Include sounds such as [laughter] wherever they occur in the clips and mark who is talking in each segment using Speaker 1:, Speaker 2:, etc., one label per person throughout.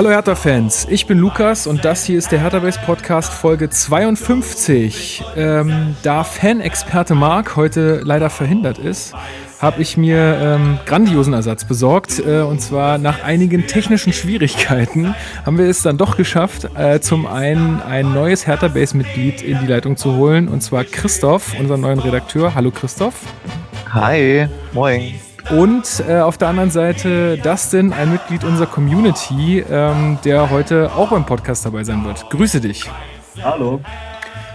Speaker 1: Hallo Hertha-Fans, ich bin Lukas und das hier ist der Hertha-Base Podcast Folge 52. Ähm, da Fanexperte Marc heute leider verhindert ist, habe ich mir ähm, grandiosen Ersatz besorgt. Äh, und zwar nach einigen technischen Schwierigkeiten haben wir es dann doch geschafft, äh, zum einen ein neues Hertha-Base-Mitglied in die Leitung zu holen, und zwar Christoph, unseren neuen Redakteur. Hallo Christoph.
Speaker 2: Hi, moin.
Speaker 1: Und äh, auf der anderen Seite Dustin, ein Mitglied unserer Community, ähm, der heute auch beim Podcast dabei sein wird. Grüße dich.
Speaker 3: Hallo.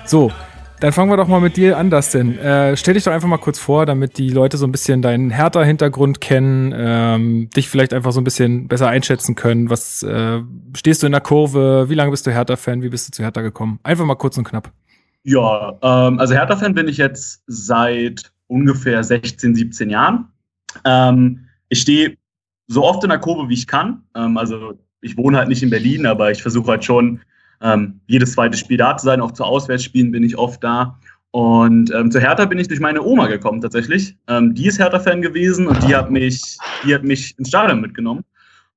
Speaker 1: So, dann fangen wir doch mal mit dir an, Dustin. Äh, stell dich doch einfach mal kurz vor, damit die Leute so ein bisschen deinen Hertha-Hintergrund kennen, ähm, dich vielleicht einfach so ein bisschen besser einschätzen können. Was äh, stehst du in der Kurve? Wie lange bist du Hertha-Fan? Wie bist du zu Hertha gekommen? Einfach mal kurz und knapp.
Speaker 3: Ja, ähm, also Hertha-Fan bin ich jetzt seit ungefähr 16, 17 Jahren. Ähm, ich stehe so oft in der Kurve, wie ich kann. Ähm, also ich wohne halt nicht in Berlin, aber ich versuche halt schon ähm, jedes zweite Spiel da zu sein. Auch zu Auswärtsspielen bin ich oft da. Und ähm, zu Hertha bin ich durch meine Oma gekommen tatsächlich. Ähm, die ist Hertha-Fan gewesen und die hat mich, die hat mich ins Stadion mitgenommen.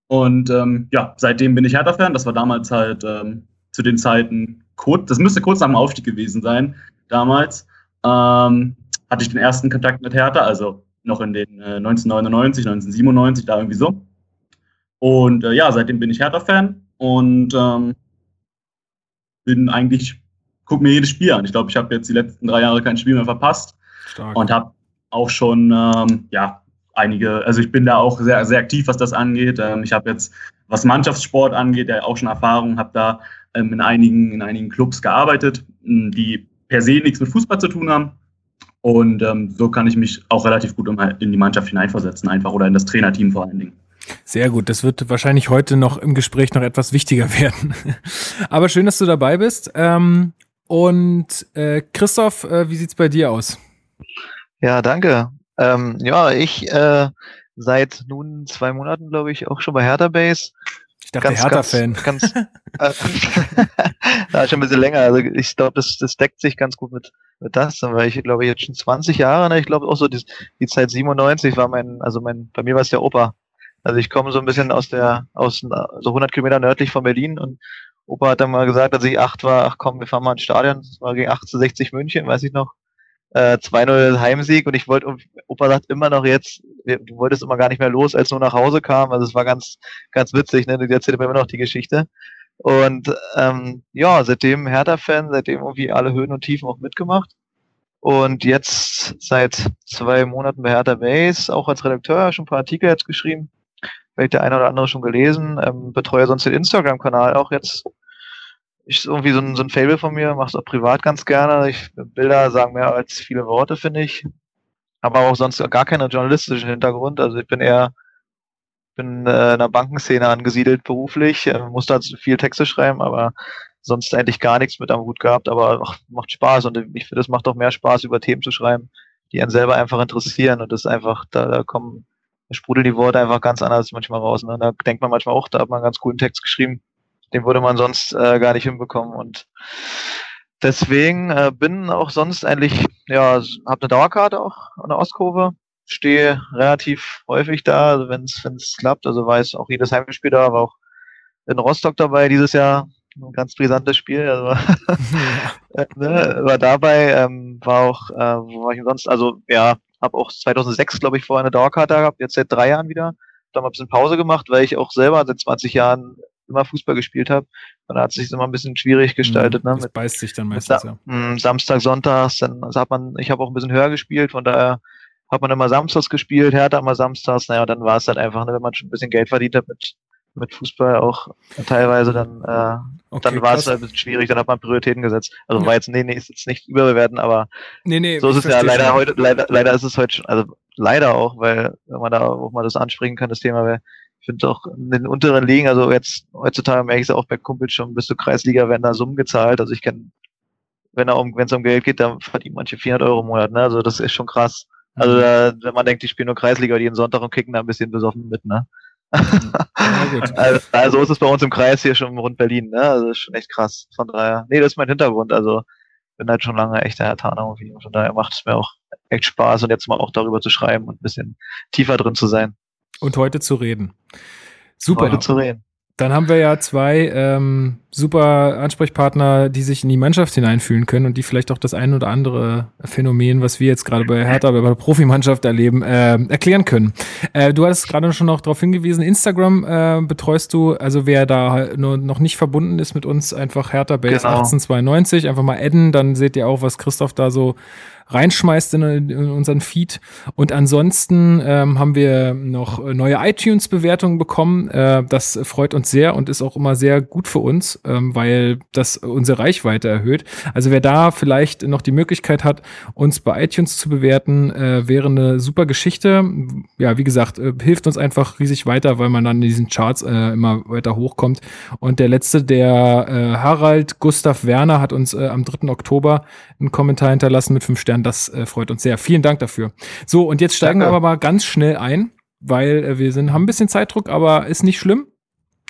Speaker 3: Und ähm, ja, seitdem bin ich Hertha-Fan. Das war damals halt ähm, zu den Zeiten kurz, das müsste kurz nach dem Aufstieg gewesen sein, damals. Ähm, hatte ich den ersten Kontakt mit Hertha, also noch in den äh, 1999, 1997, da irgendwie so. Und äh, ja, seitdem bin ich Hertha-Fan und ähm, bin eigentlich, gucke mir jedes Spiel an. Ich glaube, ich habe jetzt die letzten drei Jahre kein Spiel mehr verpasst Stark. und habe auch schon, ähm, ja, einige, also ich bin da auch sehr, sehr aktiv, was das angeht. Ähm, ich habe jetzt, was Mannschaftssport angeht, ja auch schon Erfahrung, habe da ähm, in, einigen, in einigen Clubs gearbeitet, die per se nichts mit Fußball zu tun haben. Und ähm, so kann ich mich auch relativ gut in die Mannschaft hineinversetzen, einfach oder in das Trainerteam vor allen Dingen.
Speaker 1: Sehr gut. Das wird wahrscheinlich heute noch im Gespräch noch etwas wichtiger [laughs] werden. Aber schön, dass du dabei bist. Ähm, und äh, Christoph, äh, wie sieht's bei dir aus?
Speaker 2: Ja, danke. Ähm, ja, ich äh, seit nun zwei Monaten, glaube ich, auch schon bei Hertha Base.
Speaker 1: Ich dachte, Hertha-Fan.
Speaker 2: Ganz, ganz [laughs] äh, [laughs] schon ein bisschen länger. Also ich glaube, das, das deckt sich ganz gut mit, das, weil ich glaube jetzt schon 20 Jahre, ne? ich glaube auch so die, die Zeit 97 war mein, also mein, bei mir war es der Opa. Also ich komme so ein bisschen aus der, aus so 100 Kilometer nördlich von Berlin und Opa hat dann mal gesagt, als ich acht war, ach komm, wir fahren mal ins Stadion. Das war gegen 1860 München, weiß ich noch. Äh, 2-0 Heimsieg und ich wollte, Opa sagt immer noch jetzt, du wolltest immer gar nicht mehr los, als nur nach Hause kam. Also es war ganz, ganz witzig, ne? Du erzählst immer noch die Geschichte. Und ähm, ja, seitdem Hertha-Fan, seitdem irgendwie alle Höhen und Tiefen auch mitgemacht. Und jetzt seit zwei Monaten bei Hertha Base, auch als Redakteur, schon ein paar Artikel jetzt geschrieben. Vielleicht der eine oder andere schon gelesen. Ähm, betreue sonst den Instagram-Kanal auch jetzt. Ist irgendwie so ein, so ein Fable von mir, mach's auch privat ganz gerne. Ich, Bilder sagen mehr als viele Worte, finde ich. Aber auch sonst gar keinen journalistischen Hintergrund. Also ich bin eher bin äh, in der Bankenszene angesiedelt beruflich, äh, musste halt viel Texte schreiben, aber sonst eigentlich gar nichts mit am Hut gehabt, aber ach, macht Spaß und ich finde, es macht auch mehr Spaß, über Themen zu schreiben, die einen selber einfach interessieren und das ist einfach, da, da kommen, da sprudeln die Worte einfach ganz anders manchmal raus. Ne? Da denkt man manchmal auch, da hat man einen ganz coolen Text geschrieben, den würde man sonst äh, gar nicht hinbekommen und deswegen äh, bin auch sonst eigentlich, ja, habe eine Dauerkarte auch an der Ostkurve, stehe relativ häufig da, also wenn es klappt. Also war jetzt auch jedes Heimspiel da, war auch in Rostock dabei dieses Jahr. Ein ganz brisantes Spiel. Also, [laughs] ja. ne, war dabei, ähm, war auch, äh, wo war ich sonst? Also ja, habe auch 2006, glaube ich, vorher eine Dauerkarte gehabt, jetzt seit drei Jahren wieder. Da mal ein bisschen Pause gemacht, weil ich auch selber seit 20 Jahren immer Fußball gespielt habe. Und da hat es sich immer ein bisschen schwierig gestaltet.
Speaker 1: Mhm,
Speaker 2: ne?
Speaker 1: Das mit, beißt sich dann meistens,
Speaker 2: ja. Hm, Samstag, Sonntags, dann also hat man, ich habe auch ein bisschen höher gespielt, von daher hat man immer samstags gespielt, Hertha immer samstags, naja, dann war es halt einfach, ne, wenn man schon ein bisschen Geld verdient hat mit, mit Fußball auch teilweise, dann, äh, okay, dann war es halt ein bisschen schwierig, dann hat man Prioritäten gesetzt. Also ja. war jetzt, nee, nee, ist jetzt nicht überbewerten, aber
Speaker 1: nee, nee,
Speaker 2: so ist es ja leider schon. heute, leider, leider ist es heute schon, also leider auch, weil, wenn man da auch mal das ansprechen kann, das Thema wäre, ich finde auch in den unteren Ligen, also jetzt heutzutage merke ich es auch bei Kumpels schon, bis zur Kreisliga werden da Summen gezahlt. Also ich kenne, wenn um, wenn es um Geld geht, dann verdient manche 400 Euro im Monat, ne? Also das ist schon krass. Also mhm. äh, wenn man denkt, die spielen nur Kreisliga jeden Sonntag und kicken da ein bisschen besoffen mit, ne? [laughs] Also, also ist es bei uns im Kreis hier schon rund Berlin, ne? Also ist schon echt krass. Von daher, nee, das ist mein Hintergrund. Also bin halt schon lange echt der Herr irgendwie. Von daher macht es mir auch echt Spaß und jetzt mal auch darüber zu schreiben und ein bisschen tiefer drin zu sein.
Speaker 1: Und heute zu reden. Super.
Speaker 2: Heute zu reden.
Speaker 1: Dann haben wir ja zwei ähm, super Ansprechpartner, die sich in die Mannschaft hineinfühlen können und die vielleicht auch das ein oder andere Phänomen, was wir jetzt gerade bei Hertha, bei der Profimannschaft erleben, äh, erklären können. Äh, du hattest gerade schon noch darauf hingewiesen, Instagram äh, betreust du, also wer da nur noch nicht verbunden ist mit uns, einfach Hertha Base genau. 1892, einfach mal adden, dann seht ihr auch, was Christoph da so reinschmeißt in, in unseren Feed. Und ansonsten ähm, haben wir noch neue iTunes-Bewertungen bekommen. Äh, das freut uns sehr und ist auch immer sehr gut für uns, ähm, weil das unsere Reichweite erhöht. Also wer da vielleicht noch die Möglichkeit hat, uns bei iTunes zu bewerten, äh, wäre eine super Geschichte. Ja, wie gesagt, äh, hilft uns einfach riesig weiter, weil man dann in diesen Charts äh, immer weiter hochkommt. Und der letzte, der äh, Harald Gustav Werner, hat uns äh, am 3. Oktober einen Kommentar hinterlassen mit fünf Sternen werden. Das äh, freut uns sehr. Vielen Dank dafür. So, und jetzt steigen Danke. wir aber mal ganz schnell ein, weil äh, wir sind, haben ein bisschen Zeitdruck, aber ist nicht schlimm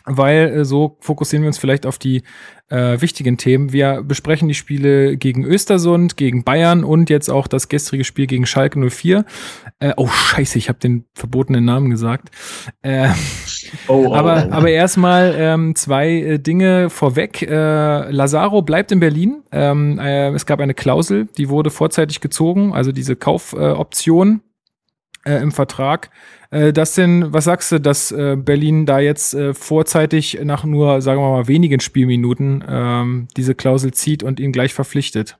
Speaker 1: weil äh, so fokussieren wir uns vielleicht auf die äh, wichtigen Themen. Wir besprechen die Spiele gegen Östersund, gegen Bayern und jetzt auch das gestrige Spiel gegen Schalke 04. Äh, oh scheiße, ich habe den verbotenen Namen gesagt. Äh, oh, oh, aber, oh. aber erstmal ähm, zwei äh, Dinge vorweg. Äh, Lazaro bleibt in Berlin. Ähm, äh, es gab eine Klausel, die wurde vorzeitig gezogen, also diese Kaufoption äh, im Vertrag. Äh, das denn, was sagst du, dass äh, Berlin da jetzt äh, vorzeitig nach nur, sagen wir mal, wenigen Spielminuten ähm, diese Klausel zieht und ihn gleich verpflichtet?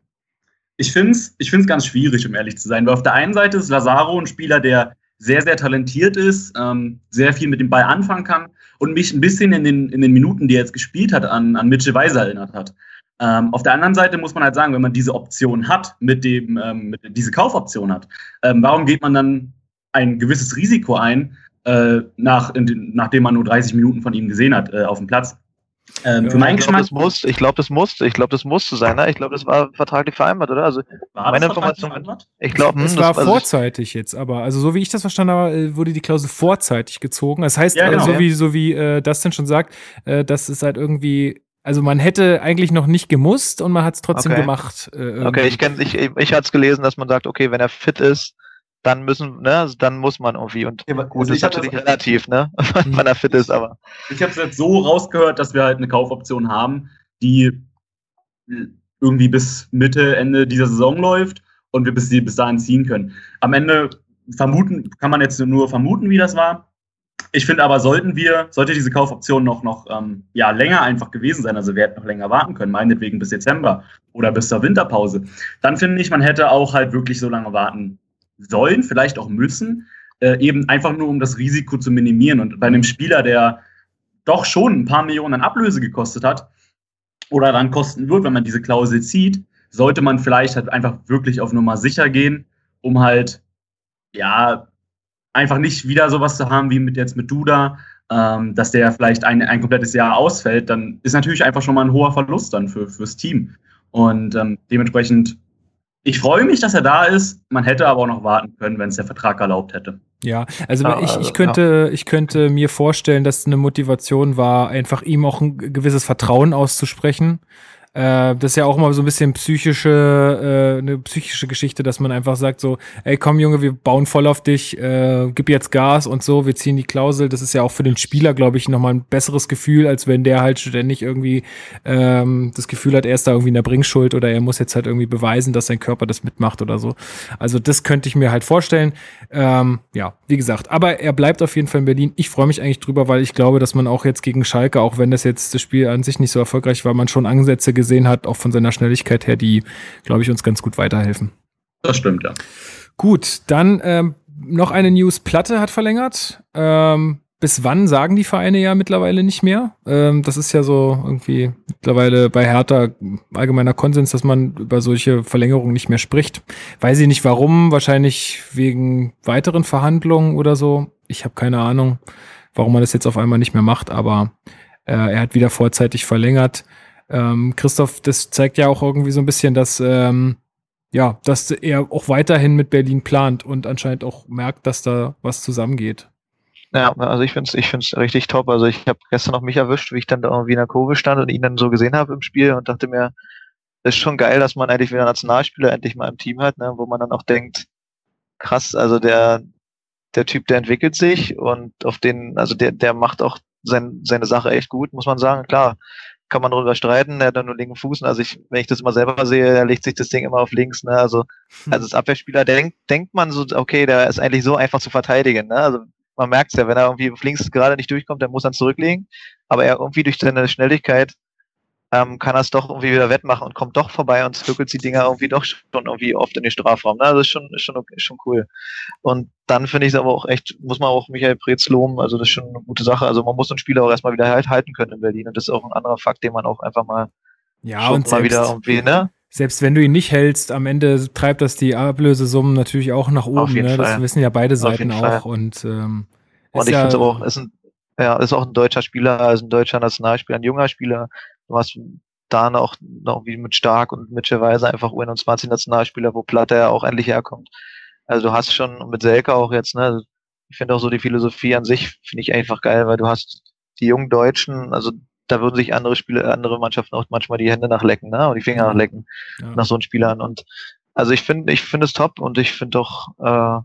Speaker 3: Ich finde es ich find's ganz schwierig, um ehrlich zu sein, weil auf der einen Seite ist Lazaro ein Spieler, der sehr, sehr talentiert ist, ähm, sehr viel mit dem Ball anfangen kann und mich ein bisschen in den, in den Minuten, die er jetzt gespielt hat, an, an Mitchell Weiser erinnert hat. Ähm, auf der anderen Seite muss man halt sagen, wenn man diese Option hat, mit dem, ähm, mit, diese Kaufoption hat, ähm, warum geht man dann ein gewisses Risiko ein, äh, nach, in, nachdem man nur 30 Minuten von ihm gesehen hat äh, auf dem Platz.
Speaker 2: Ähm, ja, für meinen ich Geschmack. Glaub, das muss, ich glaube, das musste. Ich glaube, das musste sein. Ne? Ich glaube, das war vertraglich vereinbart, oder? Also
Speaker 1: war meine Information. Ich glaube, es hm, war also vorzeitig jetzt, aber also so wie ich das verstanden habe, äh, wurde die Klausel vorzeitig gezogen. Das heißt, ja, genau, also, so wie so wie äh, Dustin schon sagt, äh, dass es halt irgendwie also man hätte eigentlich noch nicht gemusst und man hat es trotzdem
Speaker 2: okay.
Speaker 1: gemacht.
Speaker 2: Äh, okay, ich kenne, ich, ich hatte es gelesen, dass man sagt, okay, wenn er fit ist, dann müssen, ne, also dann muss man irgendwie. Und ja, gut, also ist natürlich das, relativ, ne, [laughs] wenn er fit ist, aber.
Speaker 3: Ich habe es jetzt so rausgehört, dass wir halt eine Kaufoption haben, die irgendwie bis Mitte, Ende dieser Saison läuft und wir bis, bis dahin ziehen können. Am Ende vermuten, kann man jetzt nur vermuten, wie das war. Ich finde aber, sollten wir, sollte diese Kaufoption noch, noch ähm, ja, länger einfach gewesen sein, also wir hätten noch länger warten können, meinetwegen bis Dezember oder bis zur Winterpause, dann finde ich, man hätte auch halt wirklich so lange warten sollen, vielleicht auch müssen, äh, eben einfach nur um das Risiko zu minimieren. Und bei einem Spieler, der doch schon ein paar Millionen an Ablöse gekostet hat oder dann kosten wird, wenn man diese Klausel zieht, sollte man vielleicht halt einfach wirklich auf Nummer sicher gehen, um halt, ja, einfach nicht wieder sowas zu haben wie mit jetzt mit Duda, ähm, dass der vielleicht ein, ein komplettes Jahr ausfällt, dann ist natürlich einfach schon mal ein hoher Verlust dann für, fürs Team. Und ähm, dementsprechend ich freue mich, dass er da ist. Man hätte aber auch noch warten können, wenn es der Vertrag erlaubt hätte.
Speaker 1: Ja, also ja, ich, ich könnte, ja. ich könnte mir vorstellen, dass eine Motivation war, einfach ihm auch ein gewisses Vertrauen auszusprechen. Äh, das ist ja auch immer so ein bisschen psychische, äh, eine psychische Geschichte, dass man einfach sagt so, ey komm Junge, wir bauen voll auf dich, äh, gib jetzt Gas und so, wir ziehen die Klausel. Das ist ja auch für den Spieler, glaube ich, nochmal ein besseres Gefühl, als wenn der halt ständig irgendwie ähm, das Gefühl hat, er ist da irgendwie in der Bringschuld oder er muss jetzt halt irgendwie beweisen, dass sein Körper das mitmacht oder so. Also das könnte ich mir halt vorstellen. Ähm, ja, wie gesagt, aber er bleibt auf jeden Fall in Berlin. Ich freue mich eigentlich drüber, weil ich glaube, dass man auch jetzt gegen Schalke, auch wenn das jetzt das Spiel an sich nicht so erfolgreich war, man schon Ansätze gesehen hat, auch von seiner Schnelligkeit her, die, glaube ich, uns ganz gut weiterhelfen.
Speaker 3: Das stimmt, ja.
Speaker 1: Gut, dann ähm, noch eine News. Platte hat verlängert. Ähm, bis wann sagen die Vereine ja mittlerweile nicht mehr. Ähm, das ist ja so irgendwie mittlerweile bei Hertha allgemeiner Konsens, dass man über solche Verlängerungen nicht mehr spricht. Weiß ich nicht warum, wahrscheinlich wegen weiteren Verhandlungen oder so. Ich habe keine Ahnung, warum man das jetzt auf einmal nicht mehr macht, aber äh, er hat wieder vorzeitig verlängert. Ähm, Christoph, das zeigt ja auch irgendwie so ein bisschen, dass, ähm, ja, dass er auch weiterhin mit Berlin plant und anscheinend auch merkt, dass da was zusammengeht.
Speaker 2: Ja, also ich finde es ich find's richtig top. Also ich habe gestern noch mich erwischt, wie ich dann da irgendwie in der Kurve stand und ihn dann so gesehen habe im Spiel und dachte mir, das ist schon geil, dass man endlich wieder Nationalspieler endlich mal im Team hat, ne, wo man dann auch denkt, krass, also der, der Typ, der entwickelt sich und auf den, also der, der macht auch sein, seine Sache echt gut, muss man sagen. Klar, kann man darüber streiten, er hat dann nur linken Fuß. Also ich, wenn ich das mal selber sehe, er legt sich das Ding immer auf links. Ne? Also hm. als Abwehrspieler denkt, denkt man so, okay, der ist eigentlich so einfach zu verteidigen. Ne? Also man merkt es ja, wenn er irgendwie auf links gerade nicht durchkommt, dann muss er zurücklegen. Aber er irgendwie durch seine Schnelligkeit ähm, kann er es doch irgendwie wieder wettmachen und kommt doch vorbei und zirkelt die Dinger irgendwie doch schon irgendwie oft in den Strafraum. Ne? Also ist schon, ist schon, ist schon cool. Und dann finde ich es aber auch echt, muss man auch Michael Preetz loben, also das ist schon eine gute Sache. Also man muss einen Spieler auch erstmal wieder halt halten können in Berlin und das ist auch ein anderer Fakt, den man auch einfach mal
Speaker 1: ja, und mal wieder irgendwie, ne? Selbst wenn du ihn nicht hältst, am Ende treibt das die Ablösesummen natürlich auch nach oben. Ne? Das wissen ja beide Seiten auch. Und, ähm,
Speaker 2: und ich ja, finde auch, ist ein, ja, ist auch ein deutscher Spieler, also ein deutscher Nationalspieler, ein junger Spieler, du hast da noch, noch wie mit Stark und mittelweise einfach U21-Nationalspieler, wo Platte ja auch endlich herkommt. Also du hast schon mit Selke auch jetzt, ne, ich finde auch so die Philosophie an sich, finde ich einfach geil, weil du hast die jungen Deutschen, also da würden sich andere Spiele, andere Mannschaften auch manchmal die Hände nachlecken, ne, und die Finger nachlecken ja. nach so einen Spielern. Und also ich finde, ich finde es top und ich finde auch, äh,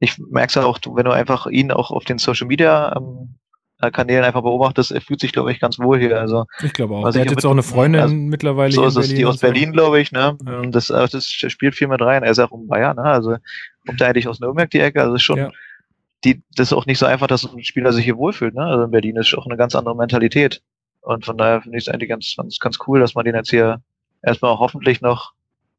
Speaker 2: ich merke es auch, wenn du einfach ihn auch auf den Social Media ähm, äh, Kanälen einfach beobachtest, er fühlt sich, glaube ich, ganz wohl hier. Also,
Speaker 1: ich glaube auch. Er hat jetzt auch eine Freundin also, mittlerweile.
Speaker 2: So ist es, die aus Berlin, glaube ich, ne? Ja. Das, äh, das spielt viel mit rein. Er ist auch in Bayern, ne? Also kommt er eigentlich aus Nürnberg die Ecke. Also schon, ja. die, das ist auch nicht so einfach, dass ein Spieler sich hier wohlfühlt, ne? Also in Berlin ist auch eine ganz andere Mentalität. Und von daher finde ich es eigentlich ganz, ganz, ganz cool, dass man den jetzt hier erstmal hoffentlich noch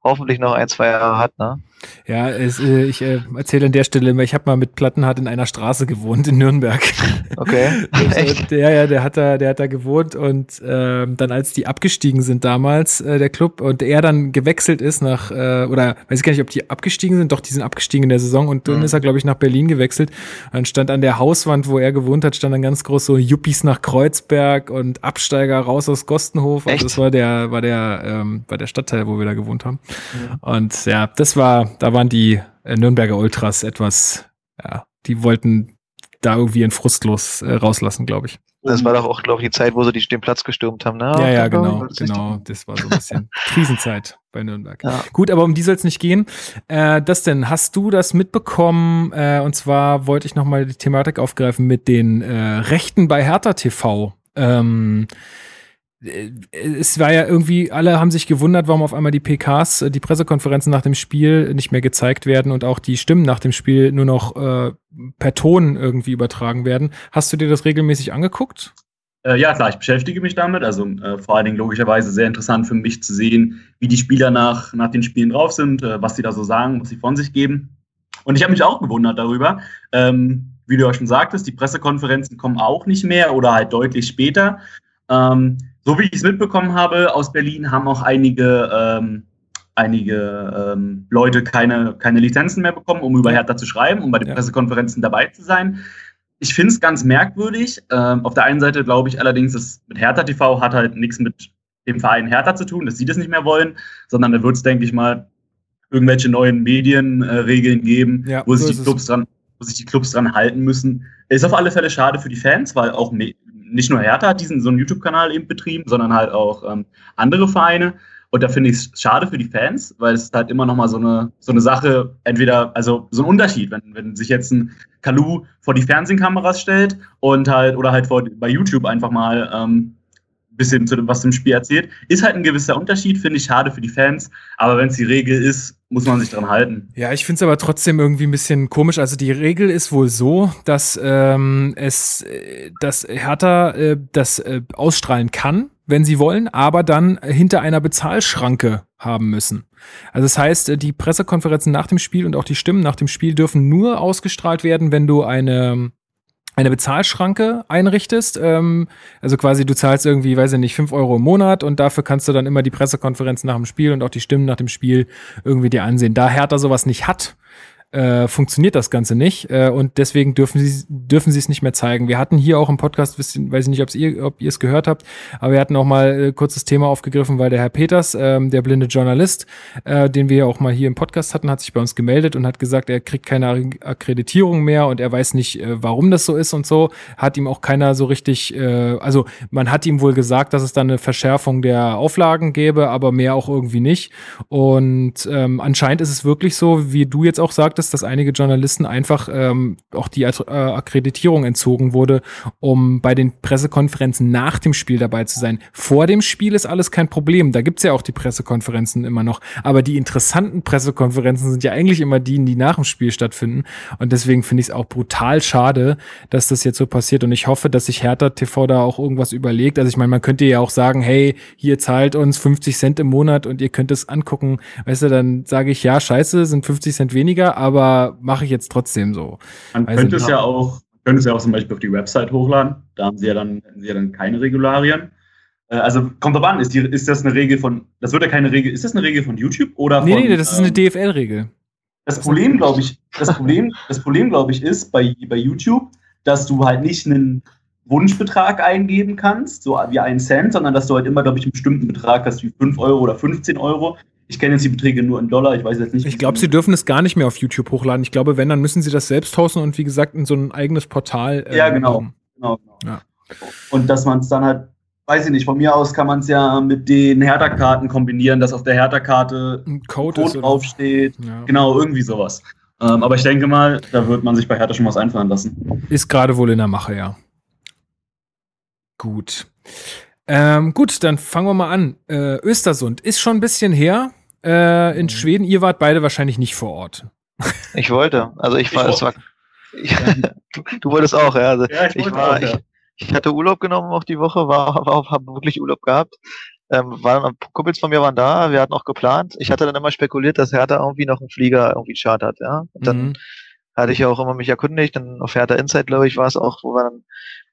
Speaker 2: hoffentlich noch ein, zwei Jahre hat, ne?
Speaker 1: Ja, es, äh, ich äh, erzähle an der Stelle immer, ich habe mal mit Plattenhardt in einer Straße gewohnt in Nürnberg. [laughs]
Speaker 2: Okay.
Speaker 1: Echt? Der, ja, der hat da, der hat da gewohnt und äh, dann als die abgestiegen sind damals, äh, der Club, und er dann gewechselt ist nach, äh, oder weiß ich gar nicht, ob die abgestiegen sind, doch, die sind abgestiegen in der Saison und dann mhm. ist er, glaube ich, nach Berlin gewechselt. Dann stand an der Hauswand, wo er gewohnt hat, stand dann ganz groß so Yuppies nach Kreuzberg und Absteiger raus aus Gostenhof. Also Echt? Und das war der, war der, ähm, war der Stadtteil, wo wir da gewohnt haben. Mhm. Und ja, das war, da waren die äh, Nürnberger Ultras etwas, ja, die wollten da irgendwie einen Frustlos äh, rauslassen, glaube ich.
Speaker 2: Das war doch auch, glaube ich, die Zeit, wo sie die, den Platz gestürmt haben, ne?
Speaker 1: Ja, ja, genau, das genau. Das war so ein bisschen [laughs] Krisenzeit bei Nürnberg. Ja. Gut, aber um die soll es nicht gehen. Äh, das denn, hast du das mitbekommen? Äh, und zwar wollte ich nochmal die Thematik aufgreifen mit den äh, Rechten bei Hertha TV. Ähm, äh, es war ja irgendwie, alle haben sich gewundert, warum auf einmal die PKs, äh, die Pressekonferenzen nach dem Spiel nicht mehr gezeigt werden und auch die Stimmen nach dem Spiel nur noch äh, per Ton irgendwie übertragen werden. Hast du dir das regelmäßig angeguckt?
Speaker 3: Äh, ja, klar, ich beschäftige mich damit. Also äh, vor allen Dingen logischerweise sehr interessant für mich zu sehen, wie die Spieler nach, nach den Spielen drauf sind, äh, was sie da so sagen, was sie von sich geben. Und ich habe mich auch gewundert darüber. Ähm, wie du ja schon sagtest, die Pressekonferenzen kommen auch nicht mehr oder halt deutlich später. Ähm, so wie ich es mitbekommen habe, aus Berlin haben auch einige, ähm, einige ähm, Leute keine, keine Lizenzen mehr bekommen, um über Hertha zu schreiben, um bei den ja. Pressekonferenzen dabei zu sein. Ich finde es ganz merkwürdig. Ähm, auf der einen Seite glaube ich allerdings, dass mit Hertha TV hat halt nichts mit dem Verein Hertha zu tun, dass sie das nicht mehr wollen, sondern da wird es, denke ich mal, irgendwelche neuen Medienregeln äh, geben, ja, wo, sich die Clubs dran, wo sich die Clubs dran halten müssen. Ist auf alle Fälle schade für die Fans, weil auch nicht nur Hertha hat diesen so einen YouTube-Kanal eben betrieben, sondern halt auch ähm, andere Vereine. Und da finde ich es schade für die Fans, weil es halt immer noch mal so eine, so eine Sache, entweder, also so ein Unterschied, wenn, wenn sich jetzt ein Kalu vor die Fernsehkameras stellt und halt, oder halt vor, bei YouTube einfach mal ähm, bisschen zu was zum Spiel erzählt. Ist halt ein gewisser Unterschied, finde ich schade für die Fans. Aber wenn es die Regel ist, muss man sich dran halten.
Speaker 1: Ja, ich finde es aber trotzdem irgendwie ein bisschen komisch. Also die Regel ist wohl so, dass ähm, es, äh, dass Hertha äh, das äh, ausstrahlen kann, wenn sie wollen, aber dann hinter einer Bezahlschranke haben müssen. Also das heißt, äh, die Pressekonferenzen nach dem Spiel und auch die Stimmen nach dem Spiel dürfen nur ausgestrahlt werden, wenn du eine eine Bezahlschranke einrichtest. Ähm, also quasi du zahlst irgendwie, weiß ich nicht, fünf Euro im Monat und dafür kannst du dann immer die Pressekonferenz nach dem Spiel und auch die Stimmen nach dem Spiel irgendwie dir ansehen. Da Hertha sowas nicht hat, äh, funktioniert das Ganze nicht äh, und deswegen dürfen sie dürfen sie es nicht mehr zeigen. Wir hatten hier auch im Podcast, weiß ich nicht, ihr, ob ihr es gehört habt, aber wir hatten auch mal äh, kurzes Thema aufgegriffen, weil der Herr Peters, ähm, der blinde Journalist, äh, den wir auch mal hier im Podcast hatten, hat sich bei uns gemeldet und hat gesagt, er kriegt keine Akkreditierung mehr und er weiß nicht, äh, warum das so ist und so. Hat ihm auch keiner so richtig, äh, also man hat ihm wohl gesagt, dass es dann eine Verschärfung der Auflagen gäbe, aber mehr auch irgendwie nicht. Und ähm, anscheinend ist es wirklich so, wie du jetzt auch sagst, sagtest, dass einige Journalisten einfach ähm, auch die äh, Akkreditierung entzogen wurde, um bei den Pressekonferenzen nach dem Spiel dabei zu sein. Vor dem Spiel ist alles kein Problem. Da gibt's ja auch die Pressekonferenzen immer noch. Aber die interessanten Pressekonferenzen sind ja eigentlich immer die, die nach dem Spiel stattfinden. Und deswegen finde ich es auch brutal schade, dass das jetzt so passiert. Und ich hoffe, dass sich Hertha TV da auch irgendwas überlegt. Also ich meine, man könnte ja auch sagen, hey, hier zahlt uns 50 Cent im Monat und ihr könnt es angucken. Weißt du, dann sage ich, ja, scheiße, sind 50 Cent weniger, aber mache ich jetzt trotzdem so.
Speaker 3: Man also, könnte es ja auch, könnte es ja auch zum Beispiel auf die Website hochladen. Da haben sie ja dann, sie ja dann keine Regularien. Äh, also kommt doch an, ist, die, ist das eine Regel von, das wird ja keine Regel, ist das eine Regel von YouTube oder von,
Speaker 1: Nee, nee, das ist eine ähm, DFL-Regel.
Speaker 3: Das Problem, glaube ich, das Problem, [laughs] das Problem, glaube ich, ist bei, bei YouTube, dass du halt nicht einen Wunschbetrag eingeben kannst, so wie einen Cent, sondern dass du halt immer, glaube ich, einen bestimmten Betrag hast, wie 5 Euro oder 15 Euro. Ich kenne jetzt die Beträge nur in Dollar, ich weiß jetzt nicht.
Speaker 1: Ich glaube, sie dürfen es gar nicht mehr auf YouTube hochladen. Ich glaube, wenn, dann müssen sie das selbst hosten und wie gesagt in so ein eigenes Portal.
Speaker 3: Äh, ja, genau. genau, genau. Ja. Und dass man es dann halt, weiß ich nicht, von mir aus kann man es ja mit den Hertha-Karten kombinieren, dass auf der Hertha-Karte
Speaker 1: ein Code, Code
Speaker 3: draufsteht. Ja. Genau, irgendwie sowas. Ähm, aber ich denke mal, da wird man sich bei Hertha schon was einfallen lassen.
Speaker 1: Ist gerade wohl in der Mache, ja. Gut. Ähm, gut, dann fangen wir mal an. Äh, Östersund ist schon ein bisschen her. Äh, in mhm. Schweden, ihr wart beide wahrscheinlich nicht vor Ort.
Speaker 2: Ich wollte. Also ich war, ich es war ich, du, wolltest auch, ja. Also ja ich, ich war, auch, ja. ich, ich, hatte Urlaub genommen auch die Woche, war, war habe wirklich Urlaub gehabt. Ähm, waren, Kumpels von mir waren da, wir hatten auch geplant. Ich hatte dann immer spekuliert, dass Hertha irgendwie noch einen Flieger irgendwie chartert, ja. Und dann mhm. hatte ich ja auch immer mich erkundigt, dann auf Hertha Insight, glaube ich, war es auch, wo wir dann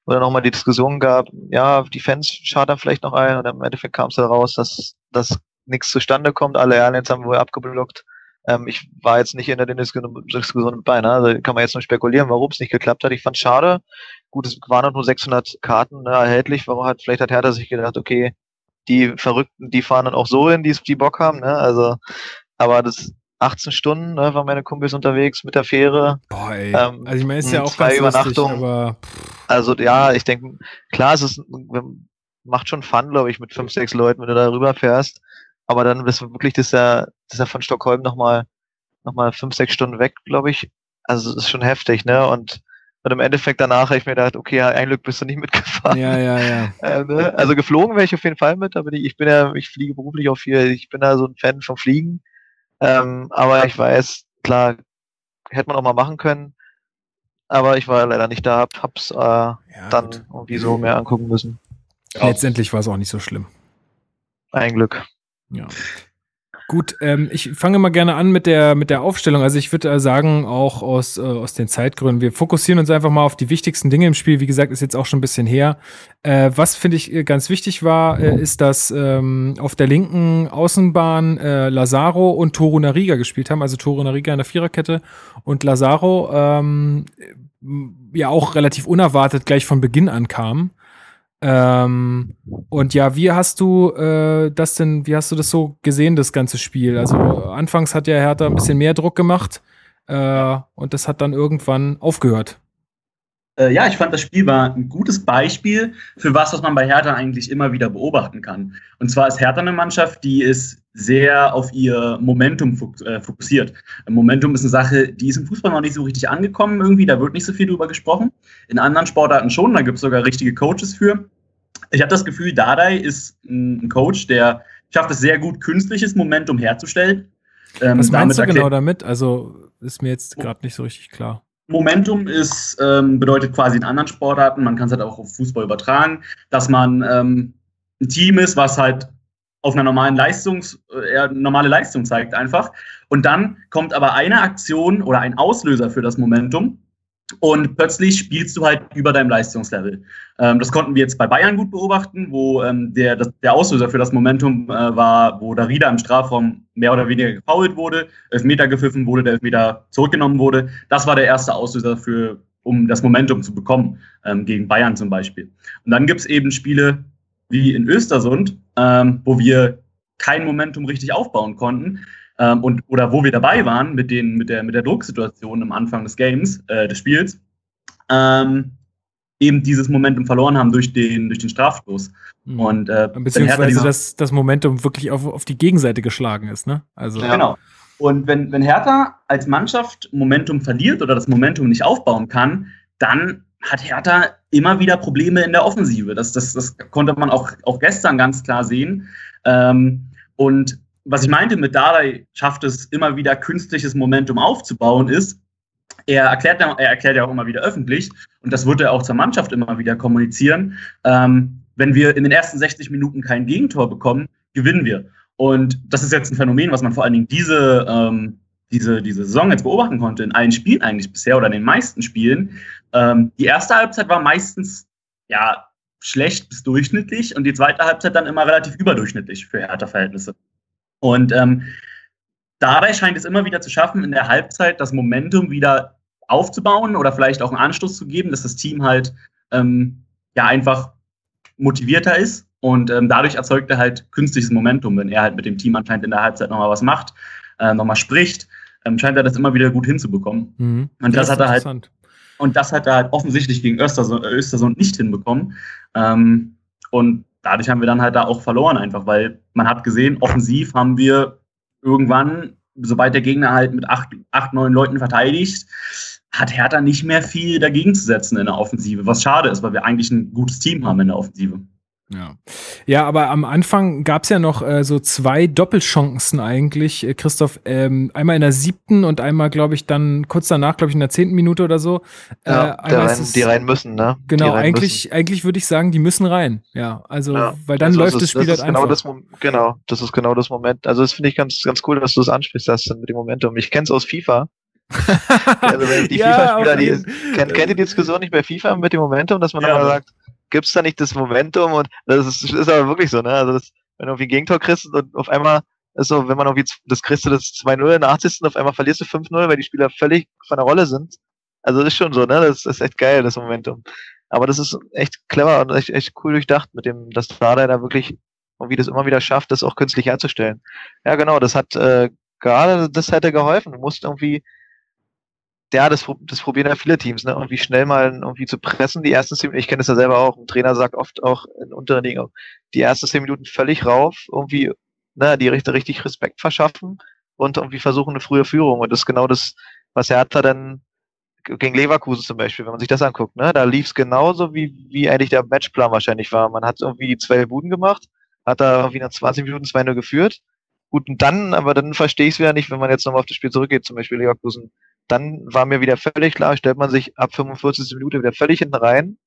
Speaker 2: wo dann nochmal die Diskussion gab, ja, die Fans chartern vielleicht noch ein und im Endeffekt kam es heraus, dass, dass nichts zustande kommt. Alle Airlines haben wohl abgeblockt. Ähm, ich war jetzt nicht in der Diskussion mit bei, ne? also kann man jetzt nur spekulieren, warum es nicht geklappt hat. Ich fand schade. Gut, es waren nur 600 Karten ne, erhältlich. Warum hat vielleicht hat Hertha sich gedacht, okay, die Verrückten, die fahren dann auch so hin, die, die Bock haben. Ne? Also, aber das 18 Stunden ne, waren meine Kumpels unterwegs mit der Fähre.
Speaker 1: Boah, ey. Ähm, also ich meine, ist ja auch zwei Übernachtungen. aber
Speaker 2: also ja, ich denke, klar, es ist, macht schon Fun, glaube ich, mit fünf, sechs Leuten, wenn du da rüber fährst. Aber dann bist du wirklich, das ist ja, das ist ja von Stockholm nochmal noch mal fünf, sechs Stunden weg, glaube ich. Also das ist schon heftig, ne? Und, und im Endeffekt danach habe ich mir gedacht, okay, ein Glück bist du nicht mitgefahren.
Speaker 1: Ja, ja, ja. [laughs]
Speaker 2: äh, ne? Also geflogen wäre ich auf jeden Fall mit, aber ich bin ja, ich fliege beruflich auch viel, ich bin da so ein Fan vom Fliegen. Ähm, aber ich weiß, klar, hätte man auch mal machen können. Aber ich war leider nicht da, hab, hab's äh, ja, dann gut. irgendwie so mehr angucken müssen.
Speaker 1: Letztendlich war es auch nicht so schlimm.
Speaker 2: Ein Glück.
Speaker 1: Ja. Gut, ähm, ich fange mal gerne an mit der, mit der Aufstellung. Also ich würde äh, sagen, auch aus, äh, aus den Zeitgründen, wir fokussieren uns einfach mal auf die wichtigsten Dinge im Spiel. Wie gesagt, ist jetzt auch schon ein bisschen her. Äh, was finde ich äh, ganz wichtig war, äh, ist, dass ähm, auf der linken Außenbahn äh, Lazaro und Toru Nariga gespielt haben. Also Toru Nariga in der Viererkette und Lazaro ähm, ja auch relativ unerwartet gleich von Beginn an kam. Ähm, und ja, wie hast du äh, das denn, wie hast du das so gesehen, das ganze Spiel? Also anfangs hat ja Hertha ein bisschen mehr Druck gemacht äh, und das hat dann irgendwann aufgehört.
Speaker 3: Äh, ja, ich fand, das Spiel war ein gutes Beispiel für was, was man bei Hertha eigentlich immer wieder beobachten kann. Und zwar ist Hertha eine Mannschaft, die ist sehr auf ihr Momentum äh, fokussiert. Momentum ist eine Sache, die ist im Fußball noch nicht so richtig angekommen irgendwie, da wird nicht so viel drüber gesprochen. In anderen Sportarten schon, da gibt es sogar richtige Coaches für. Ich habe das Gefühl, Dardai ist ein Coach, der schafft es sehr gut, künstliches Momentum herzustellen.
Speaker 1: Ähm, was meinst du genau damit? Also ist mir jetzt gerade nicht so richtig klar.
Speaker 3: Momentum ist, ähm, bedeutet quasi in anderen Sportarten, man kann es halt auch auf Fußball übertragen, dass man ähm, ein Team ist, was halt auf einer normalen Leistungs, äh, normale Leistung zeigt einfach. Und dann kommt aber eine Aktion oder ein Auslöser für das Momentum, und plötzlich spielst du halt über deinem Leistungslevel. Ähm, das konnten wir jetzt bei Bayern gut beobachten, wo ähm, der, das, der Auslöser für das Momentum äh, war, wo Darida im Strafraum mehr oder weniger gefault wurde, Elfmeter gepfiffen wurde, der Elfmeter zurückgenommen wurde. Das war der erste Auslöser für, um das Momentum zu bekommen, ähm, gegen Bayern zum Beispiel. Und dann gibt es eben Spiele wie in Östersund, ähm, wo wir kein Momentum richtig aufbauen konnten ähm, und oder wo wir dabei waren mit den mit der mit der Drucksituation am Anfang des Games äh, des Spiels ähm, eben dieses Momentum verloren haben durch den durch den Strafstoß
Speaker 1: mhm. und äh, beziehungsweise dass das Momentum wirklich auf, auf die Gegenseite geschlagen ist ne
Speaker 3: also ja. genau Und wenn, wenn Hertha als Mannschaft Momentum verliert oder das Momentum nicht aufbauen kann, dann hat Hertha immer wieder Probleme in der Offensive. Das, das, das konnte man auch, auch gestern ganz klar sehen. Ähm, und was ich meinte mit Dardai schafft es immer wieder künstliches Momentum aufzubauen, ist, er erklärt, er erklärt ja auch immer wieder öffentlich, und das wird er auch zur Mannschaft immer wieder kommunizieren, ähm, wenn wir in den ersten 60 Minuten kein Gegentor bekommen, gewinnen wir. Und das ist jetzt ein Phänomen, was man vor allen Dingen diese, ähm, diese, diese Saison jetzt beobachten konnte, in allen Spielen eigentlich bisher oder in den meisten Spielen. Ähm, die erste Halbzeit war meistens ja schlecht bis durchschnittlich und die zweite Halbzeit dann immer relativ überdurchschnittlich für Hertha-Verhältnisse. Und ähm, dabei scheint es immer wieder zu schaffen, in der Halbzeit das Momentum wieder aufzubauen oder vielleicht auch einen Anstoß zu geben, dass das Team halt ähm, ja einfach motivierter ist und ähm, dadurch erzeugt er halt künstliches Momentum, wenn er halt mit dem Team anscheinend in der Halbzeit nochmal was macht, äh, nochmal spricht, ähm, scheint er das immer wieder gut hinzubekommen. Mhm. Und das, das hat er halt und das hat er halt offensichtlich gegen Östersund, Östersund nicht hinbekommen. Ähm, und dadurch haben wir dann halt da auch verloren einfach, weil man hat gesehen, offensiv haben wir irgendwann, sobald der Gegner halt mit acht, acht neun Leuten verteidigt, hat Hertha nicht mehr viel dagegen zu setzen in der Offensive, was schade ist, weil wir eigentlich ein gutes Team haben in der Offensive.
Speaker 1: Ja. ja, aber am Anfang gab es ja noch äh, so zwei Doppelchancen eigentlich, äh, Christoph. Ähm, einmal in der siebten und einmal, glaube ich, dann kurz danach, glaube ich, in der zehnten Minute oder so.
Speaker 2: Äh, ja, rein, es, die rein müssen, ne?
Speaker 1: Genau, eigentlich, müssen. eigentlich würde ich sagen, die müssen rein. Ja, also, ja. weil dann also läuft das Spiel
Speaker 2: das
Speaker 1: halt genau
Speaker 2: Das, genau, das ist genau das Moment. Also, das finde ich ganz, ganz cool, dass du das ansprichst, das mit dem Momentum. Ich kenne es aus FIFA. [laughs] also, die ja, FIFA-Spieler, die kennt, kennt ihr die Diskussion nicht bei FIFA mit dem Momentum, dass man ja. immer sagt, gibt's da nicht das Momentum und das ist, ist aber wirklich so, ne? Also das, wenn du irgendwie ein Gegentor kriegst und auf einmal ist so, wenn man irgendwie das kriegst du das 2-0 in der 80. und auf einmal verlierst du 5-0, weil die Spieler völlig von der Rolle sind. Also das ist schon so, ne? Das ist echt geil, das Momentum. Aber das ist echt clever und echt, echt cool durchdacht mit dem, dass Strada da wirklich irgendwie das immer wieder schafft, das auch künstlich herzustellen. Ja, genau, das hat äh, gerade das hätte geholfen. Du musst irgendwie ja, das, das probieren ja viele Teams, ne? Irgendwie schnell mal irgendwie zu pressen, die ersten zehn Minuten. Ich kenne das ja selber auch. Ein Trainer sagt oft auch in unteren Dingen, die ersten zehn Minuten völlig rauf, irgendwie, ne, die richtig, richtig Respekt verschaffen und irgendwie versuchen eine frühe Führung. Und das ist genau das, was Hertha dann gegen Leverkusen zum Beispiel, wenn man sich das anguckt, ne? Da lief es genauso, wie, wie eigentlich der Matchplan wahrscheinlich war. Man hat irgendwie die zwei Buden gemacht, hat da irgendwie nach 20 Minuten 2-0 geführt. Gut, und dann, aber dann verstehe ich es wieder nicht, wenn man jetzt nochmal auf das Spiel zurückgeht, zum Beispiel Leverkusen dann war mir wieder völlig klar, stellt man sich ab 45. Minute wieder völlig hinten rein.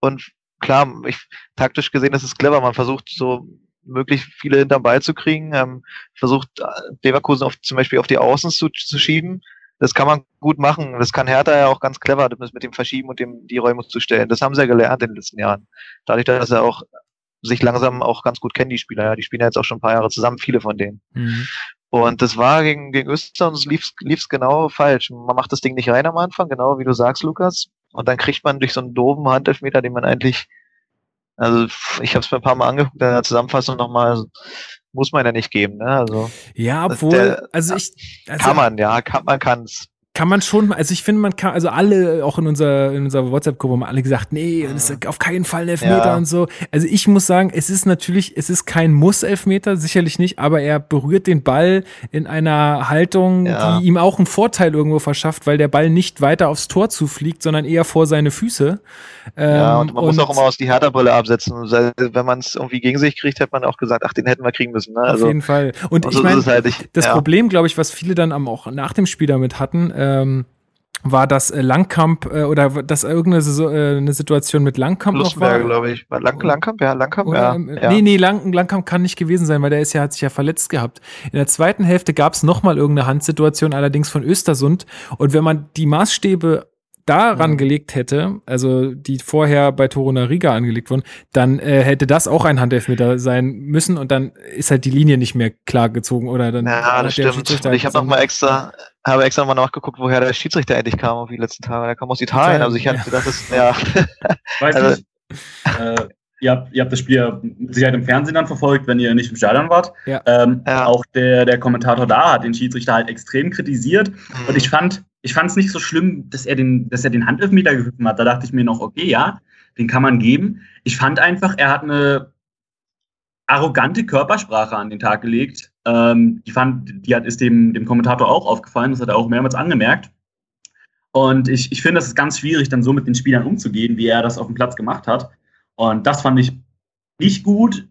Speaker 2: Und klar, ich, taktisch gesehen ist es clever, man versucht so möglichst viele hinterm Ball zu kriegen, ähm, versucht äh, Leverkusen auf, zum Beispiel auf die Außen zu, zu schieben. Das kann man gut machen. Das kann Hertha ja auch ganz clever, das mit dem Verschieben und dem die Räume zu stellen. Das haben sie ja gelernt in den letzten Jahren. Dadurch, dass er auch sich langsam auch ganz gut kennen, die Spieler. Ja, die spielen ja jetzt auch schon ein paar Jahre zusammen, viele von denen. Mhm. Und das war gegen, gegen Öster und es lief lief's genau falsch. Man macht das Ding nicht rein am Anfang, genau wie du sagst, Lukas. Und dann kriegt man durch so einen doofen Handelfmeter, den man eigentlich, also ich habe es mir ein paar Mal angeguckt, in der Zusammenfassung nochmal, muss man ja nicht geben. Ne? Also,
Speaker 1: ja, obwohl, der, also ich.
Speaker 2: Also, kann man, ja, kann, man kann's
Speaker 1: kann man schon, also ich finde, man kann, also alle, auch in unserer, in unserer WhatsApp-Gruppe haben alle gesagt, nee, das ist auf keinen Fall ein Elfmeter ja. und so. Also ich muss sagen, es ist natürlich, es ist kein Muss-Elfmeter, sicherlich nicht, aber er berührt den Ball in einer Haltung, ja. die ihm auch einen Vorteil irgendwo verschafft, weil der Ball nicht weiter aufs Tor zufliegt, sondern eher vor seine Füße.
Speaker 2: ja, und ähm, man und muss auch immer aus die Hertha-Brille absetzen. Wenn man es irgendwie gegen sich kriegt, hätte man auch gesagt, ach, den hätten wir kriegen müssen. Ne?
Speaker 1: Also, auf jeden Fall. Und, und ich meine, halt, das ja. Problem, glaube ich, was viele dann auch nach dem Spiel damit hatten, ähm, war das äh, Langkamp äh, oder dass irgendeine äh, eine Situation mit Langkamp noch war.
Speaker 2: glaube ich. War Lang, Langkamp, ja, Langkamp, oder, ja,
Speaker 1: ähm, ja. Nee, nee, Lang, Langkamp kann nicht gewesen sein, weil der ist ja, hat sich ja verletzt gehabt. In der zweiten Hälfte gab es nochmal irgendeine Handsituation, allerdings von Östersund. Und wenn man die Maßstäbe daran mhm. gelegt hätte, also die vorher bei Toruna Riga angelegt wurden, dann äh, hätte das auch ein Handelfmeter sein müssen und dann ist halt die Linie nicht mehr klar gezogen oder dann.
Speaker 2: Ja, das stimmt. Und ich habe noch mal extra, habe extra mal nachgeguckt, woher der Schiedsrichter endlich kam auf die letzten Tage. Der kam aus Italien, also ich hatte, ja. das ist ja. [laughs]
Speaker 3: Weiß also, nicht. Äh, ihr habt, ihr habt das Spiel ja sicher im Fernsehen dann verfolgt, wenn ihr nicht im Stadion wart. Ja. Ähm, ja. Auch der, der Kommentator da hat den Schiedsrichter halt extrem kritisiert. Mhm. Und ich fand, ich fand es nicht so schlimm, dass er den, dass er den Handelfmeter gegriffen hat. Da dachte ich mir noch, okay, ja, den kann man geben. Ich fand einfach, er hat eine arrogante Körpersprache an den Tag gelegt Ähm, die fand, die hat, ist dem, dem Kommentator auch aufgefallen, das hat er auch mehrmals angemerkt. Und ich, ich finde, es ist ganz schwierig, dann so mit den Spielern umzugehen, wie er das auf dem Platz gemacht hat. Und das fand ich nicht gut.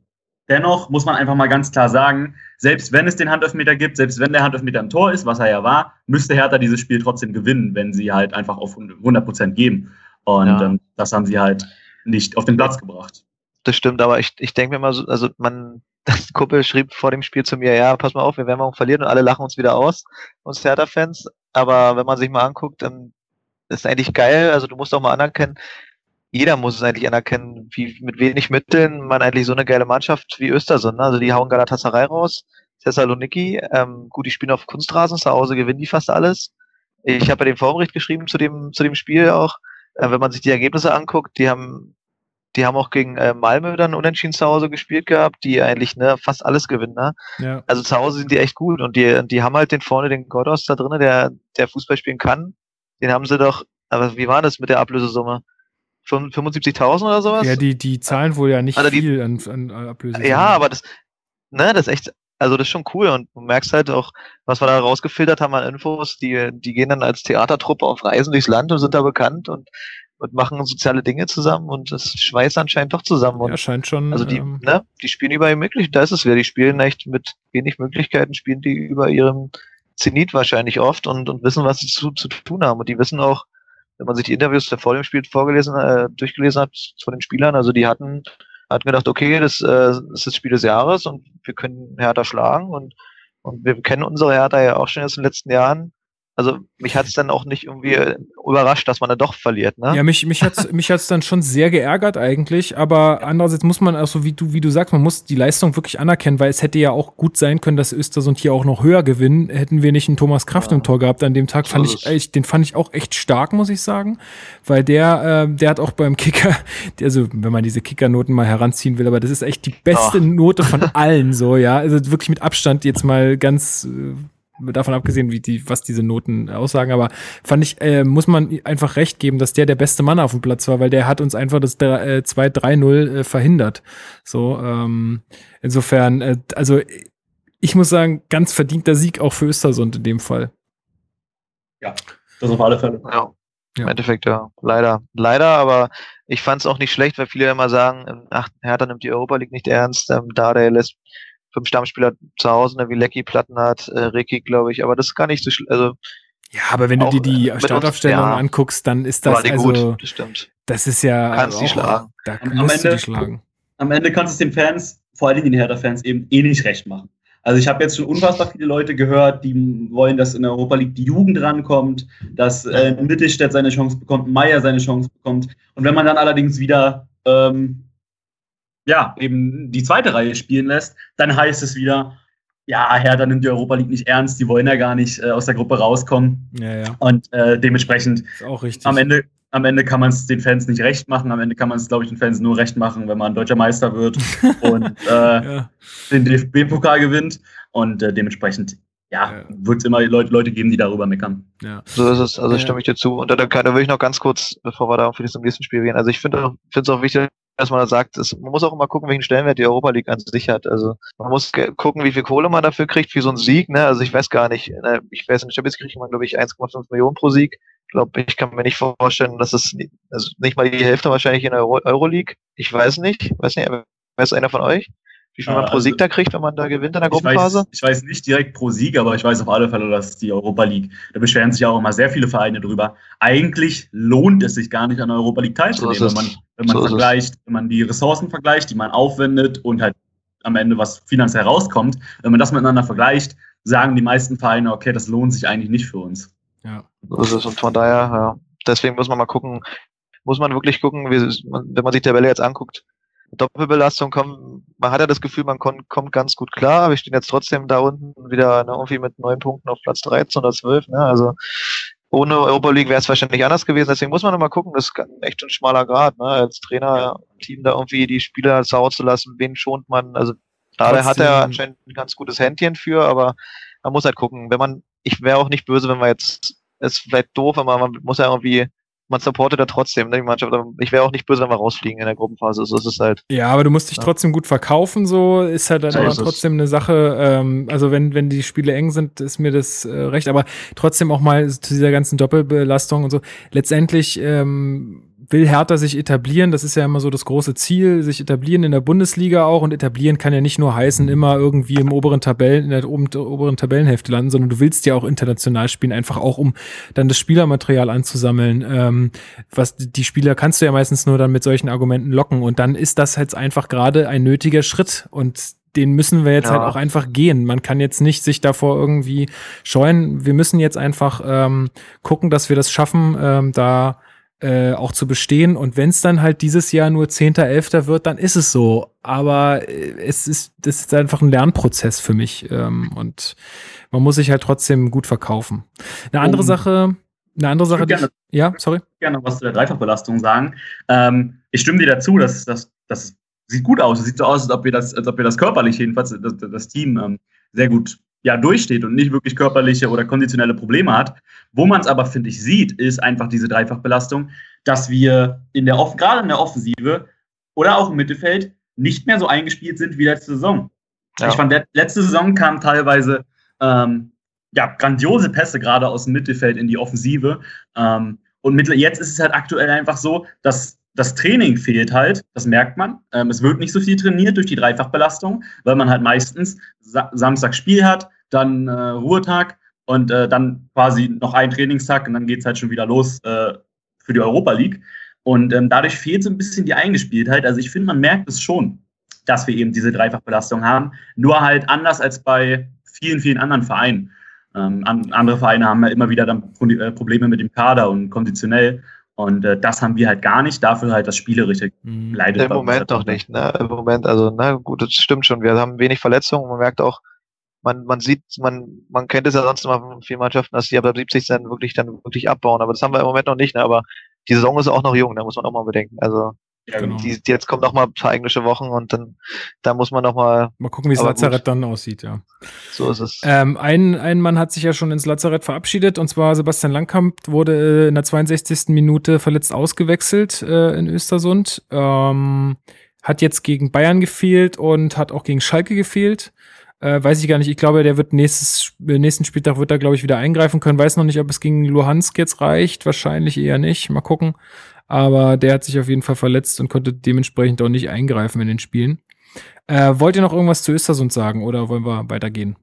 Speaker 3: Dennoch muss man einfach mal ganz klar sagen, selbst wenn es den Handelfmeter gibt, selbst wenn der Handelfmeter im Tor ist, was er ja war, müsste Hertha dieses Spiel trotzdem gewinnen, wenn sie halt einfach auf 100 Prozent geben. Und ja. ähm, das haben sie halt nicht auf den Platz gebracht.
Speaker 2: Das stimmt, aber ich, ich denke mir mal so, also man, das Kuppel schrieb vor dem Spiel zu mir, ja, pass mal auf, wir werden morgen verlieren und alle lachen uns wieder aus, uns Hertha-Fans. Aber wenn man sich mal anguckt, dann ist eigentlich geil. Also du musst auch mal anerkennen, jeder muss es eigentlich anerkennen, wie mit wenig Mitteln man eigentlich so eine geile Mannschaft wie Östersund, ne? also die hauen Galatasaray raus, Thessaloniki, ähm, gut, die spielen auf Kunstrasen, zu Hause gewinnen die fast alles. Ich habe ja den Vorbericht geschrieben zu dem, zu dem Spiel auch. Äh, wenn man sich die Ergebnisse anguckt, die haben, die haben auch gegen äh, Malmö dann unentschieden zu Hause gespielt gehabt, die eigentlich ne, fast alles gewinnen. Ne? Ja. Also zu Hause sind die echt gut und die, die haben halt den vorne, den Godos da drinnen, der, der Fußball spielen kann. Den haben sie doch, aber wie war das mit der Ablösesumme? 75.000 oder sowas?
Speaker 1: Ja, die, die zahlen wohl ja nicht also die, viel an, an Ablöse.
Speaker 2: Ja, aber das, ne, das ist echt, also das ist schon cool und du merkst halt auch, was wir da rausgefiltert haben an Infos, die, die gehen dann als Theatertruppe auf Reisen durchs Land und sind da bekannt und, und machen soziale Dinge zusammen und das schweißt anscheinend doch zusammen. Und
Speaker 1: ja, scheint schon.
Speaker 2: Also die, ähm, ne, die spielen über ihr möglich, da ist es wieder, die spielen echt mit wenig Möglichkeiten, spielen die über ihrem Zenit wahrscheinlich oft und, und wissen, was sie zu, zu tun haben. Und die wissen auch, wenn man sich die Interviews vor dem Spiel vorgelesen, äh, durchgelesen hat von den Spielern, also die hatten, hatten gedacht, okay, das, äh, das ist das Spiel des Jahres und wir können Hertha schlagen und, und wir kennen unsere Hertha ja auch schon in den letzten Jahren also mich hat es dann auch nicht irgendwie äh, überrascht, dass man dann doch verliert. Ne?
Speaker 1: Ja, mich, mich hat es [laughs] mich hat's dann schon sehr geärgert eigentlich, aber andererseits muss man, also wie du, wie du sagst, man muss die Leistung wirklich anerkennen, weil es hätte ja auch gut sein können, dass Östersund hier auch noch höher gewinnen, hätten wir nicht einen Thomas Kraft ja. im Tor gehabt an dem Tag, fand ich, echt, den fand ich auch echt stark, muss ich sagen, weil der, äh, der hat auch beim Kicker, [laughs] also wenn man diese Kickernoten mal heranziehen will, aber das ist echt die beste Ach. Note von [laughs] allen so, ja, also wirklich mit Abstand jetzt mal ganz äh, davon abgesehen, wie die, was diese Noten aussagen, aber fand ich, äh, muss man einfach recht geben, dass der der beste Mann auf dem Platz war, weil der hat uns einfach das äh, 2-3-0 äh, verhindert. So, ähm, insofern, äh, also ich muss sagen, ganz verdienter Sieg auch für Östersund in dem Fall.
Speaker 3: Ja, das auf alle Fälle.
Speaker 2: Ja. Ja. Im Endeffekt, ja. Leider. Leider, aber ich fand es auch nicht schlecht, weil viele immer sagen, ach, Hertha nimmt die Europa League nicht ernst, ähm, da der lässt fünf Stammspieler zu Hause, ne, wie Lecky Platten hat, äh, Ricky, glaube ich, aber das ist gar nicht so schlimm. Also,
Speaker 1: ja, aber wenn du dir die Startaufstellung ja, anguckst, dann ist das also,
Speaker 2: gut, das stimmt.
Speaker 1: Das ist ja.
Speaker 2: Kannst auch, die schlagen.
Speaker 1: Da am, am Ende, die schlagen.
Speaker 3: Am Ende kannst du es den Fans, vor allen Dingen den Hertha-Fans, eben eh nicht recht machen. Also ich habe jetzt schon unfassbar viele Leute gehört, die wollen, dass in der Europa League die Jugend rankommt, dass äh, Mittelstädt seine Chance bekommt, Meier seine Chance bekommt. Und wenn man dann allerdings wieder ähm, ja, eben die zweite Reihe spielen lässt, dann heißt es wieder, ja, Hertha nimmt die Europa League nicht ernst, die wollen ja gar nicht äh, aus der Gruppe rauskommen.
Speaker 1: Ja, ja.
Speaker 3: Und äh, dementsprechend
Speaker 1: ist auch richtig.
Speaker 3: am Ende, am Ende kann man es den Fans nicht recht machen. Am Ende kann man es, glaube ich, den Fans nur recht machen, wenn man deutscher Meister wird [laughs] und äh, ja. den DFB-Pokal gewinnt. Und äh, dementsprechend, ja, ja. wird es immer Leute, Leute geben, die darüber meckern.
Speaker 2: Ja. So ist es, also stimme ich dir zu. Und da, da will ich noch ganz kurz, bevor wir da auf das nächsten Spiel gehen. Also ich finde es auch wichtig, dass man da sagt, es, man muss auch immer gucken, welchen Stellenwert die Europa League an sich hat. Also man muss gucken, wie viel Kohle man dafür kriegt für so einen Sieg. Ne? Also ich weiß gar nicht, ne? ich weiß nicht, jetzt kriegt man glaube ich 1,5 Millionen pro Sieg. Ich glaube, ich kann mir nicht vorstellen, dass es also nicht mal die Hälfte wahrscheinlich in der Euro Euroleague. Ich weiß nicht, weiß nicht, weiß einer von euch? Wie viel man pro also, Sieg da kriegt, wenn man da gewinnt in der Gruppenphase?
Speaker 3: Ich weiß, ich weiß, nicht direkt pro Sieg, aber ich weiß auf alle Fälle, dass die Europa League, da beschweren sich auch immer sehr viele Vereine drüber. Eigentlich lohnt es sich gar nicht an der Europa League teilzunehmen, so wenn man, wenn man so vergleicht, wenn man die Ressourcen vergleicht, die man aufwendet und halt am Ende was finanziell rauskommt. Wenn man das miteinander vergleicht, sagen die meisten Vereine, okay, das lohnt sich eigentlich nicht für uns.
Speaker 2: Ja. So ist es. Und von daher, ja, deswegen muss man mal gucken, muss man wirklich gucken, wie, wenn man sich die Tabelle jetzt anguckt, Doppelbelastung kommt, man hat ja das Gefühl, man kommt, kommt ganz gut klar. Wir stehen jetzt trotzdem da unten wieder ne, irgendwie mit neun Punkten auf Platz 13 oder 12. Ne? Also ohne Europa League wäre es wahrscheinlich anders gewesen. Deswegen muss man nochmal gucken, das ist echt ein schmaler Grad, ne? als Trainer, Team da irgendwie die Spieler zu Hause zu lassen. Wen schont man? Also da hat er anscheinend ein ganz gutes Händchen für, aber man muss halt gucken. Wenn man, ich wäre auch nicht böse, wenn man jetzt, es ist vielleicht doof, aber man muss ja irgendwie man supportet da trotzdem, ne, die Mannschaft. Ich wäre auch nicht böse, wenn wir rausfliegen in der Gruppenphase. So ist es halt.
Speaker 1: Ja, aber du musst dich ja. trotzdem gut verkaufen, so ist halt dann so aber trotzdem eine Sache. Ähm, also wenn, wenn die Spiele eng sind, ist mir das äh, recht, aber trotzdem auch mal zu dieser ganzen Doppelbelastung und so. Letztendlich ähm, will Hertha sich etablieren. Das ist ja immer so das große Ziel, sich etablieren in der Bundesliga auch. Und etablieren kann ja nicht nur heißen, immer irgendwie im oberen Tabellen, in der oberen Tabellenhälfte landen, sondern du willst ja auch international spielen, einfach auch um dann das Spielermaterial anzusammeln. Ähm, was die Spieler kannst du ja meistens nur dann mit solchen Argumenten locken. Und dann ist das jetzt einfach gerade ein nötiger Schritt. Und den müssen wir jetzt ja. halt auch einfach gehen. Man kann jetzt nicht sich davor irgendwie scheuen. Wir müssen jetzt einfach ähm, gucken, dass wir das schaffen, ähm, da äh, auch zu bestehen. Und wenn es dann halt dieses Jahr nur 10.11. wird, dann ist es so. Aber äh, es ist, das ist einfach ein Lernprozess für mich. Ähm, und man muss sich halt trotzdem gut verkaufen. Eine andere um, Sache, eine andere Sache,
Speaker 3: gerne,
Speaker 1: ich, ja, sorry.
Speaker 3: gerne was zu der Dreifachbelastung sagen. Ähm, ich stimme dir dazu, dass das, das sieht gut aus. Es sieht so aus, als ob wir das, als ob wir das körperlich jedenfalls, das, das Team ähm, sehr gut ja, durchsteht und nicht wirklich körperliche oder konditionelle Probleme hat. Wo man es aber, finde ich, sieht, ist einfach diese Dreifachbelastung, dass wir in der Off gerade in der Offensive oder auch im Mittelfeld nicht mehr so eingespielt sind wie letzte Saison. Ja. Ich fand, letzte Saison kamen teilweise ähm, ja, grandiose Pässe gerade aus dem Mittelfeld in die Offensive. Ähm, und jetzt ist es halt aktuell einfach so, dass das Training fehlt halt, das merkt man. Ähm, es wird nicht so viel trainiert durch die Dreifachbelastung, weil man halt meistens Sa Samstag Spiel hat, dann äh, Ruhetag und äh, dann quasi noch einen Trainingstag und dann geht es halt schon wieder los äh, für die Europa League. Und ähm, dadurch fehlt so ein bisschen die Eingespieltheit. Also ich finde, man merkt es schon, dass wir eben diese Dreifachbelastung haben. Nur halt anders als bei vielen, vielen anderen Vereinen. Ähm, andere Vereine haben ja immer wieder dann äh, Probleme mit dem Kader und konditionell. Und äh, das haben wir halt gar nicht, dafür halt das Spielerische
Speaker 2: mhm. leidet. Im Moment halt noch nicht, ne? Im Moment, also, na gut, das stimmt schon. Wir haben wenig Verletzungen. Man merkt auch, man, man sieht, man, man kennt es ja sonst immer von vielen Mannschaften, dass die ab 70 dann wirklich dann wirklich abbauen. Aber das haben wir im Moment noch nicht, ne? Aber die Saison ist auch noch jung, da muss man auch mal bedenken. Also genau. die, jetzt kommen noch mal ein paar englische Wochen und dann da muss man noch mal
Speaker 1: mal gucken, wie das Lazarett dann aussieht, ja.
Speaker 2: So ist es.
Speaker 1: Ähm, ein, ein Mann hat sich ja schon ins Lazarett verabschiedet und zwar Sebastian Langkamp wurde äh, in der 62. Minute verletzt ausgewechselt äh, in Östersund. Ähm, hat jetzt gegen Bayern gefehlt und hat auch gegen Schalke gefehlt. Äh, weiß ich gar nicht. Ich glaube, der wird nächstes, äh, nächsten Spieltag wird er, glaube ich, wieder eingreifen können. Weiß noch nicht, ob es gegen Luhansk jetzt reicht. Wahrscheinlich eher nicht. Mal gucken. Aber der hat sich auf jeden Fall verletzt und konnte dementsprechend auch nicht eingreifen in den Spielen. Äh, wollt ihr noch irgendwas zu Östersund sagen oder wollen wir weitergehen?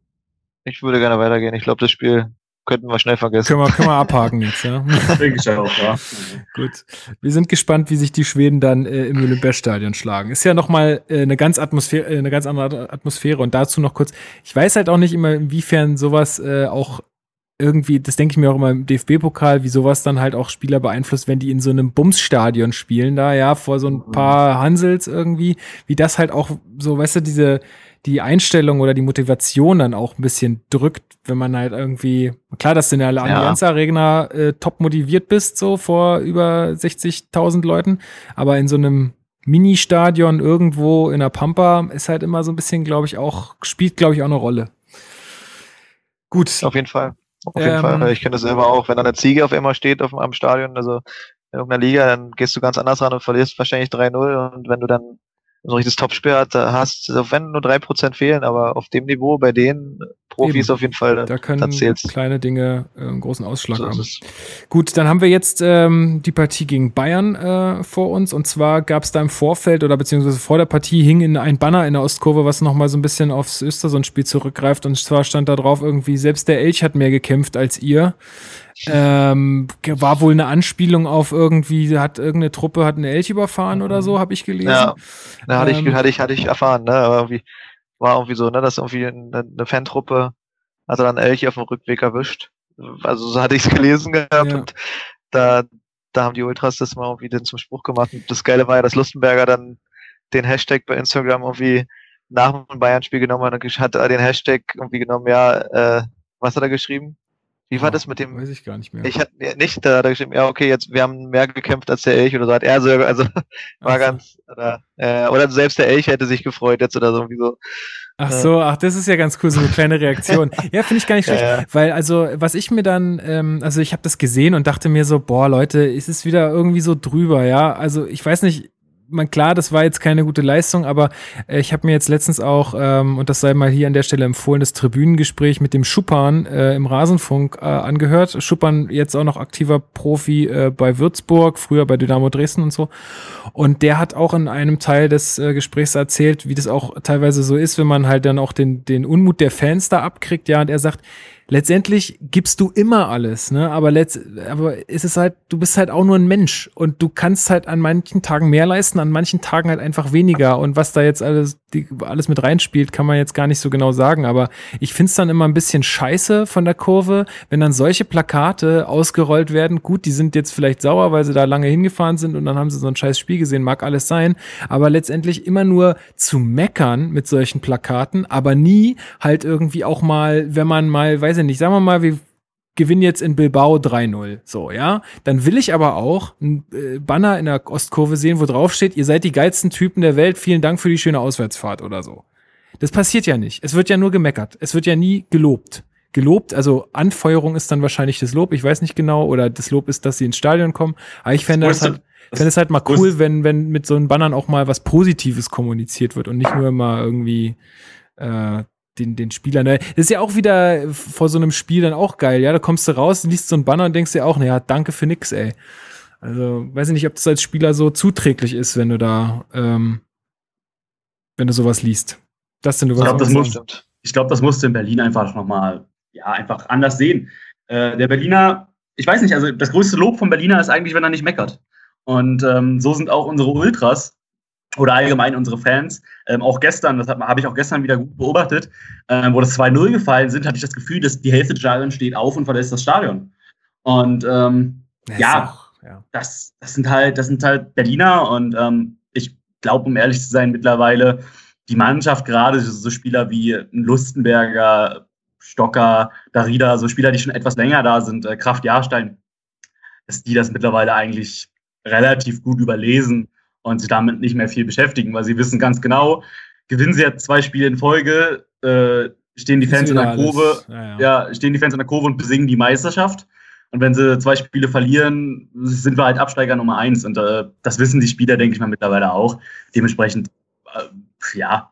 Speaker 2: Ich würde gerne weitergehen. Ich glaube, das Spiel könnten wir schnell vergessen.
Speaker 1: Können wir, können wir abhaken jetzt, ja? [laughs] Denke ich auch, ja. [laughs] Gut. Wir sind gespannt, wie sich die Schweden dann äh, im Olympiastadion schlagen. Ist ja nochmal äh, eine ganz Atmosphäre, äh, eine ganz andere Atmosphäre. Und dazu noch kurz, ich weiß halt auch nicht immer, inwiefern sowas äh, auch irgendwie, das denke ich mir auch immer im DFB-Pokal, wie sowas dann halt auch Spieler beeinflusst, wenn die in so einem Bumsstadion spielen, da ja, vor so ein mhm. paar Hansels irgendwie, wie das halt auch so, weißt du, diese, die Einstellung oder die Motivation dann auch ein bisschen drückt, wenn man halt irgendwie, klar, dass du in der Allianz Arena äh, top motiviert bist, so vor über 60.000 Leuten, aber in so einem Mini-Stadion irgendwo in der Pampa ist halt immer so ein bisschen, glaube ich, auch, spielt, glaube ich, auch eine Rolle.
Speaker 2: Gut. Auf jeden Fall. Auf jeden ähm, Fall. Ich kenne das selber auch, wenn da eine Ziege auf einmal steht auf einem Stadion, also in irgendeiner Liga, dann gehst du ganz anders ran und verlierst wahrscheinlich 3-0 und wenn du dann so ein richtiges Topspiel hast, wenn nur drei Prozent fehlen, aber auf dem Niveau bei denen Profis Eben. auf jeden Fall.
Speaker 1: Da können kleine Dinge äh, einen großen Ausschlag so haben. Gut, dann haben wir jetzt ähm, die Partie gegen Bayern äh, vor uns und zwar gab es da im Vorfeld oder beziehungsweise vor der Partie hing in ein Banner in der Ostkurve, was nochmal so ein bisschen aufs Östersund-Spiel zurückgreift und zwar stand da drauf irgendwie, selbst der Elch hat mehr gekämpft als ihr. Ähm, war wohl eine Anspielung auf irgendwie, hat irgendeine Truppe hat eine Elch überfahren oder so, habe ich gelesen. Ja,
Speaker 2: ja hatte, ähm, ich, hatte, ich, hatte ich erfahren, ne? Aber irgendwie war irgendwie so, ne, dass irgendwie eine, eine Fantruppe hat dann Elch auf dem Rückweg erwischt. Also so hatte ich es [laughs] gelesen gehabt ja. und da, da haben die Ultras das mal irgendwie den zum Spruch gemacht. Und das Geile war ja, dass Lustenberger dann den Hashtag bei Instagram irgendwie nach dem Bayern-Spiel genommen hat und hat den Hashtag irgendwie genommen, ja, äh, was hat er geschrieben? Wie war das mit dem?
Speaker 1: Weiß ich gar nicht mehr.
Speaker 2: Ich hatte nicht, da hat er geschrieben, ja, okay, jetzt, wir haben mehr gekämpft als der Elch oder so hat er so, also [laughs] war
Speaker 1: Ach so.
Speaker 2: ganz, oder, äh, oder selbst der Elch hätte sich gefreut jetzt oder so, irgendwie so.
Speaker 1: Ach so, ach, das ist ja ganz cool, so eine kleine Reaktion. [laughs] ja, finde ich gar nicht schlecht,
Speaker 2: Ja, ja.
Speaker 1: weil also, was ich mir dann, ähm, also ich habe das gesehen und dachte mir so, boah, Leute, ist es wieder irgendwie so drüber, ja? Also ich weiß nicht, man klar, das war jetzt keine gute Leistung, aber äh, ich habe mir jetzt letztens auch, ähm, und das sei mal hier an der Stelle empfohlen, das Tribünengespräch mit dem Schuppan äh, im Rasenfunk äh, angehört. Schuppan jetzt auch noch aktiver Profi äh, bei Würzburg, früher bei Dynamo Dresden und so. Und der hat auch in einem Teil des äh, Gesprächs erzählt, wie das auch teilweise so ist, wenn man halt dann auch den, den Unmut der Fans da abkriegt. Ja, und er sagt, letztendlich gibst du immer alles, ne? Aber letzt, aber es ist halt, du bist halt auch nur ein Mensch und du kannst halt an manchen Tagen mehr leisten, an manchen Tagen halt einfach weniger. Und was da jetzt alles, die, alles mit reinspielt, kann man jetzt gar nicht so genau sagen. Aber ich find's dann immer ein bisschen scheiße von der Kurve, wenn dann solche Plakate ausgerollt werden. Gut, die sind jetzt vielleicht sauer, weil sie da lange hingefahren sind und dann haben sie so ein scheiß Spiel gesehen, mag alles sein. Aber letztendlich immer nur zu meckern mit solchen Plakaten, aber nie halt irgendwie auch mal, wenn man mal, weiß ich nicht, sagen wir mal, wir gewinnen jetzt in Bilbao 3-0. So, ja. Dann will ich aber auch ein äh, Banner in der Ostkurve sehen, wo drauf steht, ihr seid die geilsten Typen der Welt, vielen Dank für die schöne Auswärtsfahrt oder so. Das passiert ja nicht. Es wird ja nur gemeckert. Es wird ja nie gelobt. Gelobt, also Anfeuerung ist dann wahrscheinlich das Lob, ich weiß nicht genau, oder das Lob ist, dass sie ins Stadion kommen. Aber ich fände das halt, fände es halt mal cool, wenn, wenn mit so einem Bannern auch mal was Positives kommuniziert wird und nicht nur immer irgendwie äh, den, den Spielern. Ne? Das ist ja auch wieder vor so einem Spiel dann auch geil, ja. Da kommst du raus, liest so ein Banner und denkst dir auch, naja, danke für nix, ey. Also, weiß ich nicht, ob das als Spieler so zuträglich ist, wenn du da, ähm, wenn du sowas liest. Das sind du
Speaker 3: Ich glaub, das muss- ich glaube, das musste in Berlin einfach nochmal, ja, einfach anders sehen. Äh, der Berliner, ich weiß nicht, also das größte Lob von Berliner ist eigentlich, wenn er nicht meckert. Und ähm, so sind auch unsere Ultras oder allgemein unsere Fans. Ähm, auch gestern, das habe ich auch gestern wieder gut beobachtet, ähm, wo das 2-0 gefallen sind, hatte ich das Gefühl, dass die Hälfte des Stadions steht auf und verlässt das Stadion. Und ähm,
Speaker 1: Ja,
Speaker 3: Ja.
Speaker 1: auch- ja.
Speaker 3: das, das sind halt, das sind halt Berliner und ähm, ich glaube, um ehrlich zu sein, mittlerweile die Mannschaft, gerade so Spieler wie Lustenberger, Stocker, Darida, so Spieler, die schon etwas länger da sind, äh, Kraft Jahrstein, dass die das mittlerweile eigentlich relativ gut überlesen und sich damit nicht mehr viel beschäftigen, weil sie wissen ganz genau, gewinnen sie jetzt zwei Spiele in Folge, äh, stehen die Fans in der Kurve,
Speaker 1: Ja, ja.
Speaker 3: ja, stehen die Fans in der Kurve und besingen die Meisterschaft. Und wenn sie zwei Spiele verlieren, sind wir halt Absteiger Nummer eins. Und äh, das wissen die Spieler, denke ich mal, mittlerweile auch. Dementsprechend, äh, ja,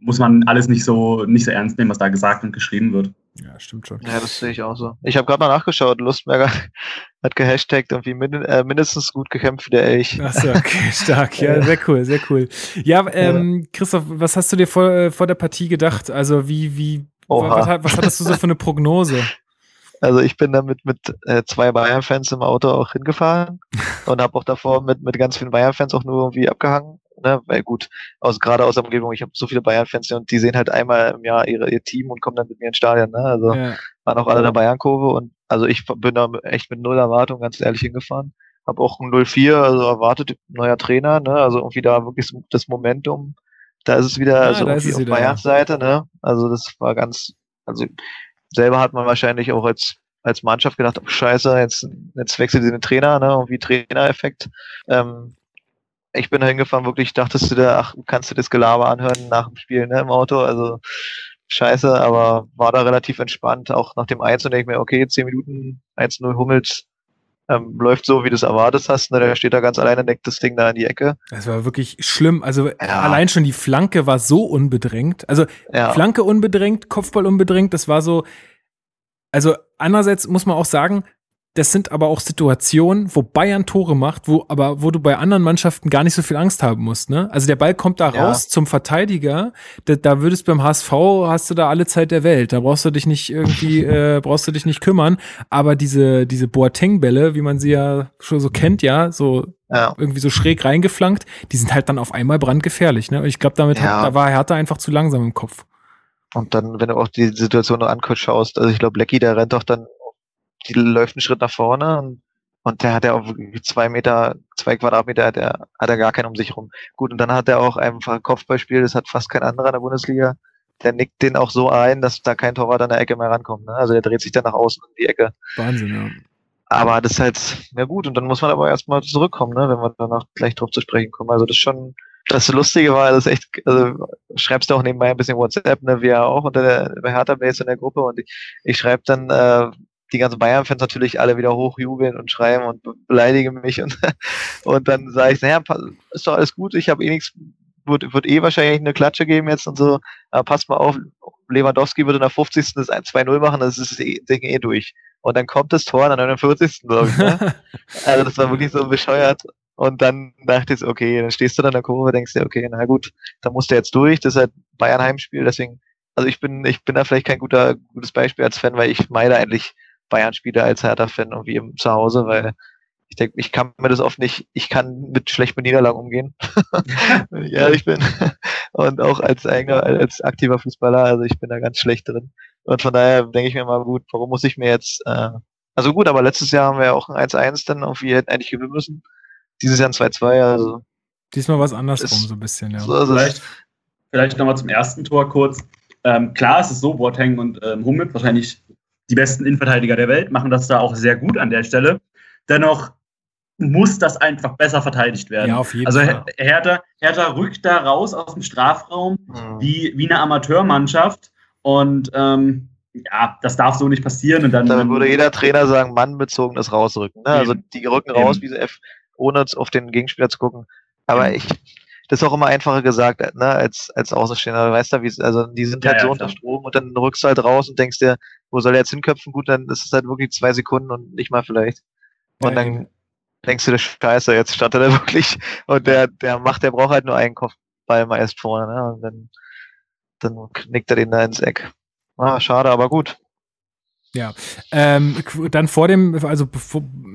Speaker 3: muss man alles nicht so, nicht so ernst nehmen, was da gesagt und geschrieben wird.
Speaker 1: Ja, stimmt schon.
Speaker 2: Ja, das sehe ich auch so. Ich habe gerade mal nachgeschaut, Lustberger [laughs] hat gehashtagt irgendwie min äh, mindestens gut gekämpft wie der Elch.
Speaker 1: Ach so, okay, [laughs] stark. Ja, sehr cool, sehr cool. Ja, ähm, Christoph, was hast du dir vor, äh, vor der Partie gedacht? Also, wie, wie, was, was hattest du so für eine Prognose? [laughs]
Speaker 2: Also ich bin damit mit äh, zwei Bayern-Fans im Auto auch hingefahren und habe auch davor mit, mit ganz vielen Bayern-Fans auch nur irgendwie abgehangen. Ne? Weil gut, aus, gerade aus der Umgebung, ich habe so viele Bayern-Fans und die sehen halt einmal im Jahr ihre, ihr Team und kommen dann mit mir ins Stadion. Ne? Also
Speaker 1: Ja,
Speaker 2: waren auch alle in der Bayern-Kurve und also ich bin da echt mit null Erwartung ganz ehrlich hingefahren. Habe auch ein 0-4, also erwartet, neuer Trainer, ne? Also irgendwie da wirklich das Momentum. Da ist es wieder,
Speaker 1: Ah,
Speaker 2: also irgendwie auf
Speaker 1: wieder,
Speaker 2: Bayerns Seite, ne? Also das war ganz, also selber hat man wahrscheinlich auch als als Mannschaft gedacht, oh scheiße, jetzt, jetzt wechselt sie den Trainer, ne? Irgendwie Trainereffekt. Ähm, ich bin da hingefahren, wirklich dachtest du da, ach, kannst du das Gelaber anhören nach dem Spiel, ne, im Auto, also scheiße, aber war da relativ entspannt, auch nach dem 1 und denke ich mir, okay, 10 Minuten, 1-0 Hummels, ähm, läuft so, wie du es erwartet hast, ne, der steht da ganz alleine, deckt das Ding da in die Ecke.
Speaker 1: das war wirklich schlimm. Also,
Speaker 2: Ja.
Speaker 1: allein schon die Flanke war so unbedrängt. Also,
Speaker 2: Ja,
Speaker 1: Flanke unbedrängt, Kopfball unbedrängt, das war so. Also, andererseits muss man auch sagen, das sind aber auch Situationen, wo Bayern Tore macht, wo aber wo du bei anderen Mannschaften gar nicht so viel Angst haben musst. Ne? Also der Ball kommt da
Speaker 2: Ja.
Speaker 1: raus zum Verteidiger. Da, da würdest beim HSV hast du da alle Zeit der Welt. Da brauchst du dich nicht irgendwie [laughs] äh, brauchst du dich nicht kümmern. Aber diese diese Boateng-Bälle, wie man sie ja schon so kennt, ja, so
Speaker 2: ja.
Speaker 1: irgendwie so schräg reingeflankt, die sind halt dann auf einmal brandgefährlich. Ne? Und ich glaube, damit
Speaker 2: Ja.
Speaker 1: hat, da war Hertha einfach zu langsam im Kopf.
Speaker 2: Und dann, wenn du auch die Situation noch anguckst, schaust, also ich glaube, Lecky, der rennt doch dann, die läuft einen Schritt nach vorne und, und der hat ja auch zwei Meter, zwei Quadratmeter, hat er, hat er gar keinen um sich rum. Gut, und dann hat er auch einfach ein Kopfballspiel, das hat fast kein anderer in der Bundesliga. der nickt den auch so ein, dass da kein Torwart an der Ecke mehr rankommt. Ne? Also der dreht sich dann nach außen in die Ecke.
Speaker 1: Wahnsinn, ja.
Speaker 2: Aber das ist halt, ja gut, und dann muss man aber erstmal zurückkommen, ne, wenn wir danach gleich drauf zu sprechen kommen. Also das ist schon, das Lustige war, das ist echt, also schreibst du auch nebenbei ein bisschen WhatsApp, ne, wir auch unter der bei Hertha Base in der Gruppe und ich, ich schreibe dann äh, die ganzen Bayern-Fans natürlich alle wieder hochjubeln und schreiben und beleidigen mich und, [laughs] und dann sage ich, naja, ist doch alles gut, ich habe eh nichts, wird, wird eh wahrscheinlich eine Klatsche geben jetzt und so, aber passt mal auf, Lewandowski würde in der 50. das 1-2-0 machen, das ist das eh, Ding eh durch. Und dann kommt das Tor an der 49. glaube ich. Ne? [laughs] also das war wirklich so bescheuert. Und dann dachte ich, okay, dann stehst du da in der Kurve, denkst dir, okay, na gut, da musst du jetzt durch. Das ist halt Bayern Heimspiel, deswegen, also ich bin, ich bin da vielleicht kein guter, gutes Beispiel als Fan, weil ich meide eigentlich Bayern-Spieler als Hertha-Fan irgendwie im Zuhause, weil ich denke, ich kann mir das oft nicht, ich kann mit schlechten Niederlagen umgehen, [laughs] wenn ich ehrlich bin. Und auch als eigener, als aktiver Fußballer, also ich bin da ganz schlecht drin. Und von daher denke ich mir mal, gut, warum muss ich mir jetzt, äh, also gut, aber letztes Jahr haben wir ja auch ein 1-1 dann irgendwie hätten eigentlich gewinnen müssen. Dieses Jahr ein 2-2, also.
Speaker 1: Diesmal was andersrum, so ein bisschen, ja.
Speaker 3: So vielleicht vielleicht nochmal zum ersten Tor kurz. Ähm, klar, es ist so, Boateng und ähm, Hummel, wahrscheinlich die besten Innenverteidiger der Welt, machen das da auch sehr gut an der Stelle. Dennoch muss das einfach besser verteidigt werden.
Speaker 1: Ja, auf jeden
Speaker 3: also
Speaker 1: Fall.
Speaker 3: Hertha, Hertha rückt da raus aus dem Strafraum
Speaker 2: Mhm.
Speaker 3: wie, wie eine Amateurmannschaft und ähm, ja, das darf so nicht passieren. Und dann,
Speaker 2: Da würde jeder Trainer sagen, mannbezogenes Rausrücken. Ne? Also die rücken raus, wie sie F, ohne jetzt auf den Gegenspieler zu gucken. Aber ich, das ist auch immer einfacher gesagt, ne, als, als Außenstehender. Weißt du, wie es, also die sind
Speaker 3: Ja,
Speaker 2: halt
Speaker 3: ja,
Speaker 2: so
Speaker 3: klar.
Speaker 2: unter Strom und dann rückst du halt raus und denkst dir, wo soll er jetzt hinköpfen? Gut, dann ist es halt wirklich zwei Sekunden und nicht mal vielleicht. Und
Speaker 1: Ja,
Speaker 2: dann
Speaker 1: eben.
Speaker 2: denkst du, das Scheiße, jetzt startet er [laughs] wirklich. Und der, der macht, der braucht halt nur einen Kopfball mal erst vorne, ne? Und dann, dann knickt er den da ins Eck. Ah, schade, aber gut.
Speaker 1: Ähm, qu- dann vor dem, also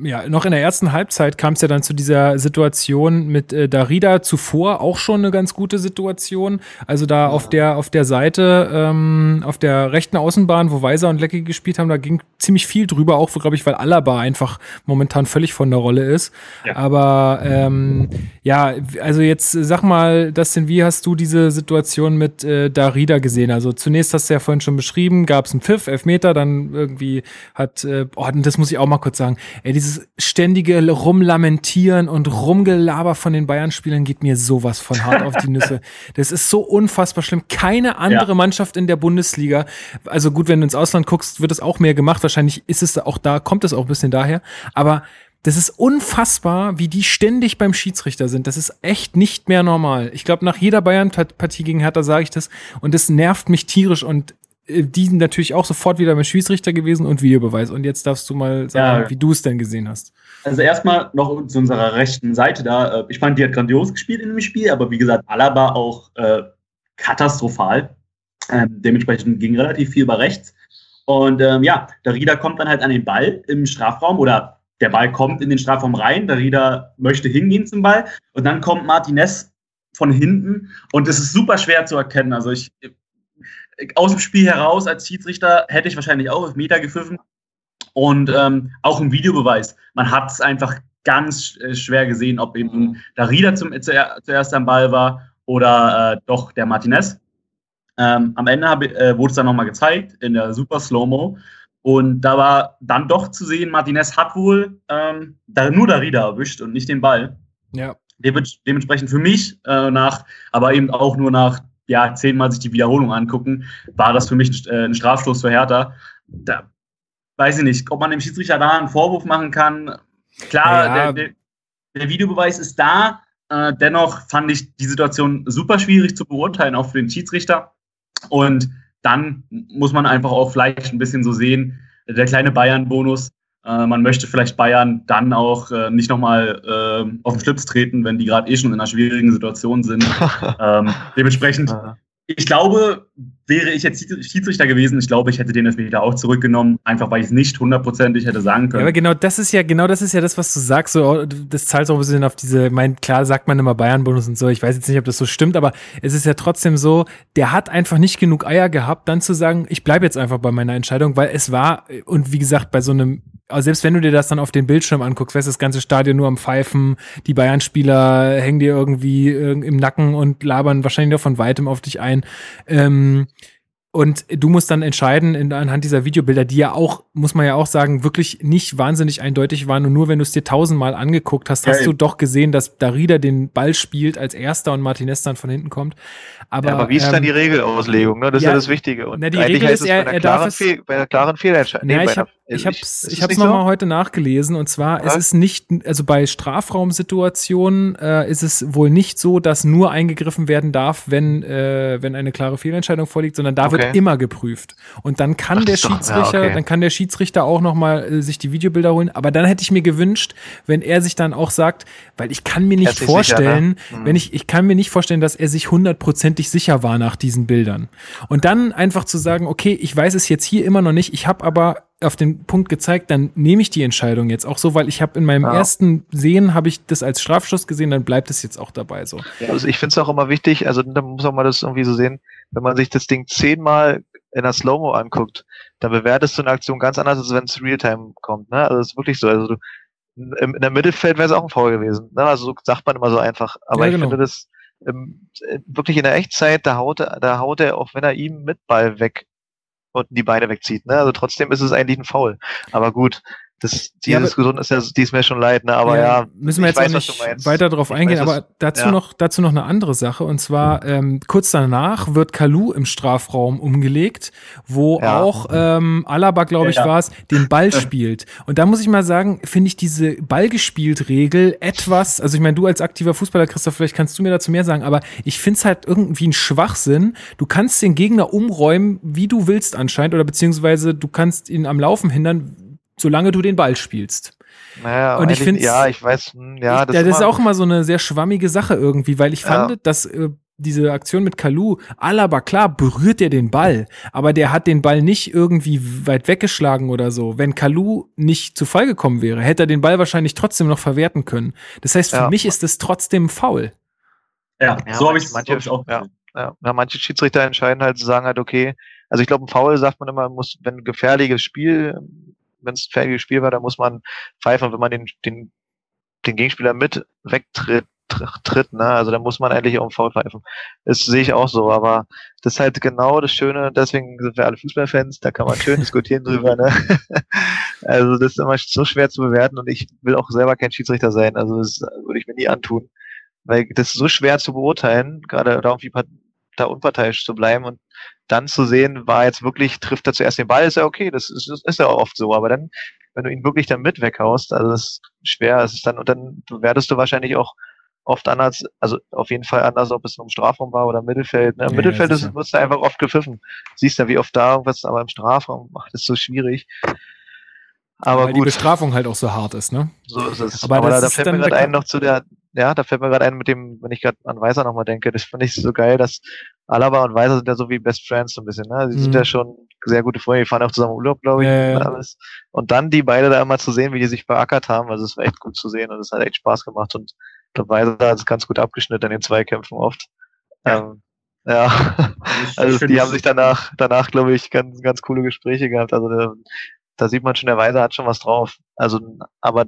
Speaker 1: ja, noch in der ersten Halbzeit kam es ja dann zu dieser Situation mit äh, Darida zuvor auch schon eine ganz gute Situation. Also da auf der auf der Seite, ähm, auf der rechten Außenbahn, wo Weiser und Leckie gespielt haben, da ging ziemlich viel drüber, auch glaube ich, weil Alaba einfach momentan völlig von der Rolle ist.
Speaker 3: Ja.
Speaker 1: Aber ähm, ja, also jetzt äh, sag mal, Dustin, wie hast du diese Situation mit äh, Darida gesehen? Also zunächst hast du ja vorhin schon beschrieben, gab es einen Pfiff, Elfmeter, dann irgendwie hat, äh, oh, das muss ich auch mal kurz sagen, ey, dieses ständige Rumlamentieren und Rumgelaber von den Bayern-Spielern geht mir sowas von hart auf die Nüsse. [laughs] Das ist so unfassbar schlimm. Keine andere
Speaker 3: Ja.
Speaker 1: Mannschaft in der Bundesliga, also gut, wenn du ins Ausland guckst, wird es auch mehr gemacht. Wahrscheinlich ist es auch da, kommt es auch ein bisschen daher. Aber das ist unfassbar, wie die ständig beim Schiedsrichter sind. Das ist echt nicht mehr normal. Ich glaube, nach jeder Bayern-Partie gegen Hertha sage ich das und das nervt mich tierisch und die sind natürlich auch sofort wieder beim Schiedsrichter gewesen und Videobeweis. Und jetzt darfst du mal sagen,
Speaker 3: Ja.
Speaker 1: wie du es denn gesehen hast.
Speaker 3: Also erstmal noch zu unserer rechten Seite da. Äh, Ich fand, die hat grandios gespielt in dem Spiel, aber wie gesagt, Alaba auch äh, katastrophal. Ähm, dementsprechend ging relativ viel über rechts. Und ähm, ja, der Rieder kommt dann halt an den Ball im Strafraum oder der Ball kommt in den Strafraum rein. Der Rieder möchte hingehen zum Ball und dann kommt Martinez von hinten und es ist super schwer zu erkennen. Also ich aus dem Spiel heraus als Schiedsrichter hätte ich wahrscheinlich auch auf Meter gepfiffen. Und ähm, auch im Videobeweis. Man hat es einfach ganz äh, schwer gesehen, ob eben der Rieder zum, zuer- zuerst am Ball war oder äh, doch der Martinez. Ähm, am Ende hab, äh, wurde es dann nochmal gezeigt in der Super Slow-Mo. Und da war dann doch zu sehen, Martinez hat wohl ähm, da, nur der Rieder erwischt und nicht den Ball.
Speaker 1: Ja.
Speaker 3: Dem- Dementsprechend für mich äh, nach, aber eben auch nur nach ja, zehnmal sich die Wiederholung angucken, war das für mich ein, äh, ein Strafstoß für Hertha. Da weiß ich nicht, ob man dem Schiedsrichter da einen Vorwurf machen kann. Klar,
Speaker 1: Ja.
Speaker 3: der, der, der Videobeweis ist da. Äh, dennoch fand ich die Situation super schwierig zu beurteilen, auch für den Schiedsrichter. Und dann muss man einfach auch vielleicht ein bisschen so sehen, der kleine Bayern-Bonus. Äh, man möchte vielleicht Bayern dann auch äh, nicht nochmal äh, auf den Schlips treten, wenn die gerade eh schon in einer schwierigen Situation sind. [laughs] ähm, dementsprechend, ich glaube, wäre ich jetzt Schiedsrichter gewesen, ich glaube, ich hätte den Elfmeter auch zurückgenommen, einfach weil ich es nicht hundertprozentig hätte sagen
Speaker 1: Ja,
Speaker 3: können.
Speaker 1: aber genau das ist ja, genau das ist ja das, was du sagst. So, das zahlt so ein bisschen auf diese, mein, klar sagt man immer Bayern-Bonus und so. Ich weiß jetzt nicht, ob das so stimmt, aber es ist ja trotzdem so, der hat einfach nicht genug Eier gehabt, dann zu sagen, ich bleibe jetzt einfach bei meiner Entscheidung, weil es war, und wie gesagt, bei so einem also selbst wenn du dir das dann auf den Bildschirm anguckst, weißt du, das ganze Stadion nur am Pfeifen, die Bayern-Spieler hängen dir irgendwie im Nacken und labern wahrscheinlich nur von weitem auf dich ein. Ähm, und du musst dann entscheiden in, anhand dieser Videobilder, die ja auch, muss man ja auch sagen, wirklich nicht wahnsinnig eindeutig waren. Und nur wenn du es dir tausendmal angeguckt hast, hast ja, du doch gesehen, dass Darida den Ball spielt als erster und Martinez dann von hinten kommt. Aber,
Speaker 2: ja, aber wie ist ähm, dann die Regelauslegung? Ne? Das ja, ist ja das Wichtige.
Speaker 1: Und na, die Regel ist, er, er darf es,
Speaker 2: bei einer klaren Fehlentscheidung.
Speaker 1: Nee, ich habe hab's, ich hab's nochmal so? heute nachgelesen und zwar Was? ist es nicht, also bei Strafraumsituationen äh, ist es wohl nicht so, dass nur eingegriffen werden darf, wenn, äh, wenn eine klare Fehlentscheidung vorliegt, sondern da okay. wird immer geprüft. Und dann kann Ach, der Schiedsrichter, ja, okay. dann kann der Schiedsrichter auch nochmal äh, sich die Videobilder holen. Aber dann hätte ich mir gewünscht, wenn er sich dann auch sagt, weil ich kann mir nicht vorstellen, sicher, ne? mhm. wenn ich, ich kann mir nicht vorstellen, dass er sich hundertprozentig sicher war nach diesen Bildern. Und dann einfach zu sagen, okay, ich weiß es jetzt hier immer noch nicht, ich habe aber auf den Punkt gezeigt, dann nehme ich die Entscheidung jetzt auch so, weil ich habe in meinem ja. ersten Sehen habe ich das als Strafschuss gesehen, dann bleibt es jetzt auch dabei so.
Speaker 2: Ja, also ich finde es auch immer wichtig, also da muss man das irgendwie so sehen, wenn man sich das Ding zehnmal in der Slow-Mo anguckt, dann bewertest du eine Aktion ganz anders, als wenn es Realtime kommt. Ne? Also das ist wirklich so. Also du, im, in der Mittelfeld wäre es auch ein Foul gewesen. Ne? Also so sagt man immer so einfach. Aber ja, genau. ich finde das ähm, wirklich in der Echtzeit, da haut er, da haut er, auch wenn er ihm mit Ball weg und die Beine wegzieht. Ne? Also trotzdem ist es eigentlich ein Foul. Aber gut, das, die ja, Diskussion ist ja, die ist mir schon leid, ne? aber ja. ja
Speaker 1: müssen wir jetzt weiß, nicht weiter darauf eingehen, weiß, aber dazu ja. noch, dazu noch eine andere Sache. Und zwar, ähm, kurz danach wird Kalu im Strafraum umgelegt, wo auch, ähm, Alaba, glaube ich, war es, den Ball spielt. Und da muss ich mal sagen, finde ich diese Ballgespielt-Regel etwas, also ich meine, du als aktiver Fußballer, Christoph, vielleicht kannst du mir dazu mehr sagen, aber ich finde es halt irgendwie ein Schwachsinn. Du kannst den Gegner umräumen, wie du willst anscheinend, oder beziehungsweise du kannst ihn am Laufen hindern, solange du den Ball spielst.
Speaker 2: Naja, und ich finde, ja, ich weiß, hm, ja,
Speaker 1: das, ja, das ist auch immer so eine sehr schwammige Sache irgendwie, weil ich fand, ja. dass äh, diese Aktion mit Kalu, Alaba, klar, berührt er den Ball, aber der hat den Ball nicht irgendwie weit weggeschlagen oder so. Wenn Kalu nicht zu Fall gekommen wäre, hätte er den Ball wahrscheinlich trotzdem noch verwerten können. Das heißt, für ja. mich ist es trotzdem faul.
Speaker 3: Ja, ja so habe ich es
Speaker 2: auch. Ja, ja. ja, manche Schiedsrichter entscheiden halt, sagen halt, okay, also ich glaube, ein Foul sagt man immer, muss, wenn ein gefährliches Spiel wenn es ein fähiges Spiel war, dann muss man pfeifen, wenn man den, den, den Gegenspieler mit wegtritt, tritt, ne? Also da muss man eigentlich auch Foul pfeifen. Das sehe ich auch so, aber das ist halt genau das Schöne, deswegen sind wir alle Fußballfans, da kann man schön [laughs] diskutieren drüber, ne? Also das ist immer so schwer zu bewerten und ich will auch selber kein Schiedsrichter sein, also das würde ich mir nie antun. Weil das ist so schwer zu beurteilen, gerade da irgendwie da unparteiisch zu bleiben und dann zu sehen, war jetzt wirklich, trifft er zuerst den Ball, ist ja okay, das ist, das ist ja oft so, aber dann, wenn du ihn wirklich dann mit weghaust, also das ist schwer, es ist dann, und dann bewertest du wahrscheinlich auch oft anders, also auf jeden Fall anders, ob es im Strafraum war oder im Mittelfeld. Ne? Im ja, Mittelfeld ist, wirst du einfach oft gepfiffen. Siehst ja, wie oft da irgendwas, aber im Strafraum macht es so schwierig.
Speaker 1: Aber Weil gut. die Bestrafung halt auch so hart ist, ne?
Speaker 2: So ist es. Aber, aber da, da fällt mir gerade ein noch zu der, ja, da fällt mir gerade ein mit dem, wenn ich gerade an Weiser nochmal denke, das finde ich so geil, dass Alaba und Weiser sind ja so wie Best Friends so ein bisschen, ne? Sie mhm. sind ja schon sehr gute Freunde, die fahren auch zusammen Urlaub, glaube ich, ja, und alles. Und dann die beide da immer zu sehen, wie die sich beackert haben, also es war echt gut zu sehen und es hat echt Spaß gemacht und glaube, Weiser hat es ganz gut abgeschnitten in den Zweikämpfen oft. Ja. Ähm, ja, [laughs] also die haben sich danach, danach glaube ich, ganz, ganz coole Gespräche gehabt. Also der, da sieht man schon, der Weiser hat schon was drauf. Also, aber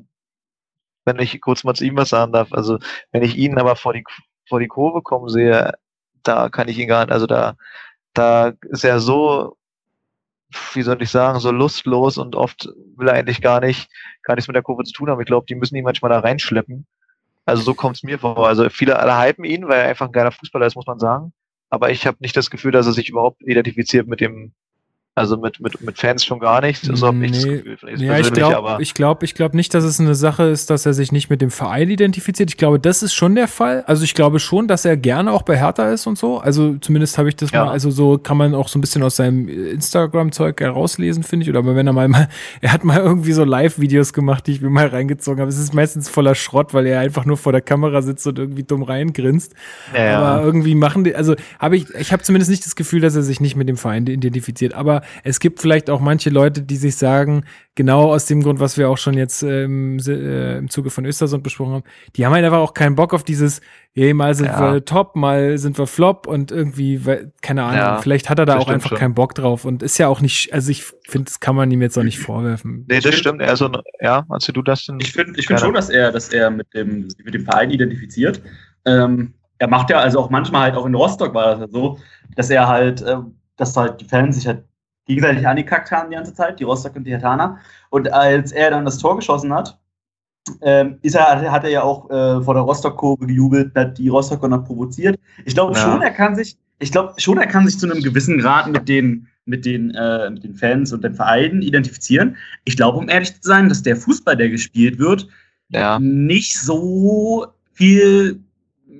Speaker 2: wenn ich kurz mal zu ihm was sagen darf, also wenn ich ihn aber vor die vor die Kurve kommen sehe, da kann ich ihn gar nicht, also da, da ist er so, wie soll ich sagen, so lustlos und oft will er eigentlich gar nicht, gar nichts mit der Kurve zu tun haben. Ich glaube, die müssen ihn manchmal da reinschleppen. Also so kommt es mir vor. Also viele alle hypen ihn, weil er einfach ein geiler Fußballer ist, muss man sagen. Aber ich habe nicht das Gefühl, dass er sich überhaupt identifiziert mit dem also mit, mit, mit Fans schon gar nicht. So habe
Speaker 1: ich das Gefühl. Ja, ich glaube ich glaub, ich glaub nicht, dass es eine Sache ist, dass er sich nicht mit dem Verein identifiziert. Ich glaube, das ist schon der Fall. Also ich glaube schon, dass er gerne auch bei Hertha ist und so. Also zumindest habe ich das ja. mal, also so kann man auch so ein bisschen aus seinem Instagram-Zeug herauslesen, finde ich. Oder wenn er mal, mal er hat mal irgendwie so Live-Videos gemacht, die ich mir mal reingezogen habe. Es ist meistens voller Schrott, weil er einfach nur vor der Kamera sitzt und irgendwie dumm reingrinst. Ja. Aber irgendwie machen die, also habe ich, ich habe zumindest nicht das Gefühl, dass er sich nicht mit dem Verein identifiziert. Aber es gibt vielleicht auch manche Leute, die sich sagen, genau aus dem Grund, was wir auch schon jetzt äh, im, äh, im Zuge von Östersund besprochen haben, die haben halt einfach auch keinen Bock auf dieses, hey, mal sind ja. wir top, mal sind wir flop und irgendwie, keine Ahnung, ja, vielleicht hat er da auch einfach schon. keinen Bock drauf und ist ja auch nicht, also ich finde, das kann man ihm jetzt auch nicht vorwerfen.
Speaker 2: Nee, das stimmt. Also, ja, als du das denn?
Speaker 3: Ich finde ich find schon, dass er, dass er mit dem, mit dem Verein identifiziert. Ähm, er macht ja also auch manchmal halt auch in Rostock war das ja so, dass er halt, äh, dass halt die Fans sich halt gegenseitig angekackt haben die ganze Zeit, die Rostock und die Hertaner. Und als er dann das Tor geschossen hat, ähm, ist er, hat er ja auch äh, vor der Rostock-Kurve gejubelt, hat die Rostocker noch provoziert. Ich glaube ja. schon, er kann sich, ich glaube schon, er kann sich zu einem gewissen Grad mit den, mit den, äh, mit den Fans und den Vereinen identifizieren. Ich glaube, um ehrlich zu sein, dass der Fußball, der gespielt wird, ja. nicht so viel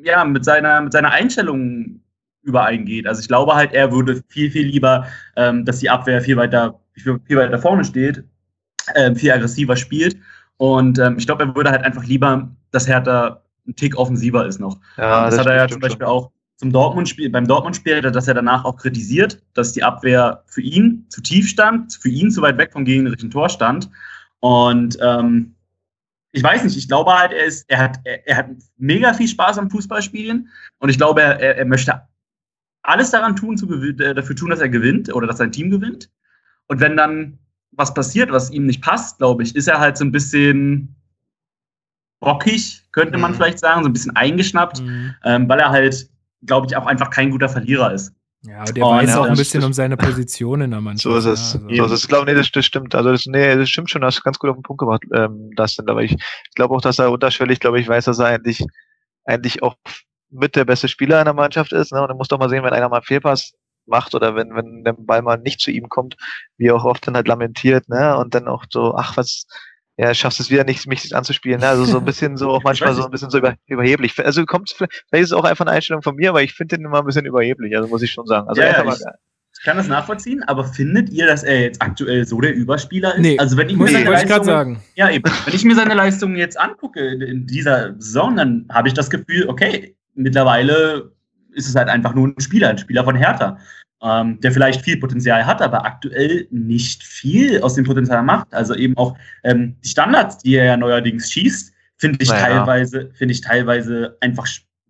Speaker 3: ja, mit seiner, mit seiner Einstellung übereingeht. Also ich glaube halt, er würde viel, viel lieber, ähm, dass die Abwehr viel weiter, viel, viel weiter vorne steht, äh, viel aggressiver spielt. Und ähm, ich glaube, er würde halt einfach lieber, dass Hertha ein Tick offensiver ist noch. Ja, das, das hat er ja zum Beispiel schon. auch zum Dortmund-Spiel, beim Dortmund-Spiel, dass er danach auch kritisiert, dass die Abwehr für ihn zu tief stand, für ihn zu weit weg vom gegnerischen Tor stand. Und ähm, ich weiß nicht, ich glaube halt, er, ist, er, hat, er, er hat mega viel Spaß am Fußballspielen und ich glaube, er, er möchte alles daran tun, zu, äh, dafür tun, dass er gewinnt oder dass sein Team gewinnt. Und wenn dann was passiert, was ihm nicht passt, glaube ich, ist er halt so ein bisschen bockig, könnte man mhm. vielleicht sagen, so ein bisschen eingeschnappt, mhm. ähm, weil er halt, glaube ich, auch einfach kein guter Verlierer ist.
Speaker 1: Ja, der oh, weiß ja, auch ein bisschen um seine Position in der Mannschaft.
Speaker 2: So ist es. Ja, also. so ist es. Ich glaube, nee, das, das stimmt. Also das, nee, das stimmt schon, hast du ganz gut auf den Punkt gemacht, ähm, das denn. Aber ich, ich glaube auch, dass er unterschwellig, glaube ich, weiß, dass er eigentlich, eigentlich auch mit der beste Spieler in der Mannschaft ist. Ne? Und er muss doch mal sehen, wenn einer mal Fehlpass macht oder wenn, wenn der Ball mal nicht zu ihm kommt, wie er auch oft dann halt lamentiert, ne? Und dann auch so, ach, was, ja, schaffst es wieder nicht, mich anzuspielen. Ne? Also so ein bisschen so, [laughs] auch manchmal so ein bisschen so über, überheblich. Also kommt vielleicht ist es auch einfach eine Einstellung von mir, aber ich finde den immer ein bisschen überheblich, also muss ich schon sagen. Also
Speaker 3: ja, ja, ich, ich, kann das nachvollziehen, aber findet ihr, dass er jetzt aktuell so der Überspieler ist?
Speaker 1: Nee, also wenn ich mir seine Leistungen, sagen.
Speaker 3: Ja, eben. Wenn ich mir seine Leistungen jetzt angucke in, in dieser Saison, dann habe ich das Gefühl, okay, mittlerweile ist es halt einfach nur ein Spieler, ein Spieler von Hertha ähm, der vielleicht viel Potenzial hat, aber aktuell nicht viel aus dem Potenzial macht. Also eben auch ähm, die Standards, die er ja neuerdings schießt, finde ich naja. teilweise, finde ich teilweise einfach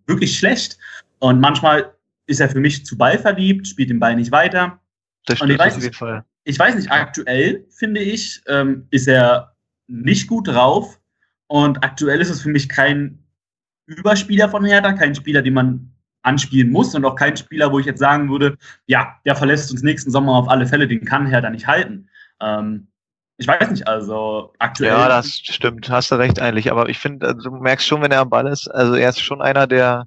Speaker 3: wirklich schlecht. Und manchmal ist er für mich zu Ball verliebt, spielt den Ball nicht weiter.
Speaker 2: Das stimmt auf jeden Fall.
Speaker 3: Ich weiß nicht, aktuell finde ich, ähm, ist er nicht gut drauf. Und aktuell ist es für mich kein Überspieler von Hertha, kein Spieler, den man anspielen muss und auch kein Spieler, wo ich jetzt sagen würde, ja, der verlässt uns nächsten Sommer auf alle Fälle, den kann Herr da nicht halten. Ähm, ich weiß nicht, also aktuell.
Speaker 2: Ja, das stimmt, hast du recht eigentlich, aber ich finde, also, du merkst schon, wenn er am Ball ist, also er ist schon einer, der,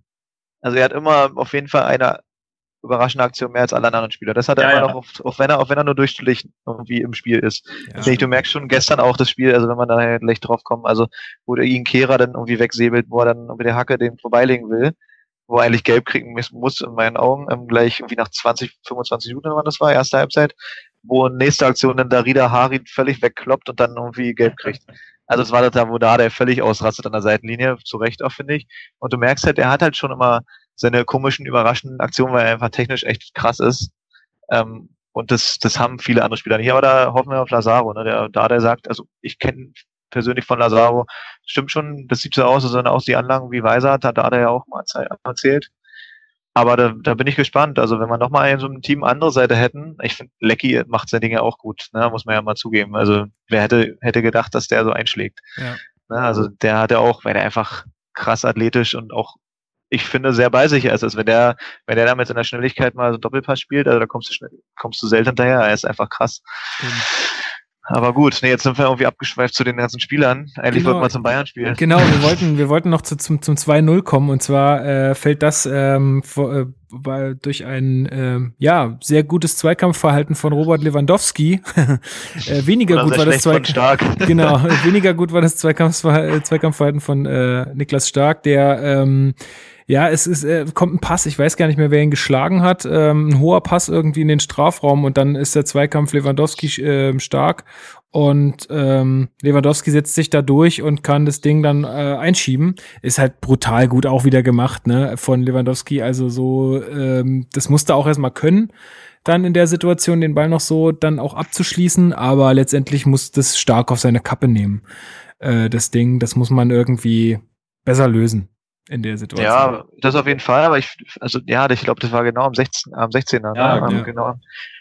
Speaker 2: also er hat immer auf jeden Fall eine überraschende Aktion mehr als alle anderen Spieler. Das hat er ja, immer ja. noch, oft, auch wenn er, auch wenn er nur durchschlicht irgendwie im Spiel ist. Ja. Ich, du merkst schon gestern auch das Spiel, also wenn man da gleich drauf kommt, also wo der ihn Kehrer dann irgendwie wegsäbelt, wo er dann mit der Hacke den vorbeilegen will wo er eigentlich gelb kriegen muss, in meinen Augen, ähm, gleich irgendwie nach 20, 25 Minuten, wann das war, erste Halbzeit, wo nächste Aktion dann Darida Harid völlig wegkloppt und dann irgendwie gelb kriegt. Also es war das da, wo da der völlig ausrastet an der Seitenlinie, zu Recht auch, finde ich. Und du merkst halt, er hat halt schon immer seine komischen, überraschenden Aktionen, weil er einfach technisch echt krass ist. Ähm, und das, das haben viele andere Spieler nicht. Aber da hoffen wir auf Lazaro, ne? der, da der sagt, also ich kenne persönlich von Lazaro. Stimmt schon, das sieht so aus, als wenn auch die Anlagen wie Weiser hat, da hat er ja auch mal erzählt. Aber da, da bin ich gespannt. Also wenn wir nochmal in so einem Team andere Seite hätten, ich finde, Lecky macht seine Dinge auch gut, ne? muss man ja mal zugeben. Also wer hätte, hätte gedacht, dass der so einschlägt. Ja. Ne? Also der hat ja auch, weil er einfach krass athletisch und auch ich finde, sehr bei sich ist. Also wenn der, wenn der da mit seiner Schnelligkeit mal so einen Doppelpass spielt, also da kommst du schnell, kommst du selten hinterher. Er ist einfach krass. Mhm. Aber gut, nee, jetzt sind wir irgendwie abgeschweift zu den ganzen Spielern. Eigentlich genau, wollten wir zum Bayern-Spiel.
Speaker 1: Genau, wir wollten, wir wollten noch zu, zum, zum 2-0 kommen und zwar äh, fällt das ähm, vor, äh, durch ein äh, ja sehr gutes Zweikampfverhalten von Robert Lewandowski. [laughs] äh, weniger gut war das Zweikampf. [laughs] Genau, weniger gut war das Zweikampfverhalten, Zweikampfverhalten von äh, Niklas Stark, der ähm, ja, es ist, äh, kommt ein Pass, ich weiß gar nicht mehr, wer ihn geschlagen hat. Ähm, ein hoher Pass irgendwie in den Strafraum und dann ist der Zweikampf Lewandowski äh, stark und ähm, Lewandowski setzt sich da durch und kann das Ding dann äh, einschieben. Ist halt brutal gut auch wieder gemacht, ne, von Lewandowski. Also so, ähm, das musste auch erstmal können dann in der Situation den Ball noch so dann auch abzuschließen, aber letztendlich muss das stark auf seine Kappe nehmen. Äh, das Ding, das muss man irgendwie besser lösen in der Situation.
Speaker 2: Ja, das auf jeden Fall, aber ich, also ja, ich glaube, das war genau am 16. am 16er.
Speaker 3: Ja,
Speaker 2: ne?
Speaker 3: ja.
Speaker 2: genau.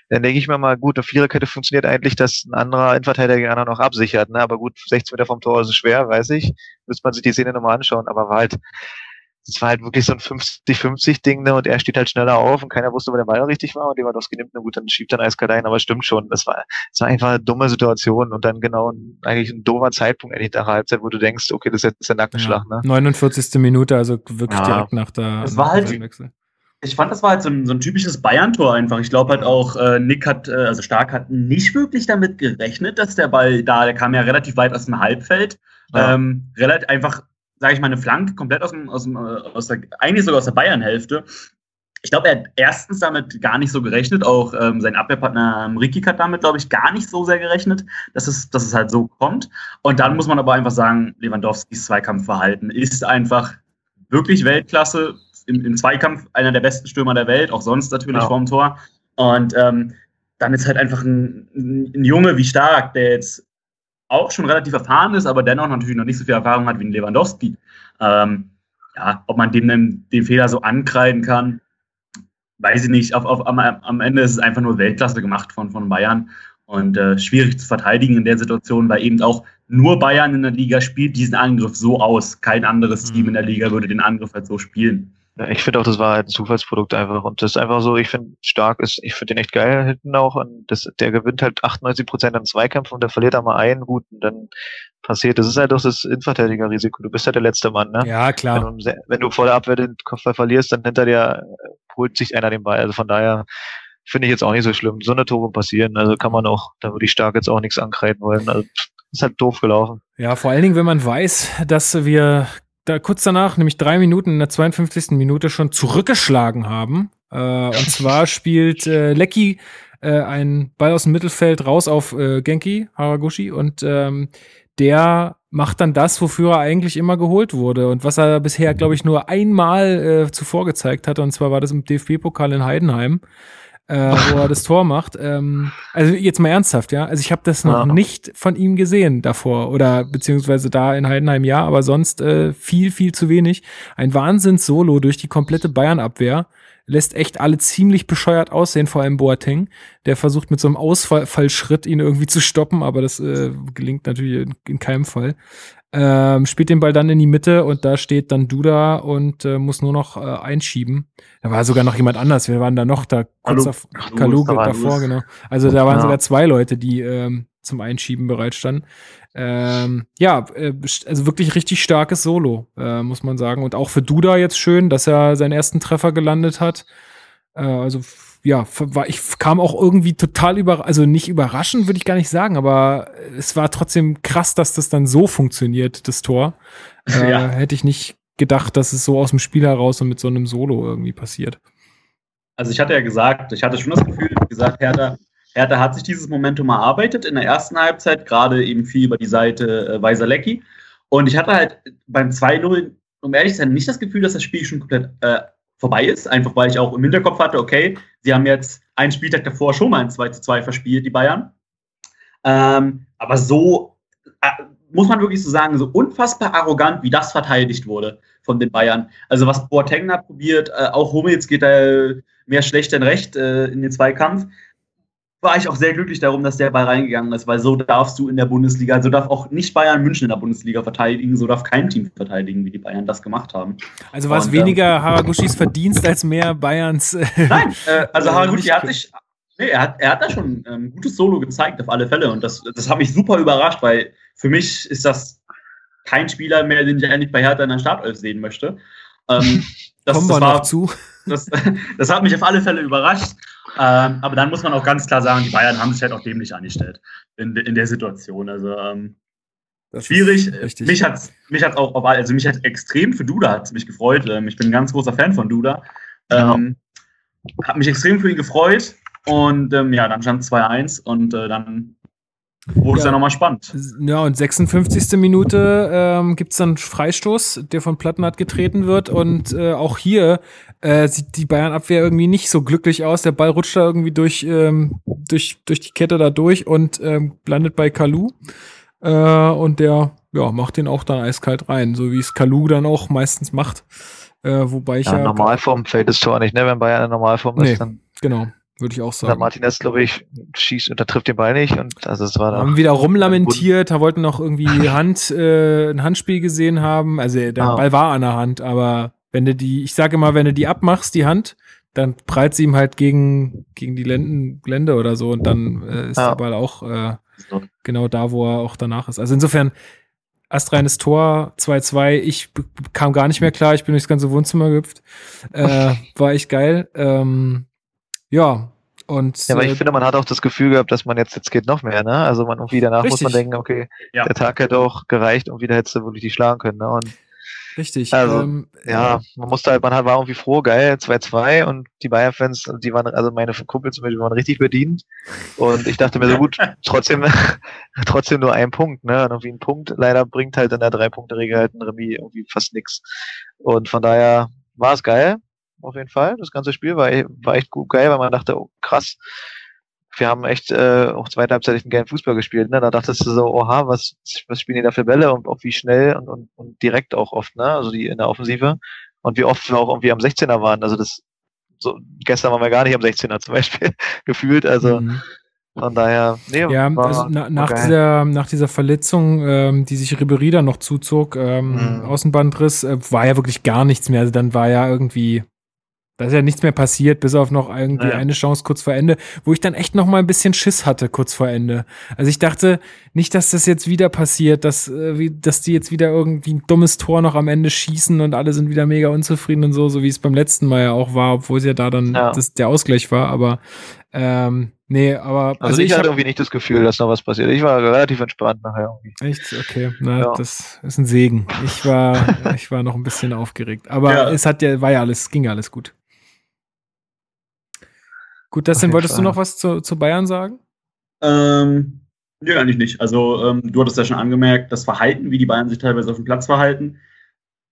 Speaker 2: Dann denke ich mir mal, gut, eine Viererkette funktioniert eigentlich, dass ein anderer Innenverteidiger den anderen noch absichert, ne? Aber gut, 16 Meter vom Tor ist schwer, weiß ich. Müsste man sich die Szene nochmal anschauen, aber war halt, das war halt wirklich so ein 50-50-Ding, ne? Und er steht halt schneller auf und keiner wusste, wo der Ball richtig war und Lewandowski nimmt, na gut, dann schiebt dann eiskalt ein, aber stimmt schon. Das war, das war einfach eine dumme Situation und dann genau ein, eigentlich ein doofer Zeitpunkt eigentlich nach der Halbzeit, wo du denkst, okay, das ist jetzt der Nackenschlag,
Speaker 1: ja.
Speaker 2: ne?
Speaker 1: 49. Minute, also wirklich
Speaker 2: Ja.
Speaker 1: direkt nach der
Speaker 3: war halt-
Speaker 1: Wechsel.
Speaker 3: Ich fand, das war halt so ein, so ein typisches Bayern-Tor einfach. Ich glaube halt auch, äh, Nick hat, äh, also Stark hat nicht wirklich damit gerechnet, dass der Ball da, der kam ja relativ weit aus dem Halbfeld.
Speaker 2: Ja.
Speaker 3: Ähm, relativ einfach, sage ich mal, eine Flanke komplett aus dem, aus dem, äh, aus der, eigentlich sogar aus der Bayern-Hälfte. Ich glaube, er hat erstens damit gar nicht so gerechnet, auch ähm, sein Abwehrpartner ähm, Ricky hat damit, glaube ich, gar nicht so sehr gerechnet, dass es, dass es halt so kommt. Und dann muss man aber einfach sagen, Lewandowskis Zweikampfverhalten ist einfach wirklich Weltklasse. Im, Im Zweikampf einer der besten Stürmer der Welt, auch sonst natürlich
Speaker 2: Ja.
Speaker 3: vorm Tor. Und ähm, dann ist halt einfach ein, ein, ein Junge wie Stark, der jetzt auch schon relativ erfahren ist, aber dennoch natürlich noch nicht so viel Erfahrung hat wie ein Lewandowski. Ähm, ja, ob man dem den, den Fehler so ankreiden kann, weiß ich nicht. Auf, auf, am, am Ende ist es einfach nur Weltklasse gemacht von, von Bayern und äh, schwierig zu verteidigen in der Situation, weil eben auch nur Bayern in der Liga spielt diesen Angriff so aus. Kein anderes
Speaker 1: Mhm.
Speaker 3: Team in der Liga würde den Angriff halt so spielen.
Speaker 2: Ich finde auch, das war halt ein Zufallsprodukt einfach. Und das ist einfach so, ich finde, stark ist, ich finde den echt geil hinten auch. Und das, der gewinnt halt 98 Prozent an Zweikampf und der verliert da mal einen guten, dann passiert. Das ist halt auch das Innenverteidigerrisiko. Du bist halt der letzte Mann, ne?
Speaker 1: Ja,
Speaker 2: Wenn,
Speaker 1: klar.
Speaker 2: du, im Se- wenn du vor der Abwehr den Kopfball verlierst, dann hinter dir holt sich einer den Ball. Also von daher finde ich jetzt auch nicht so schlimm. So eine Tore passieren. Also kann man auch, da würde ich stark jetzt auch nichts ankreiden wollen. Also ist halt doof gelaufen.
Speaker 1: Ja, vor allen Dingen, wenn man weiß, dass wir da kurz danach, nämlich drei Minuten in der 52. Minute schon zurückgeschlagen haben. Äh, und zwar [laughs] spielt äh, Lecky äh, einen Ball aus dem Mittelfeld raus auf äh, Genki Haraguchi und ähm, der macht dann das, wofür er eigentlich immer geholt wurde und was er bisher, glaube ich, nur einmal äh, zuvor gezeigt hatte, und zwar war das im DFB-Pokal in Heidenheim, äh, wo er das Tor macht. Ähm, also jetzt mal ernsthaft, ja. Also ich habe das noch
Speaker 2: Ja.
Speaker 1: nicht von ihm gesehen davor oder beziehungsweise da in Heidenheim ja, aber sonst äh, viel, viel zu wenig. Ein Wahnsinns-Solo durch die komplette Bayern-Abwehr. Lässt echt alle ziemlich bescheuert aussehen, vor allem Boateng. Der versucht mit so einem Ausfallschritt ihn irgendwie zu stoppen, aber das äh, gelingt natürlich in, in keinem Fall. Ähm, spielt den Ball dann in die Mitte und da steht dann Duda und äh, muss nur noch äh, einschieben. Da war sogar noch jemand anders. Wir waren da noch da kurz
Speaker 3: Kalu
Speaker 1: Kaluge davor, genau. Also da waren
Speaker 2: Ja.
Speaker 1: sogar zwei Leute, die ähm, zum Einschieben bereitstanden. Ähm, ja, äh, also wirklich richtig starkes Solo, äh, muss man sagen. Und auch für Duda jetzt schön, dass er seinen ersten Treffer gelandet hat. Äh, also ja, war, ich kam auch irgendwie total über, also nicht überraschend, würde ich gar nicht sagen, aber es war trotzdem krass, dass das dann so funktioniert, das Tor. [laughs] Äh,
Speaker 3: Ja.
Speaker 1: Hätte ich nicht gedacht, dass es so aus dem Spiel heraus und mit so einem Solo irgendwie passiert.
Speaker 3: Also ich hatte ja gesagt, ich hatte schon das Gefühl, wie gesagt, Hertha, Hertha hat sich dieses Momentum erarbeitet in der ersten Halbzeit, gerade eben viel über die Seite äh, Weiser-Lecki. Und ich hatte halt beim 2-0, um ehrlich zu sein, nicht das Gefühl, dass das Spiel schon komplett äh, vorbei ist, einfach weil ich auch im Hinterkopf hatte, okay, sie haben jetzt einen Spieltag davor schon mal ein 2 zu 2 verspielt, die Bayern. Ähm, aber so, äh, muss man wirklich so sagen, so unfassbar arrogant, wie das verteidigt wurde von den Bayern. Also was Boateng da probiert, äh, auch Hummels geht da mehr schlecht denn recht äh, in den Zweikampf. War ich auch sehr glücklich darum, dass der Ball reingegangen ist, weil so darfst du in der Bundesliga, so darf auch nicht Bayern München in der Bundesliga verteidigen, so darf kein Team verteidigen, wie die Bayern das gemacht haben.
Speaker 1: Also war es
Speaker 3: Und, ähm,
Speaker 1: weniger Haraguchis Verdienst als mehr Bayerns. Äh,
Speaker 3: Nein, äh, also [laughs]
Speaker 1: Äh,
Speaker 3: Haraguchi hat sich, nee, er hat, er hat da schon ein ähm, gutes Solo gezeigt, auf alle Fälle. Und das, das hat mich super überrascht, weil für mich ist das kein Spieler mehr, den ich eigentlich bei Hertha in der Startelf sehen möchte. Ähm, [laughs] das,
Speaker 1: Kommen wir
Speaker 3: war,
Speaker 1: noch zu.
Speaker 3: das, [laughs] das hat mich auf alle Fälle überrascht. Ähm, aber dann muss man auch ganz klar sagen, die Bayern haben sich halt auch dämlich angestellt in, in der Situation. Also ähm,
Speaker 1: Das ist
Speaker 3: schwierig. Mich hat mich hat's auch, also mich hat extrem für Duda hat's mich gefreut. Ähm, ich bin ein ganz großer Fan von Duda. Ähm, Hat mich extrem für ihn gefreut. Und ähm, ja, dann stand 2-1 und äh, dann wurde es ja, ja nochmal spannend.
Speaker 1: Ja, und 56. Minute ähm, gibt es dann Freistoß, der von Plattenhardt getreten wird. Und äh, auch hier äh, sieht die Bayern-Abwehr irgendwie nicht so glücklich aus. Der Ball rutscht da irgendwie durch, ähm, durch, durch die Kette da durch und ähm, landet bei Kalu. Äh, und der ja, macht den auch dann eiskalt rein, so wie es Kalu dann auch meistens macht. Äh, wobei ich ja.
Speaker 2: ja Normalform fällt das Tor nicht, ne? Wenn Bayern in Normalform
Speaker 1: nee, ist, dann. Genau. Würde ich auch sagen. Der
Speaker 2: Martinez, glaube ich, schießt und da trifft den Ball nicht. Und also es war da.
Speaker 1: Haben wieder rumlamentiert, da wollten noch irgendwie [laughs] Hand, äh, ein Handspiel gesehen haben. Also der ah. Ball war an der Hand, aber wenn du die, ich sage immer, wenn du die abmachst, die Hand, dann prallt sie ihm halt gegen, gegen die Lenden, Lende oder so und dann äh, ist ja. der Ball auch äh, genau da, wo er auch danach ist. Also insofern, astreines Tor, 2-2. Ich kam gar nicht mehr klar, ich bin durchs ganze Wohnzimmer gehüpft. Äh, [laughs] war echt geil. Ähm, ja, und.
Speaker 2: Ja, aber ich äh, finde, man hat auch das Gefühl gehabt, dass man jetzt, jetzt geht noch mehr, ne? Also man irgendwie danach richtig. muss man denken, okay, ja. der Tag hätte auch gereicht und wieder hättest du wirklich die schlagen können, ne? Und
Speaker 1: Richtig.
Speaker 2: Also, ähm, ja, man musste halt, man war irgendwie froh, geil, 2-2 und die Bayern-Fans, die waren, also meine Kumpel zum Beispiel, waren richtig bedient. Und ich dachte mir so, gut, [laughs] trotzdem, [laughs] trotzdem nur ein Punkt, ne? Und irgendwie ein Punkt leider bringt halt in der Drei-Punkte-Regel halt ein Remis irgendwie fast nix. Und von daher war es geil, auf jeden Fall. Das ganze Spiel war, war echt gut geil, weil man dachte, oh, krass, wir haben echt äh, auch zweite Halbzeit einen geilen Fußball gespielt. Ne? Da dachtest du so, oha, was, was spielen die da für Bälle und auch wie schnell und, und, und direkt auch oft, ne? Also die in der Offensive. Und wie oft wir auch irgendwie am 16er waren. Also das so gestern waren wir gar nicht am 16er zum Beispiel [laughs] gefühlt. Also mhm. von daher,
Speaker 1: nee, ja, war, also na, nach dieser nach dieser Verletzung, ähm, die sich Ribery dann noch zuzog, ähm, mhm. Außenbandriss, äh, war ja wirklich gar nichts mehr. Also dann war ja irgendwie da ist ja nichts mehr passiert, bis auf noch irgendwie naja. eine Chance kurz vor Ende, wo ich dann echt noch mal ein bisschen Schiss hatte kurz vor Ende. Also ich dachte nicht, dass das jetzt wieder passiert, dass, äh, dass die jetzt wieder irgendwie ein dummes Tor noch am Ende schießen und alle sind wieder mega unzufrieden und so, so wie es beim letzten Mal ja auch war, obwohl es ja da dann ja. Das, der Ausgleich war. Aber ähm, nee, aber
Speaker 2: also, also ich, ich hatte irgendwie nicht das Gefühl, dass noch was passiert. Ich war relativ entspannt nachher irgendwie.
Speaker 1: Echt? Okay, na, ja. das ist ein Segen. Ich war, [laughs] ich war noch ein bisschen aufgeregt. Aber ja. es hat ja, war ja alles, ging ja alles gut. Gut, Destin, wolltest du noch was zu, zu Bayern sagen?
Speaker 3: Ähm, nee, eigentlich nicht. Also, ähm, du hattest ja schon angemerkt, das Verhalten, wie die Bayern sich teilweise auf dem Platz verhalten,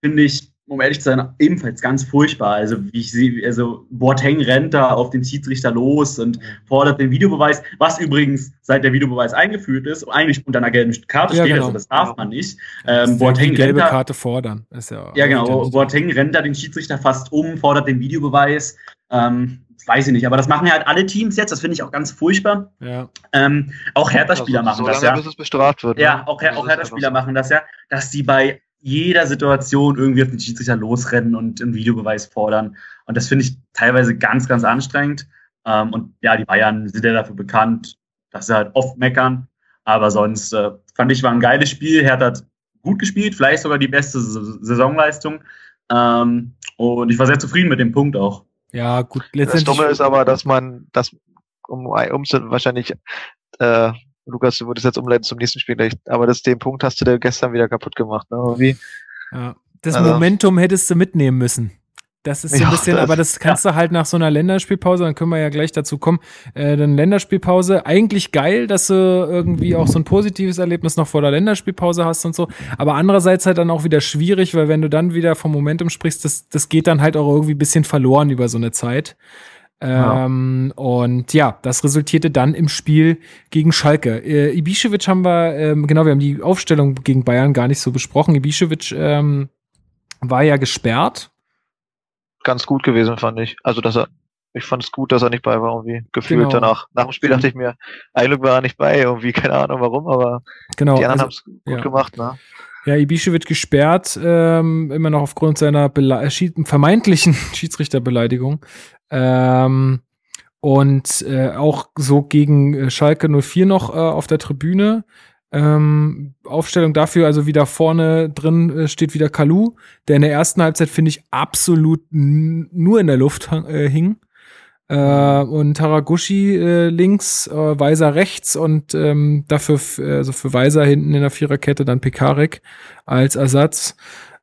Speaker 3: finde ich, um ehrlich zu sein, ebenfalls ganz furchtbar. Also, wie ich sehe, also Boateng rennt da auf den Schiedsrichter los und fordert den Videobeweis, was übrigens seit der Videobeweis eingeführt ist, eigentlich unter einer gelben Karte ja, steht, genau. also das darf man nicht.
Speaker 1: Ähm, Boateng die gelbe rennt da, Karte fordern. Ist ja,
Speaker 3: ja genau. Boateng rennt da den Schiedsrichter fast um, fordert den Videobeweis. Ähm, weiß ich nicht, aber das machen ja halt alle Teams jetzt, das finde ich auch ganz furchtbar. Ja. Ähm, auch Hertha-Spieler also, machen so das
Speaker 2: ja. Bis es bestraft wird.
Speaker 3: Ja, ne? auch, auch Hertha-Spieler machen das ja, dass sie bei jeder Situation irgendwie auf den Schiedsrichter losrennen und einen Videobeweis fordern. Und das finde ich teilweise ganz, ganz anstrengend. Ähm, und ja, die Bayern sind ja dafür bekannt, dass sie halt oft meckern. Aber sonst äh, fand ich, war ein geiles Spiel. Hertha hat gut gespielt, vielleicht sogar die beste Saisonleistung. Ähm, und ich war sehr zufrieden mit dem Punkt auch.
Speaker 1: Ja, gut,
Speaker 2: letztendlich. Das Dumme ist aber, dass man, das um, um wahrscheinlich, äh, Lukas, du würdest jetzt umleiten zum nächsten Spiel gleich, aber das, den Punkt hast du dir gestern wieder kaputt gemacht, ne? Irgendwie.
Speaker 1: Ja. Das also. Momentum hättest du mitnehmen müssen. Das ist so ja, ein bisschen, das, aber das kannst ja. du halt nach so einer Länderspielpause, dann können wir ja gleich dazu kommen, äh, dann Länderspielpause, eigentlich geil, dass du irgendwie auch so ein positives Erlebnis noch vor der Länderspielpause hast und so, aber andererseits halt dann auch wieder schwierig, weil wenn du dann wieder vom Momentum sprichst, das, das geht dann halt auch irgendwie ein bisschen verloren über so eine Zeit. Ähm, ja. Und ja, das resultierte dann im Spiel gegen Schalke. Äh, Ibišević haben wir, ähm, genau, wir haben die Aufstellung gegen Bayern gar nicht so besprochen. Ibišević ähm, war ja gesperrt
Speaker 2: ganz gut gewesen, fand ich. Also, dass er, ich fand es gut, dass er nicht bei war, irgendwie gefühlt genau. danach. Nach dem Spiel dachte ich mir, eigentlich war er nicht bei, irgendwie, [laughs] keine Ahnung warum, aber
Speaker 1: genau,
Speaker 2: die anderen also, haben es gut ja. gemacht, ne?
Speaker 1: Ja, Ibišević gesperrt, ähm, immer noch aufgrund seiner Bele äh, vermeintlichen [laughs] Schiedsrichterbeleidigung. Ähm, und äh, auch so gegen äh, Schalke 04 noch äh, auf der Tribüne. Ähm, Aufstellung dafür, also wieder vorne drin äh, steht wieder Kalu, der in der ersten Halbzeit, finde ich, absolut nur in der Luft äh, hing. Äh, und Taraguchi äh, links, äh, Weiser rechts und ähm, dafür, also für Weiser hinten in der Viererkette dann Pekarek als Ersatz.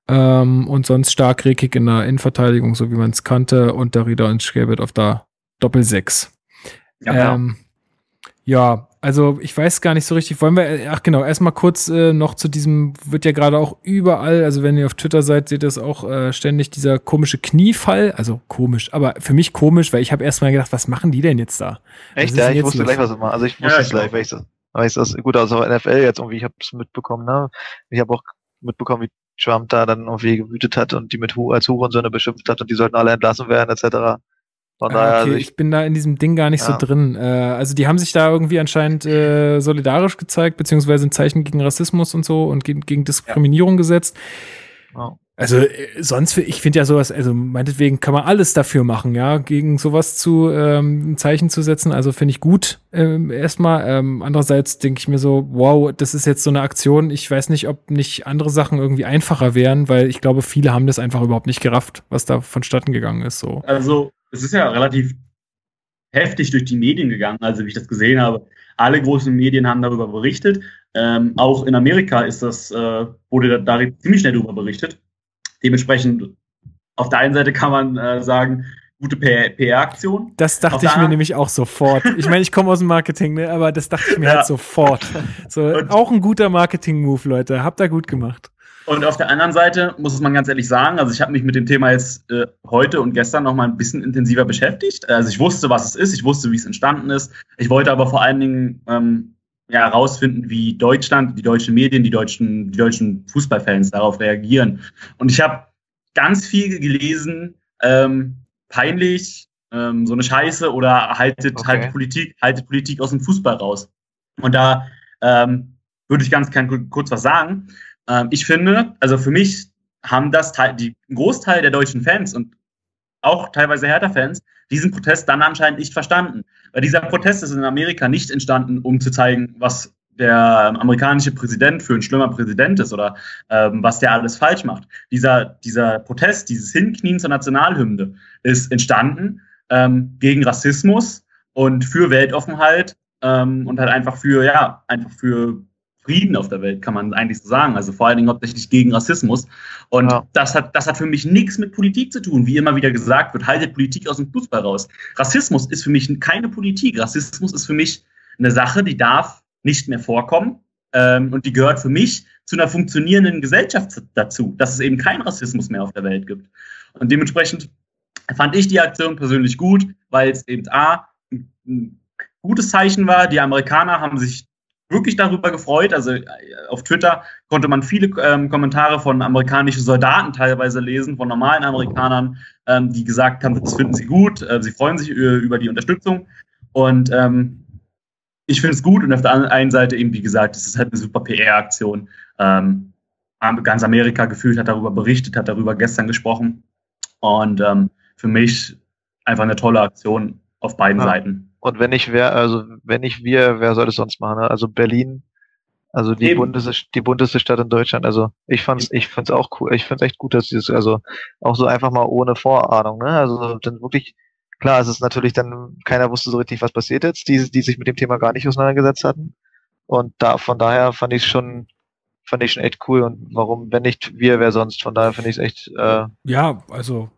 Speaker 1: Ähm, und sonst stark Rekik in der Innenverteidigung, so wie man es kannte, und der Rieder und Schgebet auf der Doppel-6. Ja, ähm, ja, also ich weiß gar nicht so richtig, wollen wir, äh, ach genau, erstmal kurz äh, noch zu diesem, wird ja gerade auch überall, also wenn ihr auf Twitter seid, seht ihr das auch äh, ständig, dieser komische Kniefall, also komisch, aber für mich komisch, weil ich habe erstmal gedacht, was machen die denn jetzt da?
Speaker 2: Echt, ja, ich wusste los? gleich, was sie machen, also ich wusste ja, es gleich, weil ich so, weil ich das, gut, also NFL jetzt irgendwie, ich habe es mitbekommen, ne, ich habe auch mitbekommen, wie Trump da dann irgendwie gewütet hat und die mit Hu als Hurensöhne beschimpft hat und die sollten alle entlassen werden, etc.
Speaker 1: Von ah, daher, okay, also ich, ich, bin da in diesem Ding gar nicht ja. so drin. Äh, also die haben sich da irgendwie anscheinend äh, solidarisch gezeigt, beziehungsweise ein Zeichen gegen Rassismus und so und gegen, gegen Diskriminierung ja. gesetzt. Oh. Also äh, sonst, ich finde ja sowas, also meinetwegen kann man alles dafür machen, ja, gegen sowas zu ähm, ein Zeichen zu setzen. Also finde ich gut ähm, erstmal. Ähm, andererseits denke ich mir so, wow, das ist jetzt so eine Aktion. Ich weiß nicht, ob nicht andere Sachen irgendwie einfacher wären, weil ich glaube, viele haben das einfach überhaupt nicht gerafft, was da vonstatten gegangen ist. So.
Speaker 3: Also es ist ja relativ heftig durch die Medien gegangen, also wie ich das gesehen habe. Alle großen Medien haben darüber berichtet. Ähm, auch in Amerika ist das, äh, wurde da, da ziemlich schnell darüber berichtet. Dementsprechend, auf der einen Seite kann man äh, sagen, gute PR-Aktion.
Speaker 1: Das dachte ich mir nämlich auch sofort. Ich meine, ich komme aus dem Marketing, ne, aber das dachte ich mir [laughs] ja. halt sofort. So, auch ein guter Marketing-Move, Leute. Habt ihr gut gemacht.
Speaker 3: Und auf der anderen Seite muss man ganz ehrlich sagen, also ich habe mich mit dem Thema jetzt äh, heute und gestern noch mal ein bisschen intensiver beschäftigt. Also ich wusste, was es ist, ich wusste, wie es entstanden ist. Ich wollte aber vor allen Dingen ähm, ja, herausfinden, wie Deutschland, die deutschen Medien, die deutschen, die deutschen Fußballfans darauf reagieren. Und ich habe ganz viel gelesen, ähm, peinlich, ähm, so eine Scheiße oder haltet, okay. haltet, Politik, haltet Politik aus dem Fußball raus. Und da ähm, würde ich ganz gern kurz was sagen. Ähm, ich finde, also für mich haben das die ein Großteil der deutschen Fans und auch teilweise Hertha-Fans diesen Protest dann anscheinend nicht verstanden. Weil dieser Protest ist in Amerika nicht entstanden, um zu zeigen, was der amerikanische Präsident für ein schlimmer Präsident ist oder ähm, was der alles falsch macht. Dieser, dieser Protest, dieses Hinknien zur Nationalhymne ist entstanden ähm, gegen Rassismus und für Weltoffenheit ähm, und halt einfach für, ja, einfach für Frieden auf der Welt, kann man eigentlich so sagen. Also vor allen Dingen hauptsächlich gegen Rassismus. Und ja. das, hat, das hat für mich nichts mit Politik zu tun, wie immer wieder gesagt wird, haltet Politik aus dem Fußball raus. Rassismus ist für mich keine Politik. Rassismus ist für mich eine Sache, die darf nicht mehr vorkommen. Ähm, und die gehört für mich zu einer funktionierenden Gesellschaft dazu, dass es eben keinen Rassismus mehr auf der Welt gibt. Und dementsprechend fand ich die Aktion persönlich gut, weil es eben A, ein gutes Zeichen war. Die Amerikaner haben sich wirklich darüber gefreut. Also äh, auf Twitter konnte man viele ähm, Kommentare von amerikanischen Soldaten teilweise lesen, von normalen Amerikanern, ähm, die gesagt haben, das finden sie gut, äh, sie freuen sich über, über die Unterstützung. Und ähm, ich finde es gut und auf der einen Seite eben, wie gesagt, es ist halt eine super PR-Aktion. Ähm, ganz Amerika gefühlt hat darüber berichtet, hat darüber gestern gesprochen. Und ähm, für mich einfach eine tolle Aktion auf beiden ja. Seiten.
Speaker 2: Und wenn nicht wer, also wenn nicht wir, wer soll es sonst machen? Ne? Also Berlin, also die bunteste, die bunteste Stadt in Deutschland. Also ich fand's, ich find's auch cool. Ich find's echt gut, dass dieses, also auch so einfach mal ohne Vorahnung, ne? Also dann wirklich, klar, es ist natürlich dann, keiner wusste so richtig, was passiert jetzt, die, die sich mit dem Thema gar nicht auseinandergesetzt hatten. Und da, von daher fand ich schon, fand ich schon echt cool. Und warum, wenn nicht wir, wer sonst? Von daher finde ich es echt. Äh,
Speaker 1: ja, also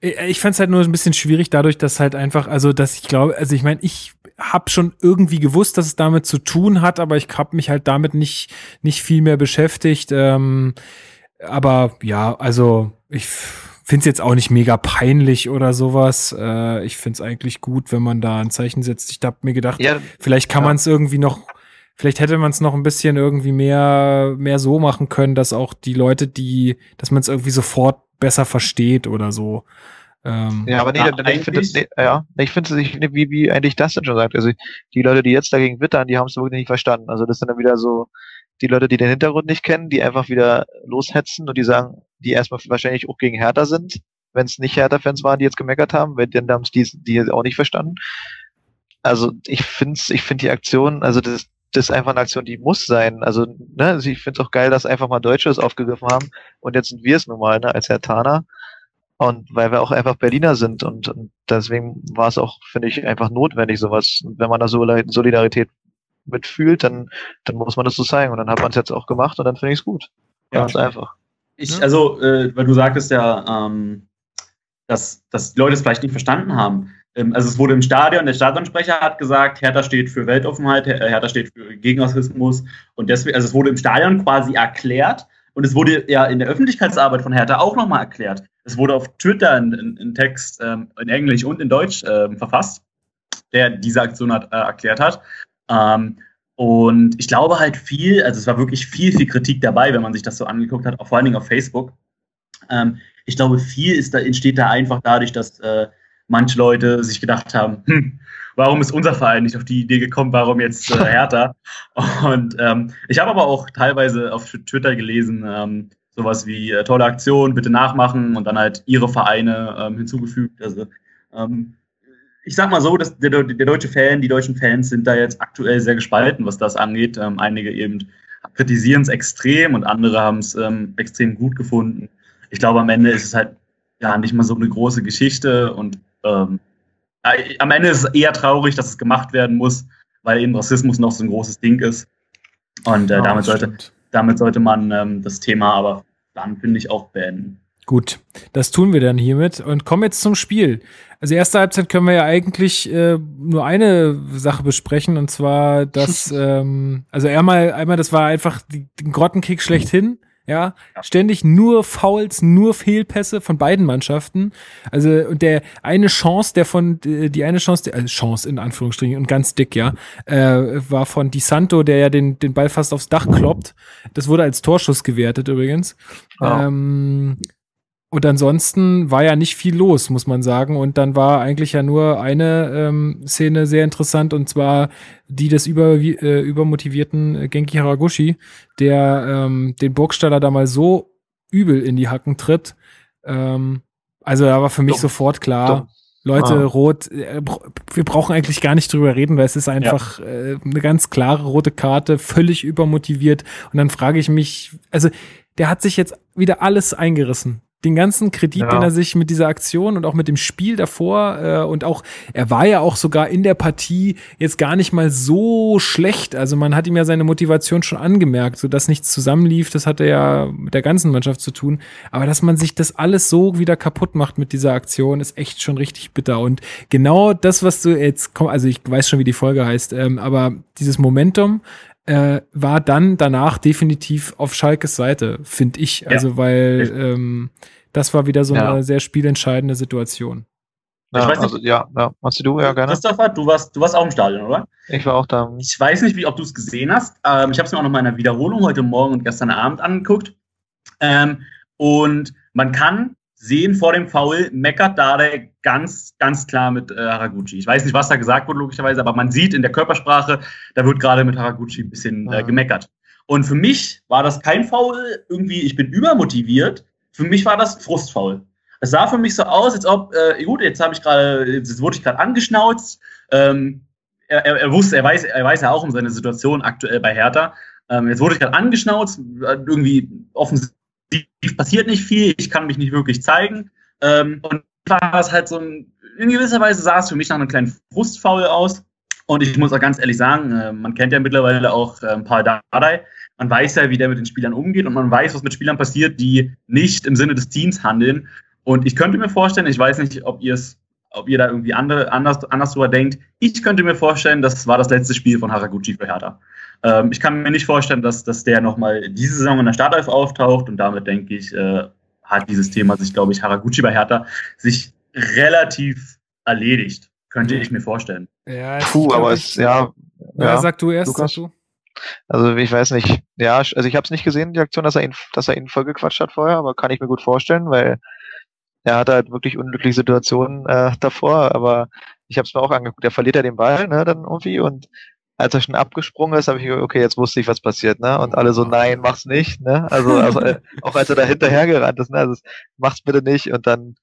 Speaker 1: ich fand es halt nur ein bisschen schwierig dadurch, dass halt einfach, also dass ich glaube, also ich meine, ich habe schon irgendwie gewusst, dass es damit zu tun hat, aber ich habe mich halt damit nicht nicht viel mehr beschäftigt. Ähm, aber ja, also ich finde es jetzt auch nicht mega peinlich oder sowas. Äh, ich finde es eigentlich gut, wenn man da ein Zeichen setzt. Ich habe mir gedacht, ja, vielleicht kann ja. man es irgendwie noch Vielleicht hätte man es noch ein bisschen irgendwie mehr, mehr so machen können, dass auch die Leute, die, dass man es irgendwie sofort besser versteht oder so.
Speaker 2: Ähm, ja, aber nee, ja, ich finde nee, ja, ich finde es wie, wie eigentlich das denn schon sagt. Also die Leute, die jetzt dagegen wittern, die haben es wirklich nicht verstanden. Also das sind dann wieder so die Leute, die den Hintergrund nicht kennen, die einfach wieder loshetzen und die sagen, die erstmal wahrscheinlich auch gegen Hertha sind, wenn es nicht Hertha-Fans waren, die jetzt gemeckert haben, wenn dann haben es die, die auch nicht verstanden. Also ich finde ich finde die Aktion, also das, das ist einfach eine Aktion, die muss sein. Also, ne, also ich finde es auch geil, dass einfach mal Deutsche es aufgegriffen haben und jetzt sind wir es nun mal, ne, als Herr Tana. Und weil wir auch einfach Berliner sind und, und deswegen war es auch, finde ich, einfach notwendig, sowas. Wenn man da so Solidarität mitfühlt, dann, dann muss man das so zeigen. Und dann hat man es jetzt auch gemacht und dann finde ich es gut. Ja, Ganz einfach.
Speaker 3: Ich, also, äh, weil du sagtest ja, ähm, dass, dass die Leute es vielleicht nicht verstanden haben. Ähm, also es wurde im Stadion, der Stadionsprecher hat gesagt, Hertha steht für Weltoffenheit, Hertha steht für Gegenrassismus und deswegen, also es wurde im Stadion quasi erklärt und es wurde ja in der Öffentlichkeitsarbeit von Hertha auch nochmal erklärt. Es wurde auf Twitter ein, Text ähm, in Englisch und in Deutsch ähm, verfasst, der diese Aktion hat, äh, erklärt hat. Ähm, und ich glaube halt viel, also es war wirklich viel, viel Kritik dabei, wenn man sich das so angeguckt hat, auch vor allen Dingen auf Facebook. Ähm, ich glaube, viel ist da, entsteht da einfach dadurch, dass äh, manche Leute sich gedacht haben, hm, warum ist unser Verein nicht auf die Idee gekommen, warum jetzt äh, [laughs] Hertha? Und ähm, ich habe aber auch teilweise auf Twitter gelesen, ähm, sowas wie äh, tolle Aktion, bitte nachmachen und dann halt ihre Vereine ähm, hinzugefügt. Also ähm, ich sag mal so, dass der, der, deutsche Fan, die deutschen Fans sind da jetzt aktuell sehr gespalten, was das angeht. Ähm, einige eben kritisieren es extrem und andere haben es ähm, extrem gut gefunden. Ich glaube, am Ende ist es halt ja nicht mal so eine große Geschichte und ähm, äh, am Ende ist es eher traurig, dass es gemacht werden muss, weil eben Rassismus noch so ein großes Ding ist. Und äh, ja, damit, sollte, damit sollte man ähm, das Thema aber dann, finde ich, auch beenden.
Speaker 1: Gut, das tun wir dann hiermit und kommen jetzt zum Spiel. Also erste Halbzeit können wir ja eigentlich äh, nur eine Sache besprechen und zwar, dass [laughs] ähm, also einmal, einmal, das war einfach den Grottenkick schlechthin. Ja, ständig nur Fouls, nur Fehlpässe von beiden Mannschaften. Also und der eine Chance, der von die eine Chance, also Chance in Anführungsstrichen und ganz dick, ja, äh, war von Di Santo, der ja den den Ball fast aufs Dach kloppt. Das wurde als Torschuss gewertet übrigens. Ja. Ähm, und ansonsten war ja nicht viel los, muss man sagen. Und dann war eigentlich ja nur eine ähm, Szene sehr interessant, und zwar die des über, äh, übermotivierten Genki Haraguchi, der ähm, den Burgstaller da mal so übel in die Hacken tritt. Ähm, also da war für mich Dumm. sofort klar, Dumm. Leute, ah. rot, äh, wir brauchen eigentlich gar nicht drüber reden, weil es ist einfach ja. äh, eine ganz klare rote Karte, völlig übermotiviert. Und dann frage ich mich, also der hat sich jetzt wieder alles eingerissen den ganzen Kredit, ja. den er sich mit dieser Aktion und auch mit dem Spiel davor äh, und auch, er war ja auch sogar in der Partie jetzt gar nicht mal so schlecht. Also man hat ihm ja seine Motivation schon angemerkt, so dass nichts zusammenlief, das hatte ja mit der ganzen Mannschaft zu tun. Aber dass man sich das alles so wieder kaputt macht mit dieser Aktion, ist echt schon richtig bitter. Und genau das, was du jetzt, komm, also ich weiß schon, wie die Folge heißt, ähm, aber dieses Momentum, äh, war dann danach definitiv auf Schalkes Seite, finde ich. Also, ja. weil ähm, das war wieder so ja. eine sehr spielentscheidende Situation.
Speaker 2: Ja, ich weiß nicht, also, ja, ja. Machst du ja gerne?
Speaker 3: Christopher, du warst, du warst auch im Stadion, oder?
Speaker 2: Ich war auch da.
Speaker 3: Ich weiß nicht, wie, ob du es gesehen hast. Ähm, ich habe es mir auch noch mal in einer Wiederholung heute Morgen und gestern Abend angeguckt. Ähm, und man kann sehen vor dem Foul, meckert Dade ganz, ganz klar mit äh, Haraguchi. Ich weiß nicht, was da gesagt wurde, logischerweise, aber man sieht in der Körpersprache, da wird gerade mit Haraguchi ein bisschen äh, gemeckert. Und für mich war das kein Foul, irgendwie, ich bin übermotiviert. Für mich war das Frustfoul. Es sah für mich so aus, als ob, äh, gut, jetzt habe ich gerade, jetzt wurde ich gerade angeschnauzt. Ähm, er, er, er, wusste, er weiß, er weiß ja auch um seine Situation aktuell bei Hertha. Ähm, jetzt wurde ich gerade angeschnauzt, irgendwie offensichtlich passiert nicht viel, ich kann mich nicht wirklich zeigen. Ähm, und war es halt so ein, in gewisser Weise sah es für mich nach einem kleinen Frustfaul aus. Und ich muss auch ganz ehrlich sagen, äh, man kennt ja mittlerweile auch äh, ein paar Dardai. Man weiß ja, wie der mit den Spielern umgeht und man weiß, was mit Spielern passiert, die nicht im Sinne des Teams handeln. Und ich könnte mir vorstellen, ich weiß nicht, ob ihr ob ihr da irgendwie andere, anders, anders drüber denkt. Ich könnte mir vorstellen, das war das letzte Spiel von Haraguchi für Hertha. Ähm, ich kann mir nicht vorstellen, dass, dass der nochmal diese Saison in der Startelf auftaucht und damit denke ich, äh, hat dieses Thema sich, glaube ich, Haraguchi bei Hertha sich relativ erledigt. Könnte ich mir vorstellen.
Speaker 2: Ja, Puh, aber es, ja,
Speaker 1: ja, ja. Sag du erst, Lukas. sag du.
Speaker 2: Also ich weiß nicht. Ja, also ich habe es nicht gesehen, die Aktion, dass er ihn, dass er ihn vollgequatscht hat vorher, aber kann ich mir gut vorstellen, weil er hat halt wirklich unglückliche Situationen äh, davor, aber ich habe es mir auch angeguckt, er verliert ja den Ball, ne, dann irgendwie und als er schon abgesprungen ist, habe ich okay, jetzt wusste ich, was passiert, ne? Und alle so, nein, mach's nicht, ne? Also, also äh, auch als er da hinterhergerannt ist, ne? Also, mach's bitte nicht. Und dann,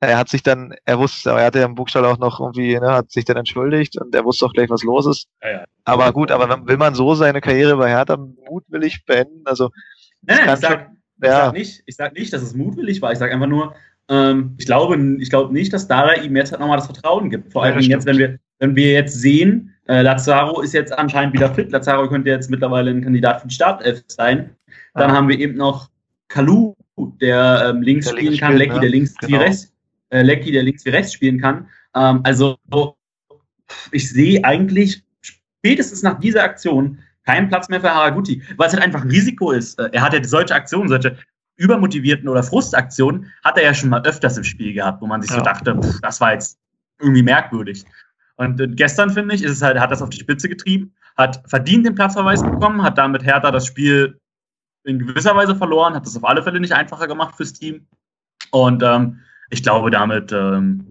Speaker 2: er hat sich dann, er wusste, er hatte ja im Buchstall auch noch irgendwie, ne, hat sich dann entschuldigt und er wusste auch gleich, was los ist. Ja, ja. Aber gut, aber will man so seine Karriere bei Hertha mutwillig beenden? Also,
Speaker 3: Nein, ich, sag, schon, ich, ja. sag nicht, ich sag nicht, dass es mutwillig war. Ich sag einfach nur, ähm, ich glaube, ich glaube nicht, dass Dara ihm jetzt halt nochmal das Vertrauen gibt. Vor allem jetzt, wenn wir, wenn wir jetzt sehen, äh, Lazaro ist jetzt anscheinend wieder fit. Lazaro könnte jetzt mittlerweile ein Kandidat für die Startelf sein. Dann ah. haben wir eben noch Kalu, der ähm, links der spielen links kann, Lecky, der links genau. wie rechts, äh, Lecky, der links wie rechts spielen kann. Ähm, also ich sehe eigentlich spätestens nach dieser Aktion keinen Platz mehr für Haraguchi, weil es halt einfach ein Risiko ist. Äh, er hat ja solche Aktionen, solche übermotivierten oder Frustaktionen, hat er ja schon mal öfters im Spiel gehabt, wo man sich ja. so dachte, pff, das war jetzt irgendwie merkwürdig. Und gestern, finde ich, ist es halt, hat das auf die Spitze getrieben, hat verdient den Platzverweis bekommen, hat damit Hertha das Spiel in gewisser Weise verloren, hat das auf alle Fälle nicht einfacher gemacht fürs Team. Und ähm, ich glaube, damit ähm,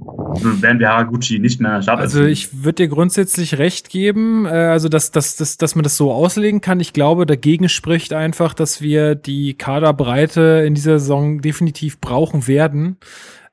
Speaker 3: werden wir Haraguchi nicht mehr
Speaker 1: starten. Also ich würde dir grundsätzlich recht geben, äh, also dass, dass, dass, dass man das so auslegen kann. Ich glaube, dagegen spricht einfach, dass wir die Kaderbreite in dieser Saison definitiv brauchen werden.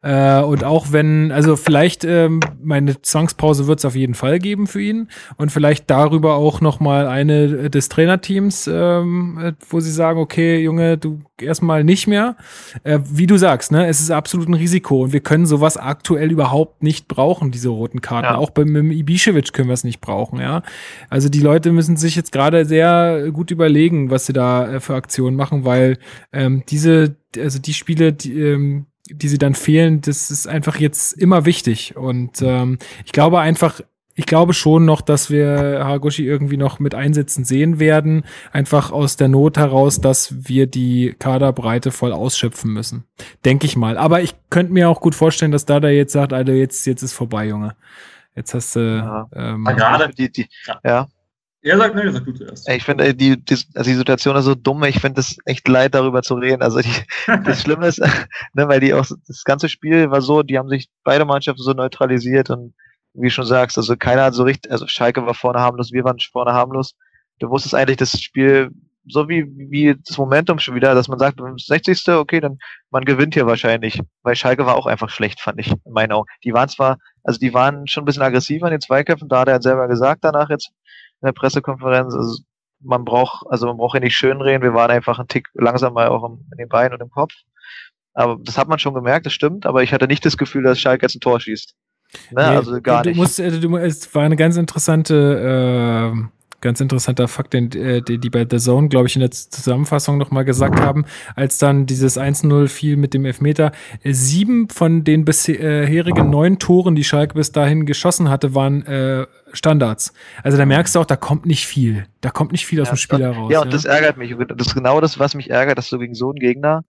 Speaker 1: Äh, und auch wenn, also vielleicht ähm, meine Zwangspause wird es auf jeden Fall geben für ihn und vielleicht darüber auch noch mal eine des Trainerteams, ähm, äh, wo sie sagen, okay, Junge, du erstmal nicht mehr. Äh, wie du sagst, ne, es ist absolut ein Risiko und wir können sowas aktuell überhaupt nicht brauchen, diese roten Karten. Ja. Auch beim Ibišević können wir es nicht brauchen, ja. Also die Leute müssen sich jetzt gerade sehr gut überlegen, was sie da äh, für Aktionen machen, weil ähm, diese, also die Spiele, die, ähm, die sie dann fehlen, das ist einfach jetzt immer wichtig. Und ähm, ich glaube einfach, ich glaube schon noch, dass wir Haraguchi irgendwie noch mit Einsätzen sehen werden. Einfach aus der Not heraus, dass wir die Kaderbreite voll ausschöpfen müssen. Denke ich mal. Aber ich könnte mir auch gut vorstellen, dass Dada jetzt sagt, Alter, jetzt, jetzt ist vorbei, Junge. Jetzt hast du.
Speaker 2: Ja. Ähm, gerade die, die, ja.
Speaker 3: Er sagt, ne, sag du zuerst.
Speaker 2: Ich finde, die, die, also die Situation ist so dumm, ich finde es echt leid, darüber zu reden. Also die, [laughs] das Schlimme ist, [laughs] ne, weil die auch, das ganze Spiel war so, die haben sich beide Mannschaften so neutralisiert und wie du schon sagst, also keiner hat so richtig, also Schalke war vorne harmlos, wir waren vorne harmlos. Du wusstest eigentlich das Spiel so wie, wie das Momentum schon wieder, dass man sagt, 60. okay, dann man gewinnt hier wahrscheinlich. Weil Schalke war auch einfach schlecht, fand ich, in meinen Augen. Die waren zwar, also die waren schon ein bisschen aggressiver in den Zweikämpfen, da hat er selber gesagt danach jetzt, in der Pressekonferenz. Also man braucht, also man braucht ja nicht schönreden, wir waren einfach ein Tick langsamer auch in den Beinen und im Kopf. Aber das hat man schon gemerkt, das stimmt, aber ich hatte nicht das Gefühl, dass Schalke jetzt ein Tor schießt.
Speaker 1: Ne? Nee, also gar du nicht. Musst, äh, du, es war eine ganz interessante äh, ganz interessanter Fakt, den äh, die, die bei The Zone, glaube ich, in der Zusammenfassung nochmal gesagt haben, als dann dieses 1-0 fiel mit dem Elfmeter. Äh, sieben von den bisherigen neun Toren, die Schalke bis dahin geschossen hatte, waren äh, Standards. Also da merkst du auch, da kommt nicht viel. Da kommt nicht viel aus ja, dem Spiel heraus.
Speaker 2: Ja, und ja? das ärgert mich. Das ist genau das, was mich ärgert, dass du gegen so einen Gegner,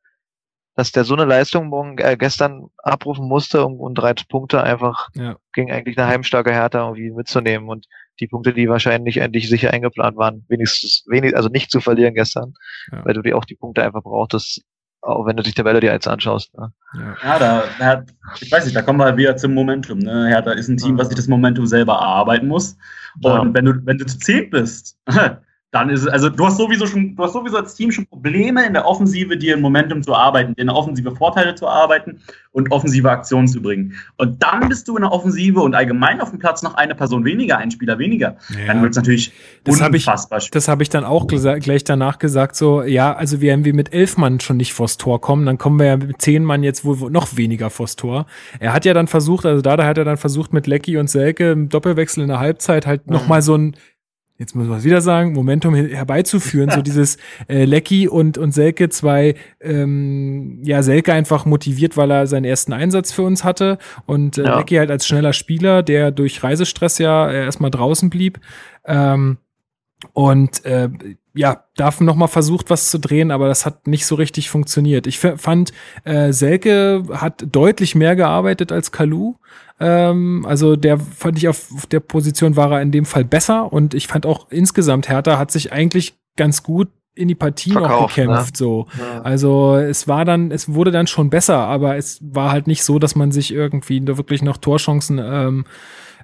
Speaker 2: dass der so eine Leistung morgen, äh, gestern abrufen musste, um, um drei Punkte einfach ja. gegen eigentlich eine heimstarke Hertha irgendwie mitzunehmen. Und die Punkte, die wahrscheinlich endlich sicher eingeplant waren, wenigstens wenig, also nicht zu verlieren gestern, ja. weil du dir auch die Punkte einfach brauchtest, auch wenn du die Tabelle dir jetzt anschaust. Ne?
Speaker 3: Ja, ja da, da, ich weiß nicht, da kommen wir wieder zum Momentum. Ne? Hertha ist ein Team, was sich das Momentum selber erarbeiten muss. Und ja. wenn du, wenn du zu zehn bist, [laughs] dann ist es, also du hast sowieso schon, du hast sowieso als Team schon Probleme in der Offensive, dir ein Momentum zu arbeiten, dir eine offensive Vorteile zu arbeiten und offensive Aktionen zu bringen. Und dann bist du in der Offensive und allgemein auf dem Platz noch eine Person weniger, ein Spieler weniger. Ja. Dann wird es natürlich
Speaker 1: das unfassbar ich, Das habe ich dann auch gleich danach gesagt, so, ja, also wenn wir mit elf Mann schon nicht vors Tor kommen, dann kommen wir ja mit zehn Mann jetzt wohl noch weniger vors Tor. Er hat ja dann versucht, also da, da hat er dann versucht, mit Lecky und Selke im Doppelwechsel in der Halbzeit halt mhm. nochmal so ein jetzt muss man es wieder sagen, Momentum herbeizuführen, so [laughs] dieses äh, Lecky und, und Selke zwei, ähm, ja, Selke einfach motiviert, weil er seinen ersten Einsatz für uns hatte und äh, ja. Lecky halt als schneller Spieler, der durch Reisestress ja erstmal draußen blieb. Ähm, und äh, ja, darf noch mal versucht, was zu drehen, aber das hat nicht so richtig funktioniert. Ich fand, äh, Selke hat deutlich mehr gearbeitet als Kalu. Ähm, also der fand ich auf, auf der Position war er in dem Fall besser und ich fand auch insgesamt Hertha hat sich eigentlich ganz gut in die Partie Verkauft, noch gekämpft, ne? so. Ja. Also es war dann, es wurde dann schon besser, aber es war halt nicht so, dass man sich irgendwie da wirklich noch Torchancen ähm,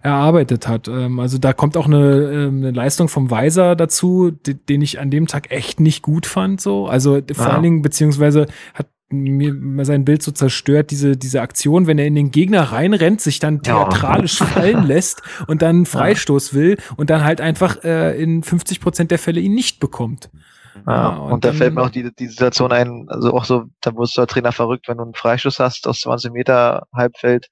Speaker 1: erarbeitet hat. Ähm, also da kommt auch eine, ähm, eine Leistung vom Weiser dazu, den ich an dem Tag echt nicht gut fand. So, also vor ja. allen Dingen beziehungsweise hat mir sein Bild so zerstört, diese, diese Aktion, wenn er in den Gegner reinrennt, sich dann theatralisch ja. fallen [laughs] lässt und dann einen Freistoß will und dann halt einfach äh, in 50 Prozent der Fälle ihn nicht bekommt.
Speaker 2: Ja, ja und, und da fällt mir auch die, die Situation ein, also auch so, da wirst du als Trainer verrückt, wenn du einen Freistoß hast aus 20 Meter Halbfeld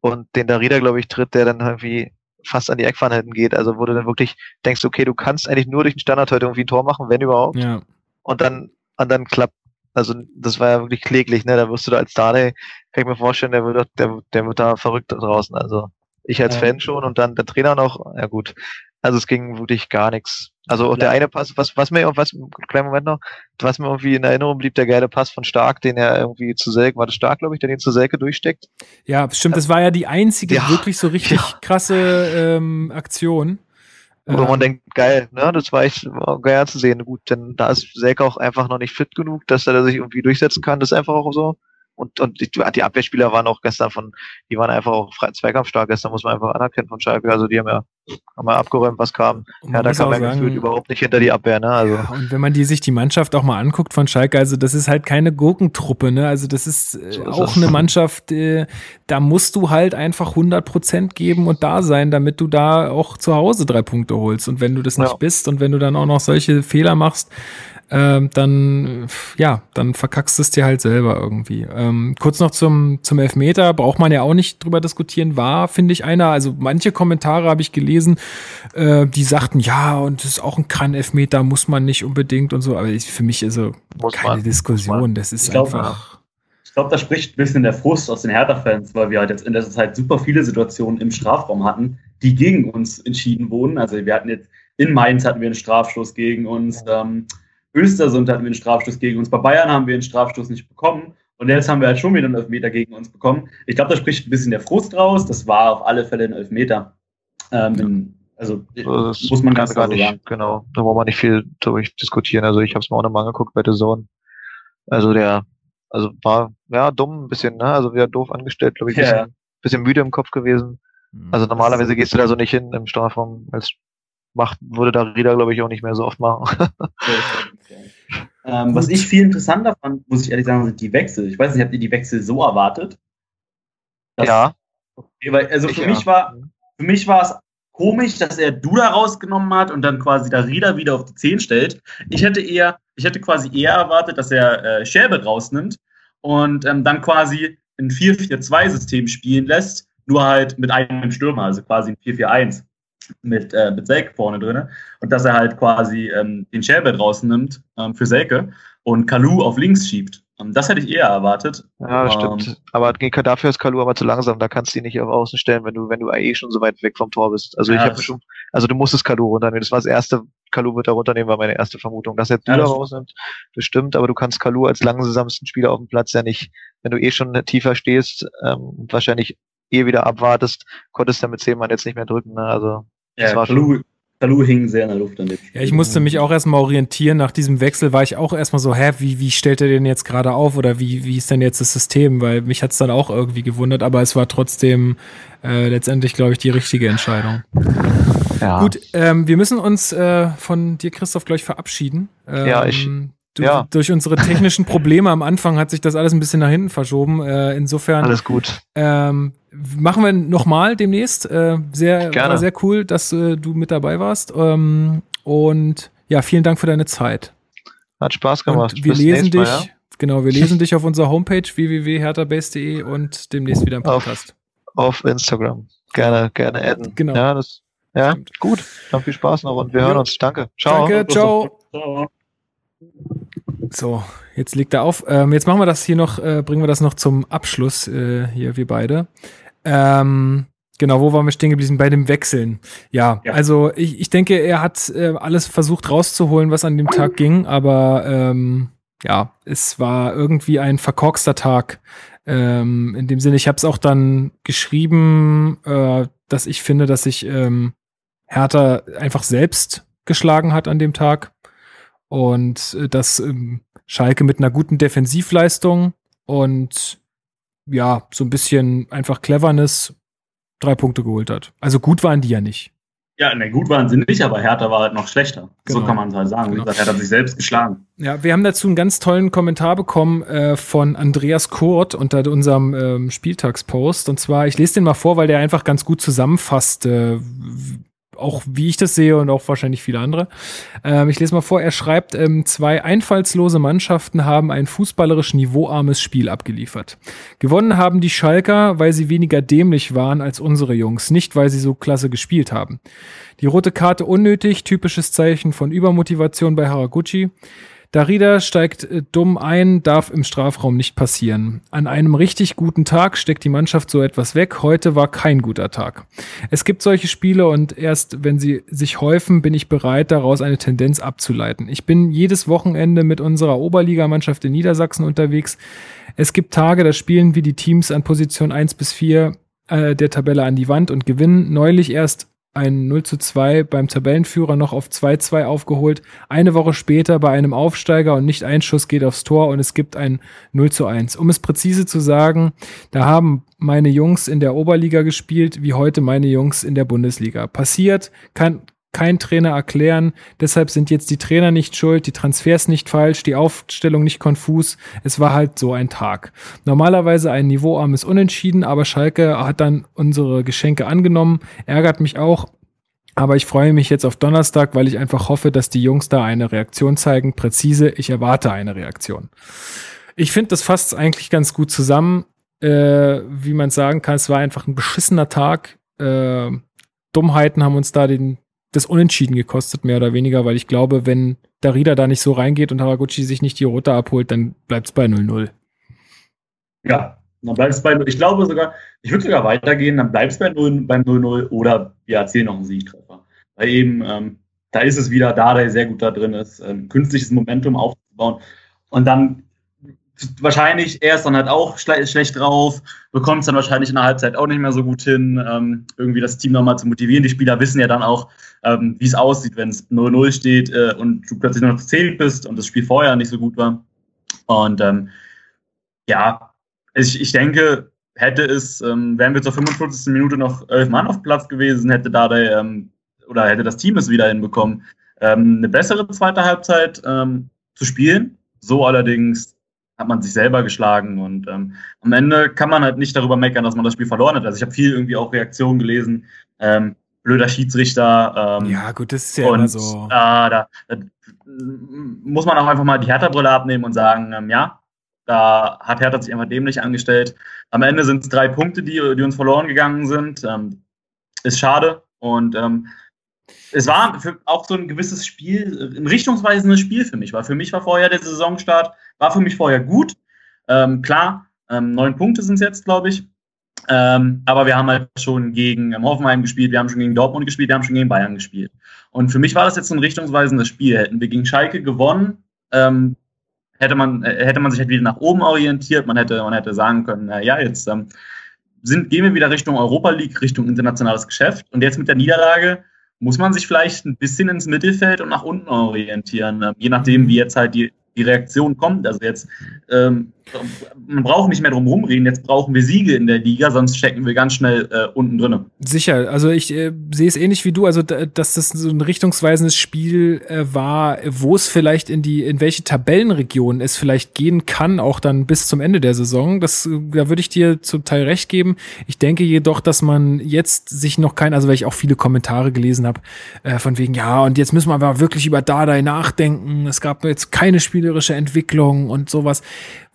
Speaker 2: und den Darida, glaube ich, tritt, der dann irgendwie fast an die Eckfahne hinten geht. Also wo du dann wirklich denkst, okay, du kannst eigentlich nur durch den Standard heute irgendwie ein Tor machen, wenn überhaupt. Ja. Und dann, und dann klappt, also das war ja wirklich kläglich, ne? Da wirst du da als Dane, kann ich mir vorstellen, der wird, der, der wird da verrückt da draußen. Also Ich als Fan schon und dann der Trainer noch, ja gut. Also es ging wirklich gar nichts. Also der eine Pass, was, was mir, was, kleinen Moment noch, was mir irgendwie in Erinnerung blieb, der geile Pass von Stark, den er irgendwie zu Selke, war das Stark, glaube ich, der den zu Selke durchsteckt?
Speaker 1: Ja, stimmt, das war ja die einzige ja, wirklich so richtig ja. krasse ähm, Aktion.
Speaker 2: Wo ähm, man denkt, geil, ne, das war echt geil zu sehen. Gut, denn da ist Selke auch einfach noch nicht fit genug, dass er sich irgendwie durchsetzen kann. Das ist einfach auch so. Und, und die, die Abwehrspieler waren auch gestern von, die waren einfach auch zweikampfstark gestern, muss man einfach anerkennen von Schalke. Also die haben ja, haben ja abgeräumt, was kam. Ja, da kam er gefühlt überhaupt nicht hinter die Abwehr, ne? Also. Ja,
Speaker 1: und wenn man die sich die Mannschaft auch mal anguckt von Schalke, also das ist halt keine Gurkentruppe, ne? Also das ist, äh, so ist auch eine Mannschaft, äh, da musst du halt einfach 100 Prozent geben und da sein, damit du da auch zu Hause drei Punkte holst. Und wenn du das nicht ja. bist und wenn du dann auch noch solche Fehler machst, ähm, dann, ja, dann verkackst du es dir halt selber irgendwie. Ähm, kurz noch zum, zum Elfmeter, braucht man ja auch nicht drüber diskutieren, war, finde ich, einer, also manche Kommentare habe ich gelesen, äh, die sagten, ja, und das ist auch ein Kann-Elfmeter, muss man nicht unbedingt und so, aber ich, für mich ist so muss keine man, Diskussion, das ist
Speaker 3: ich
Speaker 1: einfach.
Speaker 3: ich glaube, da spricht ein bisschen der Frust aus den Hertha-Fans, weil wir halt jetzt in letzter Zeit super viele Situationen im Strafraum hatten, die gegen uns entschieden wurden. Also wir hatten jetzt in Mainz hatten wir einen Strafstoß gegen uns. Ähm, Östersund hatten wir einen Strafstoß gegen uns. Bei Bayern haben wir einen Strafstoß nicht bekommen. Und jetzt haben wir halt schon wieder einen Elfmeter gegen uns bekommen. Ich glaube, da spricht ein bisschen der Frust raus. Das war auf alle Fälle ein Elfmeter. Ähm, also
Speaker 2: das muss man ganz gar nicht, sagen. genau. Da wollen wir nicht viel darüber diskutieren. Also ich habe es mir auch nochmal angeguckt bei der Zone. Also der, also war ja dumm ein bisschen, ne? Also wieder doof angestellt, glaube ich, bisschen, ja. bisschen müde im Kopf gewesen. Mhm. Also normalerweise gehst du da so nicht hin im Strafraum als macht, würde da Rieder, glaube ich, auch nicht mehr so oft machen. [laughs]
Speaker 3: ähm, was ich viel interessanter fand, muss ich ehrlich sagen, sind die Wechsel. Ich weiß nicht, habt ihr die Wechsel so erwartet?
Speaker 2: ja.
Speaker 3: Okay, weil, also für mich war, für mich war es komisch, dass er Duda rausgenommen hat und dann quasi da Rieder wieder auf die 10 stellt. Ich hätte eher, ich hätte quasi eher erwartet, dass er äh, Scherbe rausnimmt und ähm, dann quasi ein 4-4-2-System spielen lässt, nur halt mit einem Stürmer, also quasi ein 4-4-1 mit, äh, mit Selke vorne drin und dass er halt quasi ähm, den Shelbert rausnimmt ähm, für Selke und Kalu auf links schiebt. Ähm, das hätte ich eher erwartet.
Speaker 2: Ja, stimmt. Ähm, aber dafür ist Kalu aber zu langsam. Da kannst du ihn nicht auf Außen stellen, wenn du, wenn du eh schon so weit weg vom Tor bist. Also ja, ich habe schon, also du musstest Kalu runternehmen. Das war das erste. Kalu wird da runternehmen, war meine erste Vermutung. Dass er jetzt ja, rausnimmt, das stimmt. Aber du kannst Kalu als langsamsten Spieler auf dem Platz ja nicht, wenn du eh schon tiefer stehst ähm, und wahrscheinlich eh wieder abwartest, konntest du mit zehn Mann jetzt nicht mehr drücken. Ne? Also
Speaker 3: ja, das war Kalu, Kalu hing sehr in der Luft an dem
Speaker 1: Ja, ich musste mich auch erstmal orientieren. Nach diesem Wechsel war ich auch erstmal so, hä, wie, wie stellt er den jetzt gerade auf oder wie, wie ist denn jetzt das System? Weil mich hat es dann auch irgendwie gewundert, aber es war trotzdem äh, letztendlich, glaube ich, die richtige Entscheidung. Ja. Gut, ähm, wir müssen uns äh, von dir, Christoph, gleich verabschieden. Ähm,
Speaker 2: ja, ich.
Speaker 1: Du,
Speaker 2: ja.
Speaker 1: Durch unsere technischen Probleme am Anfang hat sich das alles ein bisschen nach hinten verschoben. Äh, insofern.
Speaker 2: Alles gut.
Speaker 1: Ähm, machen wir nochmal demnächst. Äh, sehr, Gerne. Sehr cool, dass äh, du mit dabei warst. Ähm, und ja, vielen Dank für deine Zeit.
Speaker 2: Hat Spaß gemacht.
Speaker 1: Und wir Bis lesen dich. Mal, ja? Genau, wir [laughs] lesen dich auf unserer Homepage www.herterbase.de und demnächst wieder im Podcast.
Speaker 2: Auf, auf Instagram. Gerne, gerne adden.
Speaker 1: Genau.
Speaker 2: Ja, das, ja gut. Dann viel Spaß noch und wir ja. hören uns. Danke.
Speaker 1: Ciao. Danke, ciao. ciao. So, jetzt legt er auf. Ähm, jetzt machen wir das hier noch, äh, bringen wir das noch zum Abschluss, äh, hier, wir beide. Ähm, genau, wo waren wir stehen geblieben? Bei dem Wechseln. Ja, ja. also ich, ich denke, er hat äh, alles versucht rauszuholen, was an dem Tag ging, aber ähm, ja, es war irgendwie ein verkorkster Tag. Ähm, in dem Sinne, ich habe es auch dann geschrieben, äh, dass ich finde, dass sich ähm, Hertha einfach selbst geschlagen hat an dem Tag und äh, dass ähm, Schalke mit einer guten Defensivleistung und ja, so ein bisschen einfach Cleverness drei Punkte geholt hat. Also gut waren die ja nicht.
Speaker 3: Ja, ne, gut waren sie nicht, aber Hertha war halt noch schlechter. Genau. So kann man es halt sagen. Genau. Wie gesagt, Hertha hat sich selbst geschlagen.
Speaker 1: Ja, wir haben dazu einen ganz tollen Kommentar bekommen äh, von Andreas Kurt unter unserem ähm, Spieltagspost. Und zwar, ich lese den mal vor, weil der einfach ganz gut zusammenfasst, äh, auch wie ich das sehe und auch wahrscheinlich viele andere. Ähm, ich lese mal vor, er schreibt, ähm, zwei einfallslose Mannschaften haben ein fußballerisch niveauarmes Spiel abgeliefert. Gewonnen haben die Schalker, weil sie weniger dämlich waren als unsere Jungs, nicht weil sie so klasse gespielt haben. Die rote Karte unnötig, typisches Zeichen von Übermotivation bei Haraguchi. Darida steigt äh, dumm ein, darf im Strafraum nicht passieren. An einem richtig guten Tag steckt die Mannschaft so etwas weg. Heute war kein guter Tag. Es gibt solche Spiele und erst wenn sie sich häufen, bin ich bereit, daraus eine Tendenz abzuleiten. Ich bin jedes Wochenende mit unserer Oberligamannschaft in Niedersachsen unterwegs. Es gibt Tage, da spielen wir die Teams an Position 1 bis 4 äh, der Tabelle an die Wand und gewinnen. Neulich erst ein 0 zu 2 beim Tabellenführer noch auf 2-2 aufgeholt. Eine Woche später bei einem Aufsteiger und nicht ein Schuss geht aufs Tor und es gibt ein 0 zu 1. Um es präzise zu sagen, da haben meine Jungs in der Oberliga gespielt, wie heute meine Jungs in der Bundesliga. Passiert, kann, kein Trainer erklären. Deshalb sind jetzt die Trainer nicht schuld, die Transfers nicht falsch, die Aufstellung nicht konfus. Es war halt so ein Tag. Normalerweise ein niveauarmes Unentschieden, aber Schalke hat dann unsere Geschenke angenommen. Ärgert mich auch. Aber ich freue mich jetzt auf Donnerstag, weil ich einfach hoffe, dass die Jungs da eine Reaktion zeigen. Präzise, ich erwarte eine Reaktion. Ich finde, das fasst eigentlich ganz gut zusammen. Äh, wie man sagen kann, es war einfach ein beschissener Tag. Äh, Dummheiten haben uns da den, das Unentschieden gekostet, mehr oder weniger, weil ich glaube, wenn Darida da nicht so reingeht und Haraguchi sich nicht die Rote abholt, dann bleibt es bei 0-0.
Speaker 3: Ja, dann bleibt es bei 0. Ich glaube sogar, ich würde sogar weitergehen, dann bleibt es bei 0, beim 0-0 oder wir erzielen noch einen Siegtreffer. Weil eben, ähm, da ist es wieder da, der sehr gut da drin ist, ähm, künstliches Momentum aufzubauen. Und dann wahrscheinlich, er ist dann halt auch schle schlecht drauf, bekommt es dann wahrscheinlich in der Halbzeit auch nicht mehr so gut hin, ähm, irgendwie das Team nochmal zu motivieren. Die Spieler wissen ja dann auch, ähm, wie es aussieht, wenn es 0-0 steht äh, und du plötzlich noch zählt bist und das Spiel vorher nicht so gut war. Und ähm, ja, ich, ich denke, hätte es, ähm, wären wir zur 45. Minute noch elf Mann auf Platz gewesen, hätte da der, ähm, oder hätte das Team es wieder hinbekommen, ähm, eine bessere zweite Halbzeit ähm, zu spielen. So allerdings hat man sich selber geschlagen und ähm, am Ende kann man halt nicht darüber meckern, dass man das Spiel verloren hat. Also ich habe viel irgendwie auch Reaktionen gelesen, ähm, blöder Schiedsrichter.
Speaker 1: Ähm, ja, gut, das ist ja und, immer so.
Speaker 3: Äh, da, da, muss man auch einfach mal die Hertha-Brille abnehmen und sagen, ähm, ja, da hat Hertha sich einfach dämlich angestellt. Am Ende sind es drei Punkte, die, die uns verloren gegangen sind. Ähm, ist schade und ähm, es war auch so ein gewisses Spiel, ein richtungsweisendes Spiel für mich, weil für mich war vorher der Saisonstart war für mich vorher gut. Ähm, klar, ähm, neun Punkte sind es jetzt, glaube ich. Ähm, aber wir haben halt schon gegen ähm, Hoffenheim gespielt, wir haben schon gegen Dortmund gespielt, wir haben schon gegen Bayern gespielt. Und für mich war das jetzt ein richtungsweisendes Spiel. Hätten wir gegen Schalke gewonnen, ähm, hätte man, äh, hätte man sich halt wieder nach oben orientiert. Man hätte, man hätte sagen können, äh, ja, jetzt ähm, sind, gehen wir wieder Richtung Europa League, Richtung internationales Geschäft. Und jetzt mit der Niederlage muss man sich vielleicht ein bisschen ins Mittelfeld und nach unten orientieren, äh, je nachdem, wie jetzt halt die die Reaktion kommt. Also jetzt, ähm, man braucht nicht mehr drum rumreden, jetzt brauchen wir Siege in der Liga, sonst stecken wir ganz schnell äh, unten drin.
Speaker 1: Sicher, also ich äh, sehe es ähnlich wie du, also dass das so ein richtungsweisendes Spiel äh, war, wo es vielleicht in die, in welche Tabellenregion es vielleicht gehen kann, auch dann bis zum Ende der Saison. Das, da würde ich dir zum Teil recht geben. Ich denke jedoch, dass man jetzt sich noch kein, also weil ich auch viele Kommentare gelesen habe, äh, von wegen, ja, und jetzt müssen wir aber wirklich über Dardai nachdenken. Es gab jetzt keine Spiele spielerische Entwicklung und sowas,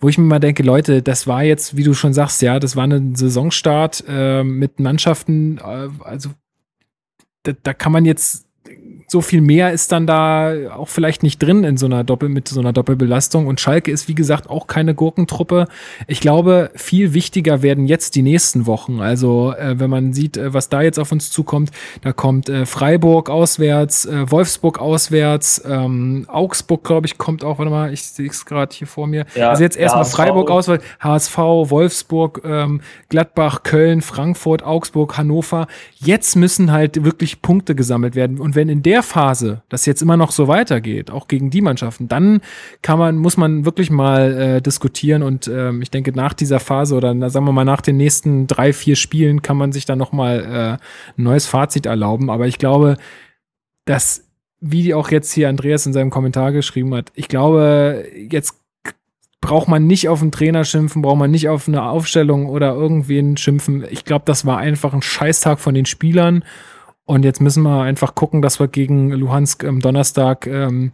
Speaker 1: wo ich mir mal denke, Leute, das war jetzt, wie du schon sagst, ja, das war ein Saisonstart äh, mit Mannschaften, äh, also da, da kann man jetzt so viel mehr ist dann da auch vielleicht nicht drin in so einer Doppel mit so einer Doppelbelastung. Und Schalke ist, wie gesagt, auch keine Gurkentruppe. Ich glaube, viel wichtiger werden jetzt die nächsten Wochen. Also, äh, wenn man sieht, äh, was da jetzt auf uns zukommt, da kommt äh, Freiburg auswärts, äh, Wolfsburg auswärts, ähm, Augsburg, glaube ich, kommt auch, warte mal, ich sehe es gerade hier vor mir. Ja, also jetzt erstmal Freiburg auswärts, HSV, Wolfsburg, ähm, Gladbach, Köln, Frankfurt, Augsburg, Hannover. Jetzt müssen halt wirklich Punkte gesammelt werden. Und wenn in der Phase das jetzt immer noch so weitergeht, auch gegen die Mannschaften, dann kann man, muss man wirklich mal äh, diskutieren und ähm, ich denke, nach dieser Phase oder na, sagen wir mal nach den nächsten drei, vier Spielen kann man sich dann nochmal äh, ein neues Fazit erlauben. Aber ich glaube, dass, wie auch jetzt hier Andreas in seinem Kommentar geschrieben hat, ich glaube, jetzt braucht man nicht auf einen Trainer schimpfen, braucht man nicht auf eine Aufstellung oder irgendwen schimpfen. Ich glaube, das war einfach ein Scheißtag von den Spielern und jetzt müssen wir einfach gucken, dass wir gegen Luhansk am Donnerstag ähm,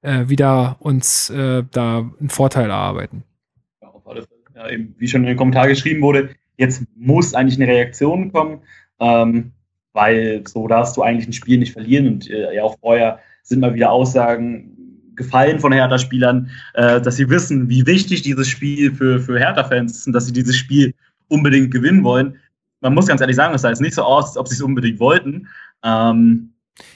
Speaker 1: äh, wieder uns äh, da einen Vorteil erarbeiten.
Speaker 3: Ja, auf alle Fälle. Ja, eben, wie schon in den Kommentar geschrieben wurde, jetzt muss eigentlich eine Reaktion kommen, ähm, weil so darfst du eigentlich ein Spiel nicht verlieren. Und äh, ja, auch vorher sind mal wieder Aussagen Gefallen von Hertha-Spielern, äh, dass sie wissen, wie wichtig dieses Spiel für, für Hertha-Fans ist und dass sie dieses Spiel unbedingt gewinnen wollen. Man muss ganz ehrlich sagen, es sah jetzt nicht so aus, als ob sie es unbedingt wollten. Ähm,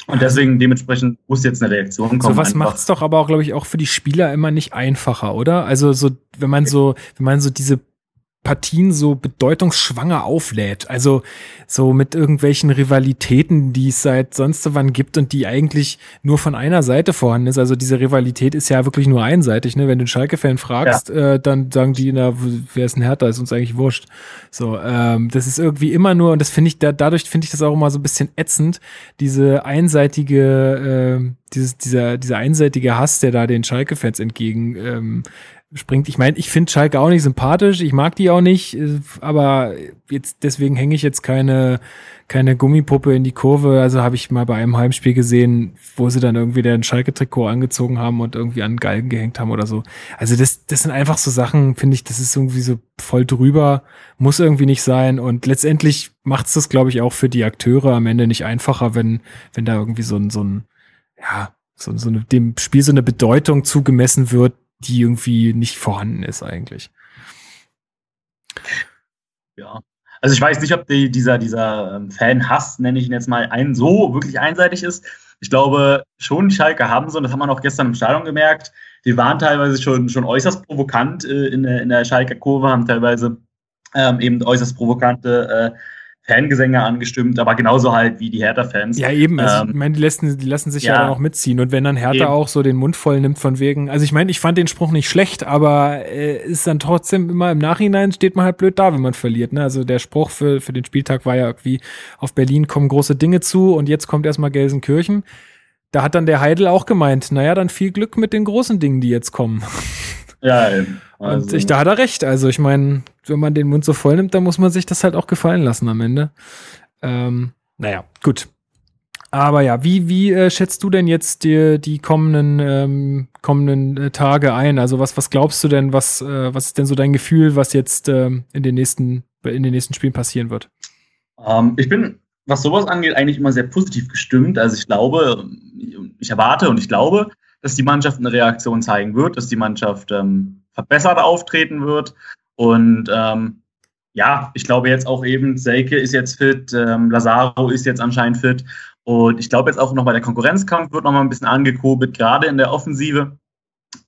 Speaker 3: und deswegen dementsprechend muss jetzt eine Reaktion kommen.
Speaker 1: So was macht es doch aber auch, glaube ich, auch für die Spieler immer nicht einfacher, oder? Also so, wenn man so, wenn man so diese Partien so bedeutungsschwanger auflädt. Also so mit irgendwelchen Rivalitäten, die es seit sonst wann gibt und die eigentlich nur von einer Seite vorhanden ist. Also diese Rivalität ist ja wirklich nur einseitig. Ne? Wenn du Schalke-Fan fragst, ja. äh, dann sagen die, na, wer ist ein Hertha? Ist uns eigentlich wurscht. So, ähm, das ist irgendwie immer nur, und das finde ich, da, dadurch finde ich das auch immer so ein bisschen ätzend, diese einseitige, äh, dieses, dieser, dieser einseitige Hass, der da den Schalke-Fans entgegen ähm, springt. Ich meine, ich finde Schalke auch nicht sympathisch, ich mag die auch nicht, äh, aber jetzt deswegen hänge ich jetzt keine keine Gummipuppe in die Kurve. Also habe ich mal bei einem Heimspiel gesehen, wo sie dann irgendwie den Schalke-Trikot angezogen haben und irgendwie an Galgen gehängt haben oder so. Also das, das sind einfach so Sachen, finde ich, das ist irgendwie so voll drüber, muss irgendwie nicht sein. Und letztendlich macht es das, glaube ich, auch für die Akteure am Ende nicht einfacher, wenn, wenn da irgendwie so ein, so ein, ja, so, so eine, dem Spiel so eine Bedeutung zugemessen wird, die irgendwie nicht vorhanden ist eigentlich.
Speaker 3: Ja. Also ich weiß nicht, ob die, dieser, dieser ähm, Fan-Hass, nenne ich ihn jetzt mal, ein so wirklich einseitig ist. Ich glaube schon, Schalke haben so, und das haben wir auch gestern im Stadion gemerkt, die waren teilweise schon, schon äußerst provokant äh, in, der, in der Schalke-Kurve, haben teilweise ähm, eben äußerst provokante äh, Fangesänge angestimmt, aber genauso halt wie die Hertha-Fans.
Speaker 1: Ja, eben. Also, ähm, ich meine, die lassen, die lassen sich ja, ja dann auch mitziehen. Und wenn dann Hertha eben. auch so den Mund voll nimmt von wegen, also ich meine, ich fand den Spruch nicht schlecht, aber äh, ist dann trotzdem immer im Nachhinein steht man halt blöd da, wenn man verliert. Ne? Also der Spruch für, für den Spieltag war ja irgendwie, auf Berlin kommen große Dinge zu und jetzt kommt erstmal Gelsenkirchen. Da hat dann der Heidel auch gemeint, naja, dann viel Glück mit den großen Dingen, die jetzt kommen. [laughs]
Speaker 3: Ja, eben.
Speaker 1: Also. Und ich, da hat er recht. Also ich meine, wenn man den Mund so voll nimmt, dann muss man sich das halt auch gefallen lassen am Ende. Ähm, naja, gut. Aber ja, wie, wie äh, schätzt du denn jetzt die, die kommenden, ähm, kommenden äh, Tage ein? Also was, was glaubst du denn, was, äh, was ist denn so dein Gefühl, was jetzt ähm, in, den nächsten, in den nächsten Spielen passieren wird?
Speaker 3: Ähm, ich bin, was sowas angeht, eigentlich immer sehr positiv gestimmt. Also ich glaube, ich erwarte und ich glaube, dass die Mannschaft eine Reaktion zeigen wird, dass die Mannschaft ähm, verbessert auftreten wird. Und ähm, ja, ich glaube jetzt auch eben, Selke ist jetzt fit, ähm, Lazaro ist jetzt anscheinend fit. Und ich glaube jetzt auch nochmal, der Konkurrenzkampf wird nochmal ein bisschen angekurbelt, gerade in der Offensive.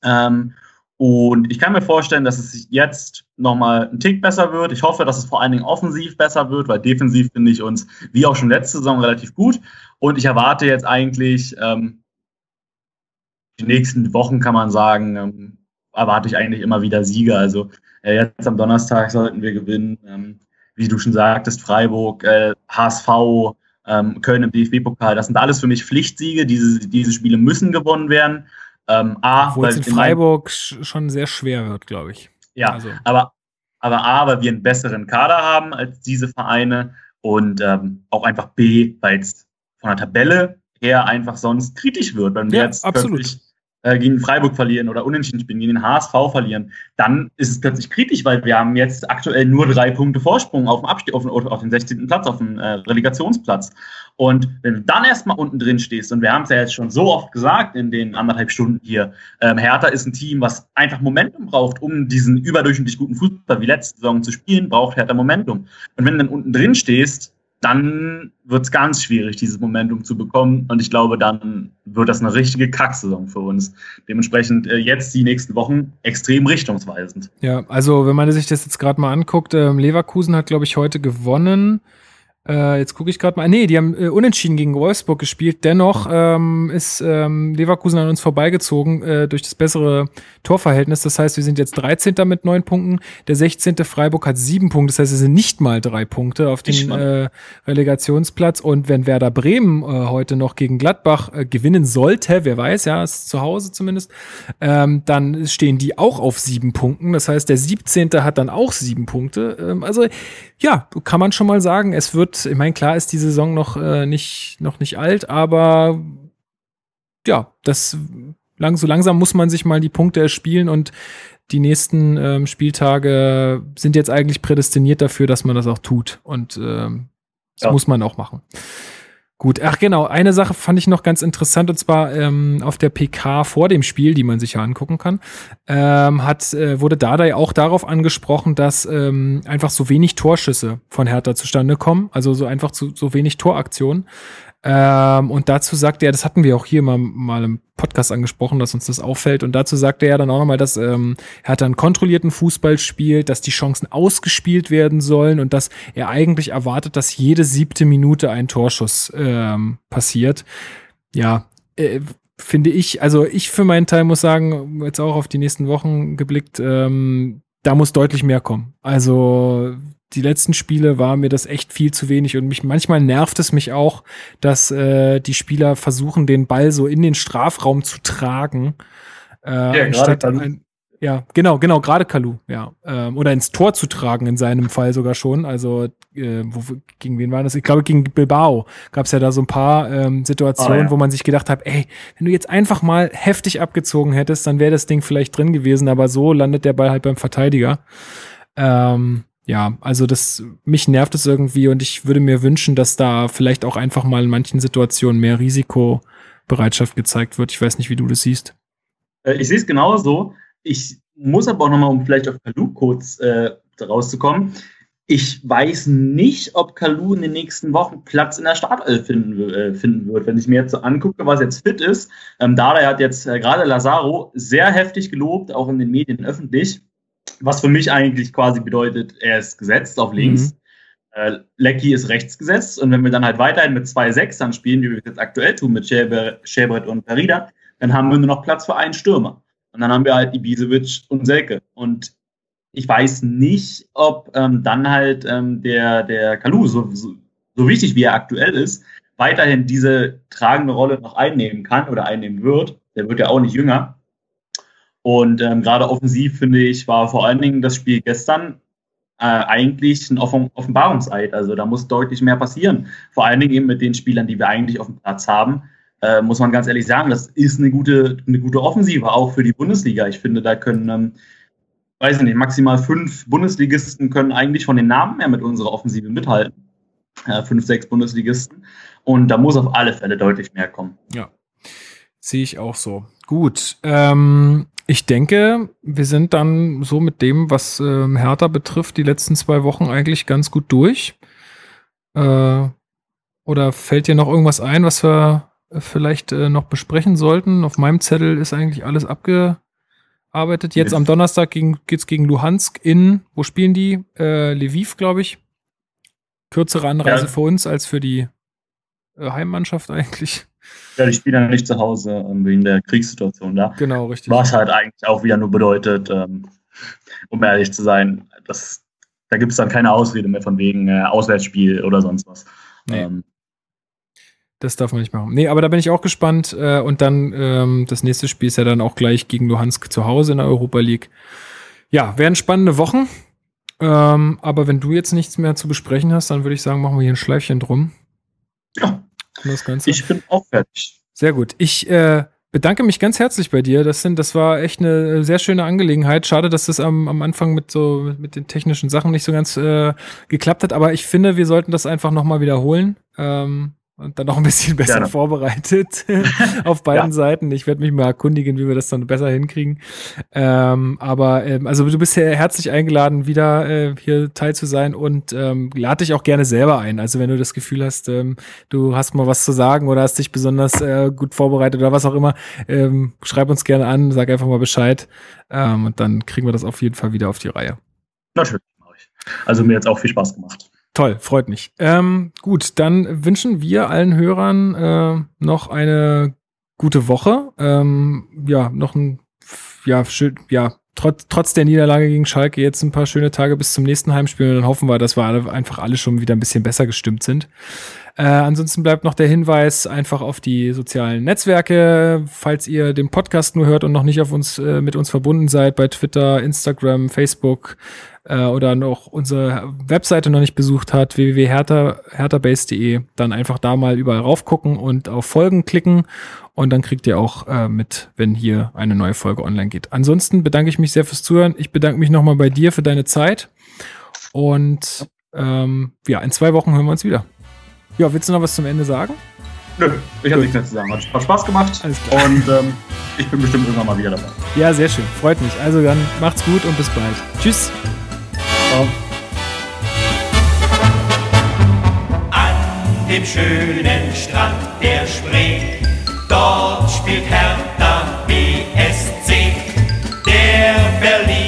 Speaker 3: Ähm, und ich kann mir vorstellen, dass es jetzt nochmal ein Tick besser wird. Ich hoffe, dass es vor allen Dingen offensiv besser wird, weil defensiv finde ich uns, wie auch schon letzte Saison, relativ gut. Und ich erwarte jetzt eigentlich, ähm, die nächsten Wochen kann man sagen, ähm, erwarte ich eigentlich immer wieder Sieger. Also äh, jetzt am Donnerstag sollten wir gewinnen. Ähm, wie du schon sagtest, Freiburg, äh, HSV, ähm, Köln im DFB-Pokal, das sind alles für mich Pflichtsiege. Diese, diese Spiele müssen gewonnen werden.
Speaker 1: Ähm, A, Obwohl es in Freiburg schon sehr schwer wird, glaube ich.
Speaker 3: Ja, also. aber, aber A, weil wir einen besseren Kader haben als diese Vereine und ähm, auch einfach B, weil es von der Tabelle her einfach sonst kritisch wird, wenn wir ja, jetzt
Speaker 1: absolut. plötzlich
Speaker 3: äh, gegen Freiburg verlieren oder unentschieden spielen, gegen den HSV verlieren, dann ist es plötzlich kritisch, weil wir haben jetzt aktuell nur drei Punkte Vorsprung auf dem Abstieg, auf, auf den 16. Platz, auf dem äh, Relegationsplatz. Und wenn du dann erstmal unten drin stehst, und wir haben es ja jetzt schon so oft gesagt in den anderthalb Stunden hier, ähm, Hertha ist ein Team, was einfach Momentum braucht, um diesen überdurchschnittlich guten Fußball wie letzte Saison zu spielen, braucht Hertha Momentum. Und wenn du dann unten drin stehst, dann wird es ganz schwierig, dieses Momentum zu bekommen. Und ich glaube, dann wird das eine richtige Kacksaison für uns. Dementsprechend äh, jetzt die nächsten Wochen extrem richtungsweisend.
Speaker 1: Ja, also wenn man sich das jetzt gerade mal anguckt, äh, Leverkusen hat, glaube ich, heute gewonnen. Äh, jetzt gucke ich gerade mal. Nee, die haben äh, unentschieden gegen Wolfsburg gespielt. Dennoch ähm, ist ähm, Leverkusen an uns vorbeigezogen äh, durch das bessere Torverhältnis. Das heißt, wir sind jetzt 13. mit neun Punkten. Der 16. Freiburg hat sieben Punkte. Das heißt, es sind nicht mal drei Punkte auf den äh, Relegationsplatz. Und wenn Werder Bremen äh, heute noch gegen Gladbach äh, gewinnen sollte, wer weiß, ja, ist zu Hause zumindest, ähm, dann stehen die auch auf sieben Punkten. Das heißt, der 17. hat dann auch sieben Punkte. Ähm, also ja, kann man schon mal sagen, es wird, ich meine, klar ist die Saison noch, äh, nicht, noch nicht alt, aber ja, das lang, so langsam muss man sich mal die Punkte erspielen und die nächsten ähm, Spieltage sind jetzt eigentlich prädestiniert dafür, dass man das auch tut. Und ähm, das ja. muss man auch machen. Gut, ach genau, eine Sache fand ich noch ganz interessant und zwar ähm, auf der PK vor dem Spiel, die man sich ja angucken kann, ähm, hat äh, wurde Dardai auch darauf angesprochen, dass ähm, einfach so wenig Torschüsse von Hertha zustande kommen, also so einfach zu, so wenig Toraktionen. Ähm, und dazu sagte er, das hatten wir auch hier mal, mal im Podcast angesprochen, dass uns das auffällt. Und dazu sagte er dann auch nochmal, dass ähm, er hat dann kontrollierten Fußball spielt, dass die Chancen ausgespielt werden sollen und dass er eigentlich erwartet, dass jede siebte Minute ein Torschuss ähm, passiert. Ja, äh, finde ich, also ich für meinen Teil muss sagen, jetzt auch auf die nächsten Wochen geblickt, ähm, da muss deutlich mehr kommen. Also die letzten Spiele war mir das echt viel zu wenig und mich manchmal nervt es mich auch, dass äh, die Spieler versuchen, den Ball so in den Strafraum zu tragen. Äh, ja, anstatt ein, ja, genau, genau, gerade Kalu, ja. Ähm, oder ins Tor zu tragen, in seinem Fall sogar schon. Also, äh, wo, gegen wen war das? Ich glaube, gegen Bilbao gab es ja da so ein paar ähm, Situationen, oh, ja. wo man sich gedacht hat, ey, wenn du jetzt einfach mal heftig abgezogen hättest, dann wäre das Ding vielleicht drin gewesen, aber so landet der Ball halt beim Verteidiger. Ähm, ja, also das, mich nervt es irgendwie und ich würde mir wünschen, dass da vielleicht auch einfach mal in manchen Situationen mehr Risikobereitschaft gezeigt wird. Ich weiß nicht, wie du das siehst.
Speaker 3: Äh, ich sehe es genauso. Ich muss aber auch nochmal, um vielleicht auf Kalu kurz äh, rauszukommen. Ich weiß nicht, ob Kalu in den nächsten Wochen Platz in der Startelf finden, äh, finden wird. Wenn ich mir jetzt so angucke, was jetzt fit ist, ähm, Dada hat jetzt äh, gerade Lazaro sehr heftig gelobt, auch in den Medien öffentlich was für mich eigentlich quasi bedeutet, er ist gesetzt auf links. Mhm. Äh, Lecky ist rechts gesetzt und wenn wir dann halt weiterhin mit zwei Sechsern spielen, wie wir es jetzt aktuell tun mit Schäbret und Perida, dann haben wir nur noch Platz für einen Stürmer. Und dann haben wir halt Ibisevic und Selke. Und ich weiß nicht, ob ähm, dann halt ähm, der, der Kalu, so, so, so wichtig wie er aktuell ist, weiterhin diese tragende Rolle noch einnehmen kann oder einnehmen wird. Der wird ja auch nicht jünger. Und ähm, gerade offensiv, finde ich, war vor allen Dingen das Spiel gestern äh, eigentlich ein Offen Offenbarungseid. Also da muss deutlich mehr passieren. Vor allen Dingen eben mit den Spielern, die wir eigentlich auf dem Platz haben. Äh, muss man ganz ehrlich sagen, das ist eine gute, eine gute Offensive, auch für die Bundesliga. Ich finde, da können, ähm, weiß ich nicht, maximal fünf Bundesligisten können eigentlich von den Namen her mit unserer Offensive mithalten. Äh, fünf, sechs Bundesligisten. Und da muss auf alle Fälle deutlich mehr kommen.
Speaker 1: Ja, sehe ich auch so. Gut. Ähm, ich denke, wir sind dann so mit dem, was ähm, Hertha betrifft, die letzten zwei Wochen eigentlich ganz gut durch. Äh, oder fällt dir noch irgendwas ein, was wir vielleicht äh, noch besprechen sollten? Auf meinem Zettel ist eigentlich alles abgearbeitet. Jetzt am Donnerstag gegen, geht's gegen Luhansk in, wo spielen die? Äh, Lviv, glaube ich. Kürzere Anreise ja. für uns als für die äh, Heimmannschaft [laughs] eigentlich.
Speaker 3: Ja, die spielen ja nicht zu Hause ähm, wegen der Kriegssituation da.
Speaker 1: Genau, richtig.
Speaker 3: Was halt eigentlich auch wieder nur bedeutet, ähm, um ehrlich zu sein, dass, da gibt es dann keine Ausrede mehr von wegen äh, Auswärtsspiel oder sonst was. Nee. Ähm,
Speaker 1: das darf man nicht machen. Nee, aber da bin ich auch gespannt. Äh, und dann ähm, das nächste Spiel ist ja dann auch gleich gegen Luhansk zu Hause in der Europa League. Ja, werden spannende Wochen. Aber wenn du jetzt nichts mehr zu besprechen hast, dann würde ich sagen, machen wir hier ein Schleifchen drum.
Speaker 3: Ja. Das Ganze. Ich bin auch fertig.
Speaker 1: Sehr gut. Ich äh, bedanke mich ganz herzlich bei dir. Das, sind, das war echt eine sehr schöne Angelegenheit. Schade, dass das am, am Anfang mit so mit, mit den technischen Sachen nicht so ganz äh, geklappt hat. Aber ich finde, wir sollten das einfach nochmal wiederholen. Ähm, und dann noch ein bisschen [laughs] besser Gerne. vorbereitet [laughs] auf beiden ja. Seiten. Ich werde mich mal erkundigen, wie wir das dann besser hinkriegen. Ähm, aber ähm, also du bist ja herzlich eingeladen, wieder äh, hier teil zu sein und ähm, lade dich auch gerne selber ein. Also wenn du das Gefühl hast, ähm, du hast mal was zu sagen oder hast dich besonders äh, gut vorbereitet oder was auch immer, ähm, schreib uns gerne an, sag einfach mal Bescheid ähm, und dann kriegen wir das auf jeden Fall wieder auf die Reihe.
Speaker 3: Natürlich mache ich. Also mir jetzt auch viel Spaß gemacht.
Speaker 1: Toll, freut mich. Ähm, gut, dann wünschen wir allen Hörern äh, noch eine gute Woche. Ähm, ja, noch ein, ja, schön, ja, trotz, trotz der Niederlage gegen Schalke jetzt ein paar schöne Tage bis zum nächsten Heimspiel und dann hoffen wir, dass wir alle, einfach alle schon wieder ein bisschen besser gestimmt sind. Äh, ansonsten bleibt noch der Hinweis einfach auf die sozialen Netzwerke, falls ihr den Podcast nur hört und noch nicht auf uns äh, mit uns verbunden seid bei Twitter, Instagram, Facebook äh, oder noch unsere Webseite noch nicht besucht hat, www.herterbase.de, dann einfach da mal überall raufgucken und auf Folgen klicken und dann kriegt ihr auch äh, mit, wenn hier eine neue Folge online geht. Ansonsten bedanke ich mich sehr fürs Zuhören. Ich bedanke mich nochmal bei dir für deine Zeit und ähm, ja, in zwei Wochen hören wir uns wieder. Ja, willst du noch was zum Ende sagen?
Speaker 3: Nö, ich habe nichts mehr zu sagen. Hat, hat Spaß gemacht.
Speaker 1: Alles klar.
Speaker 3: Und ähm, ich bin bestimmt irgendwann mal wieder dabei.
Speaker 1: Ja, sehr schön. Freut mich. Also dann macht's gut und bis bald. Tschüss.
Speaker 3: Ciao.
Speaker 4: An dem schönen Strand der Spree, dort spielt Hertha BSC. Der Berlin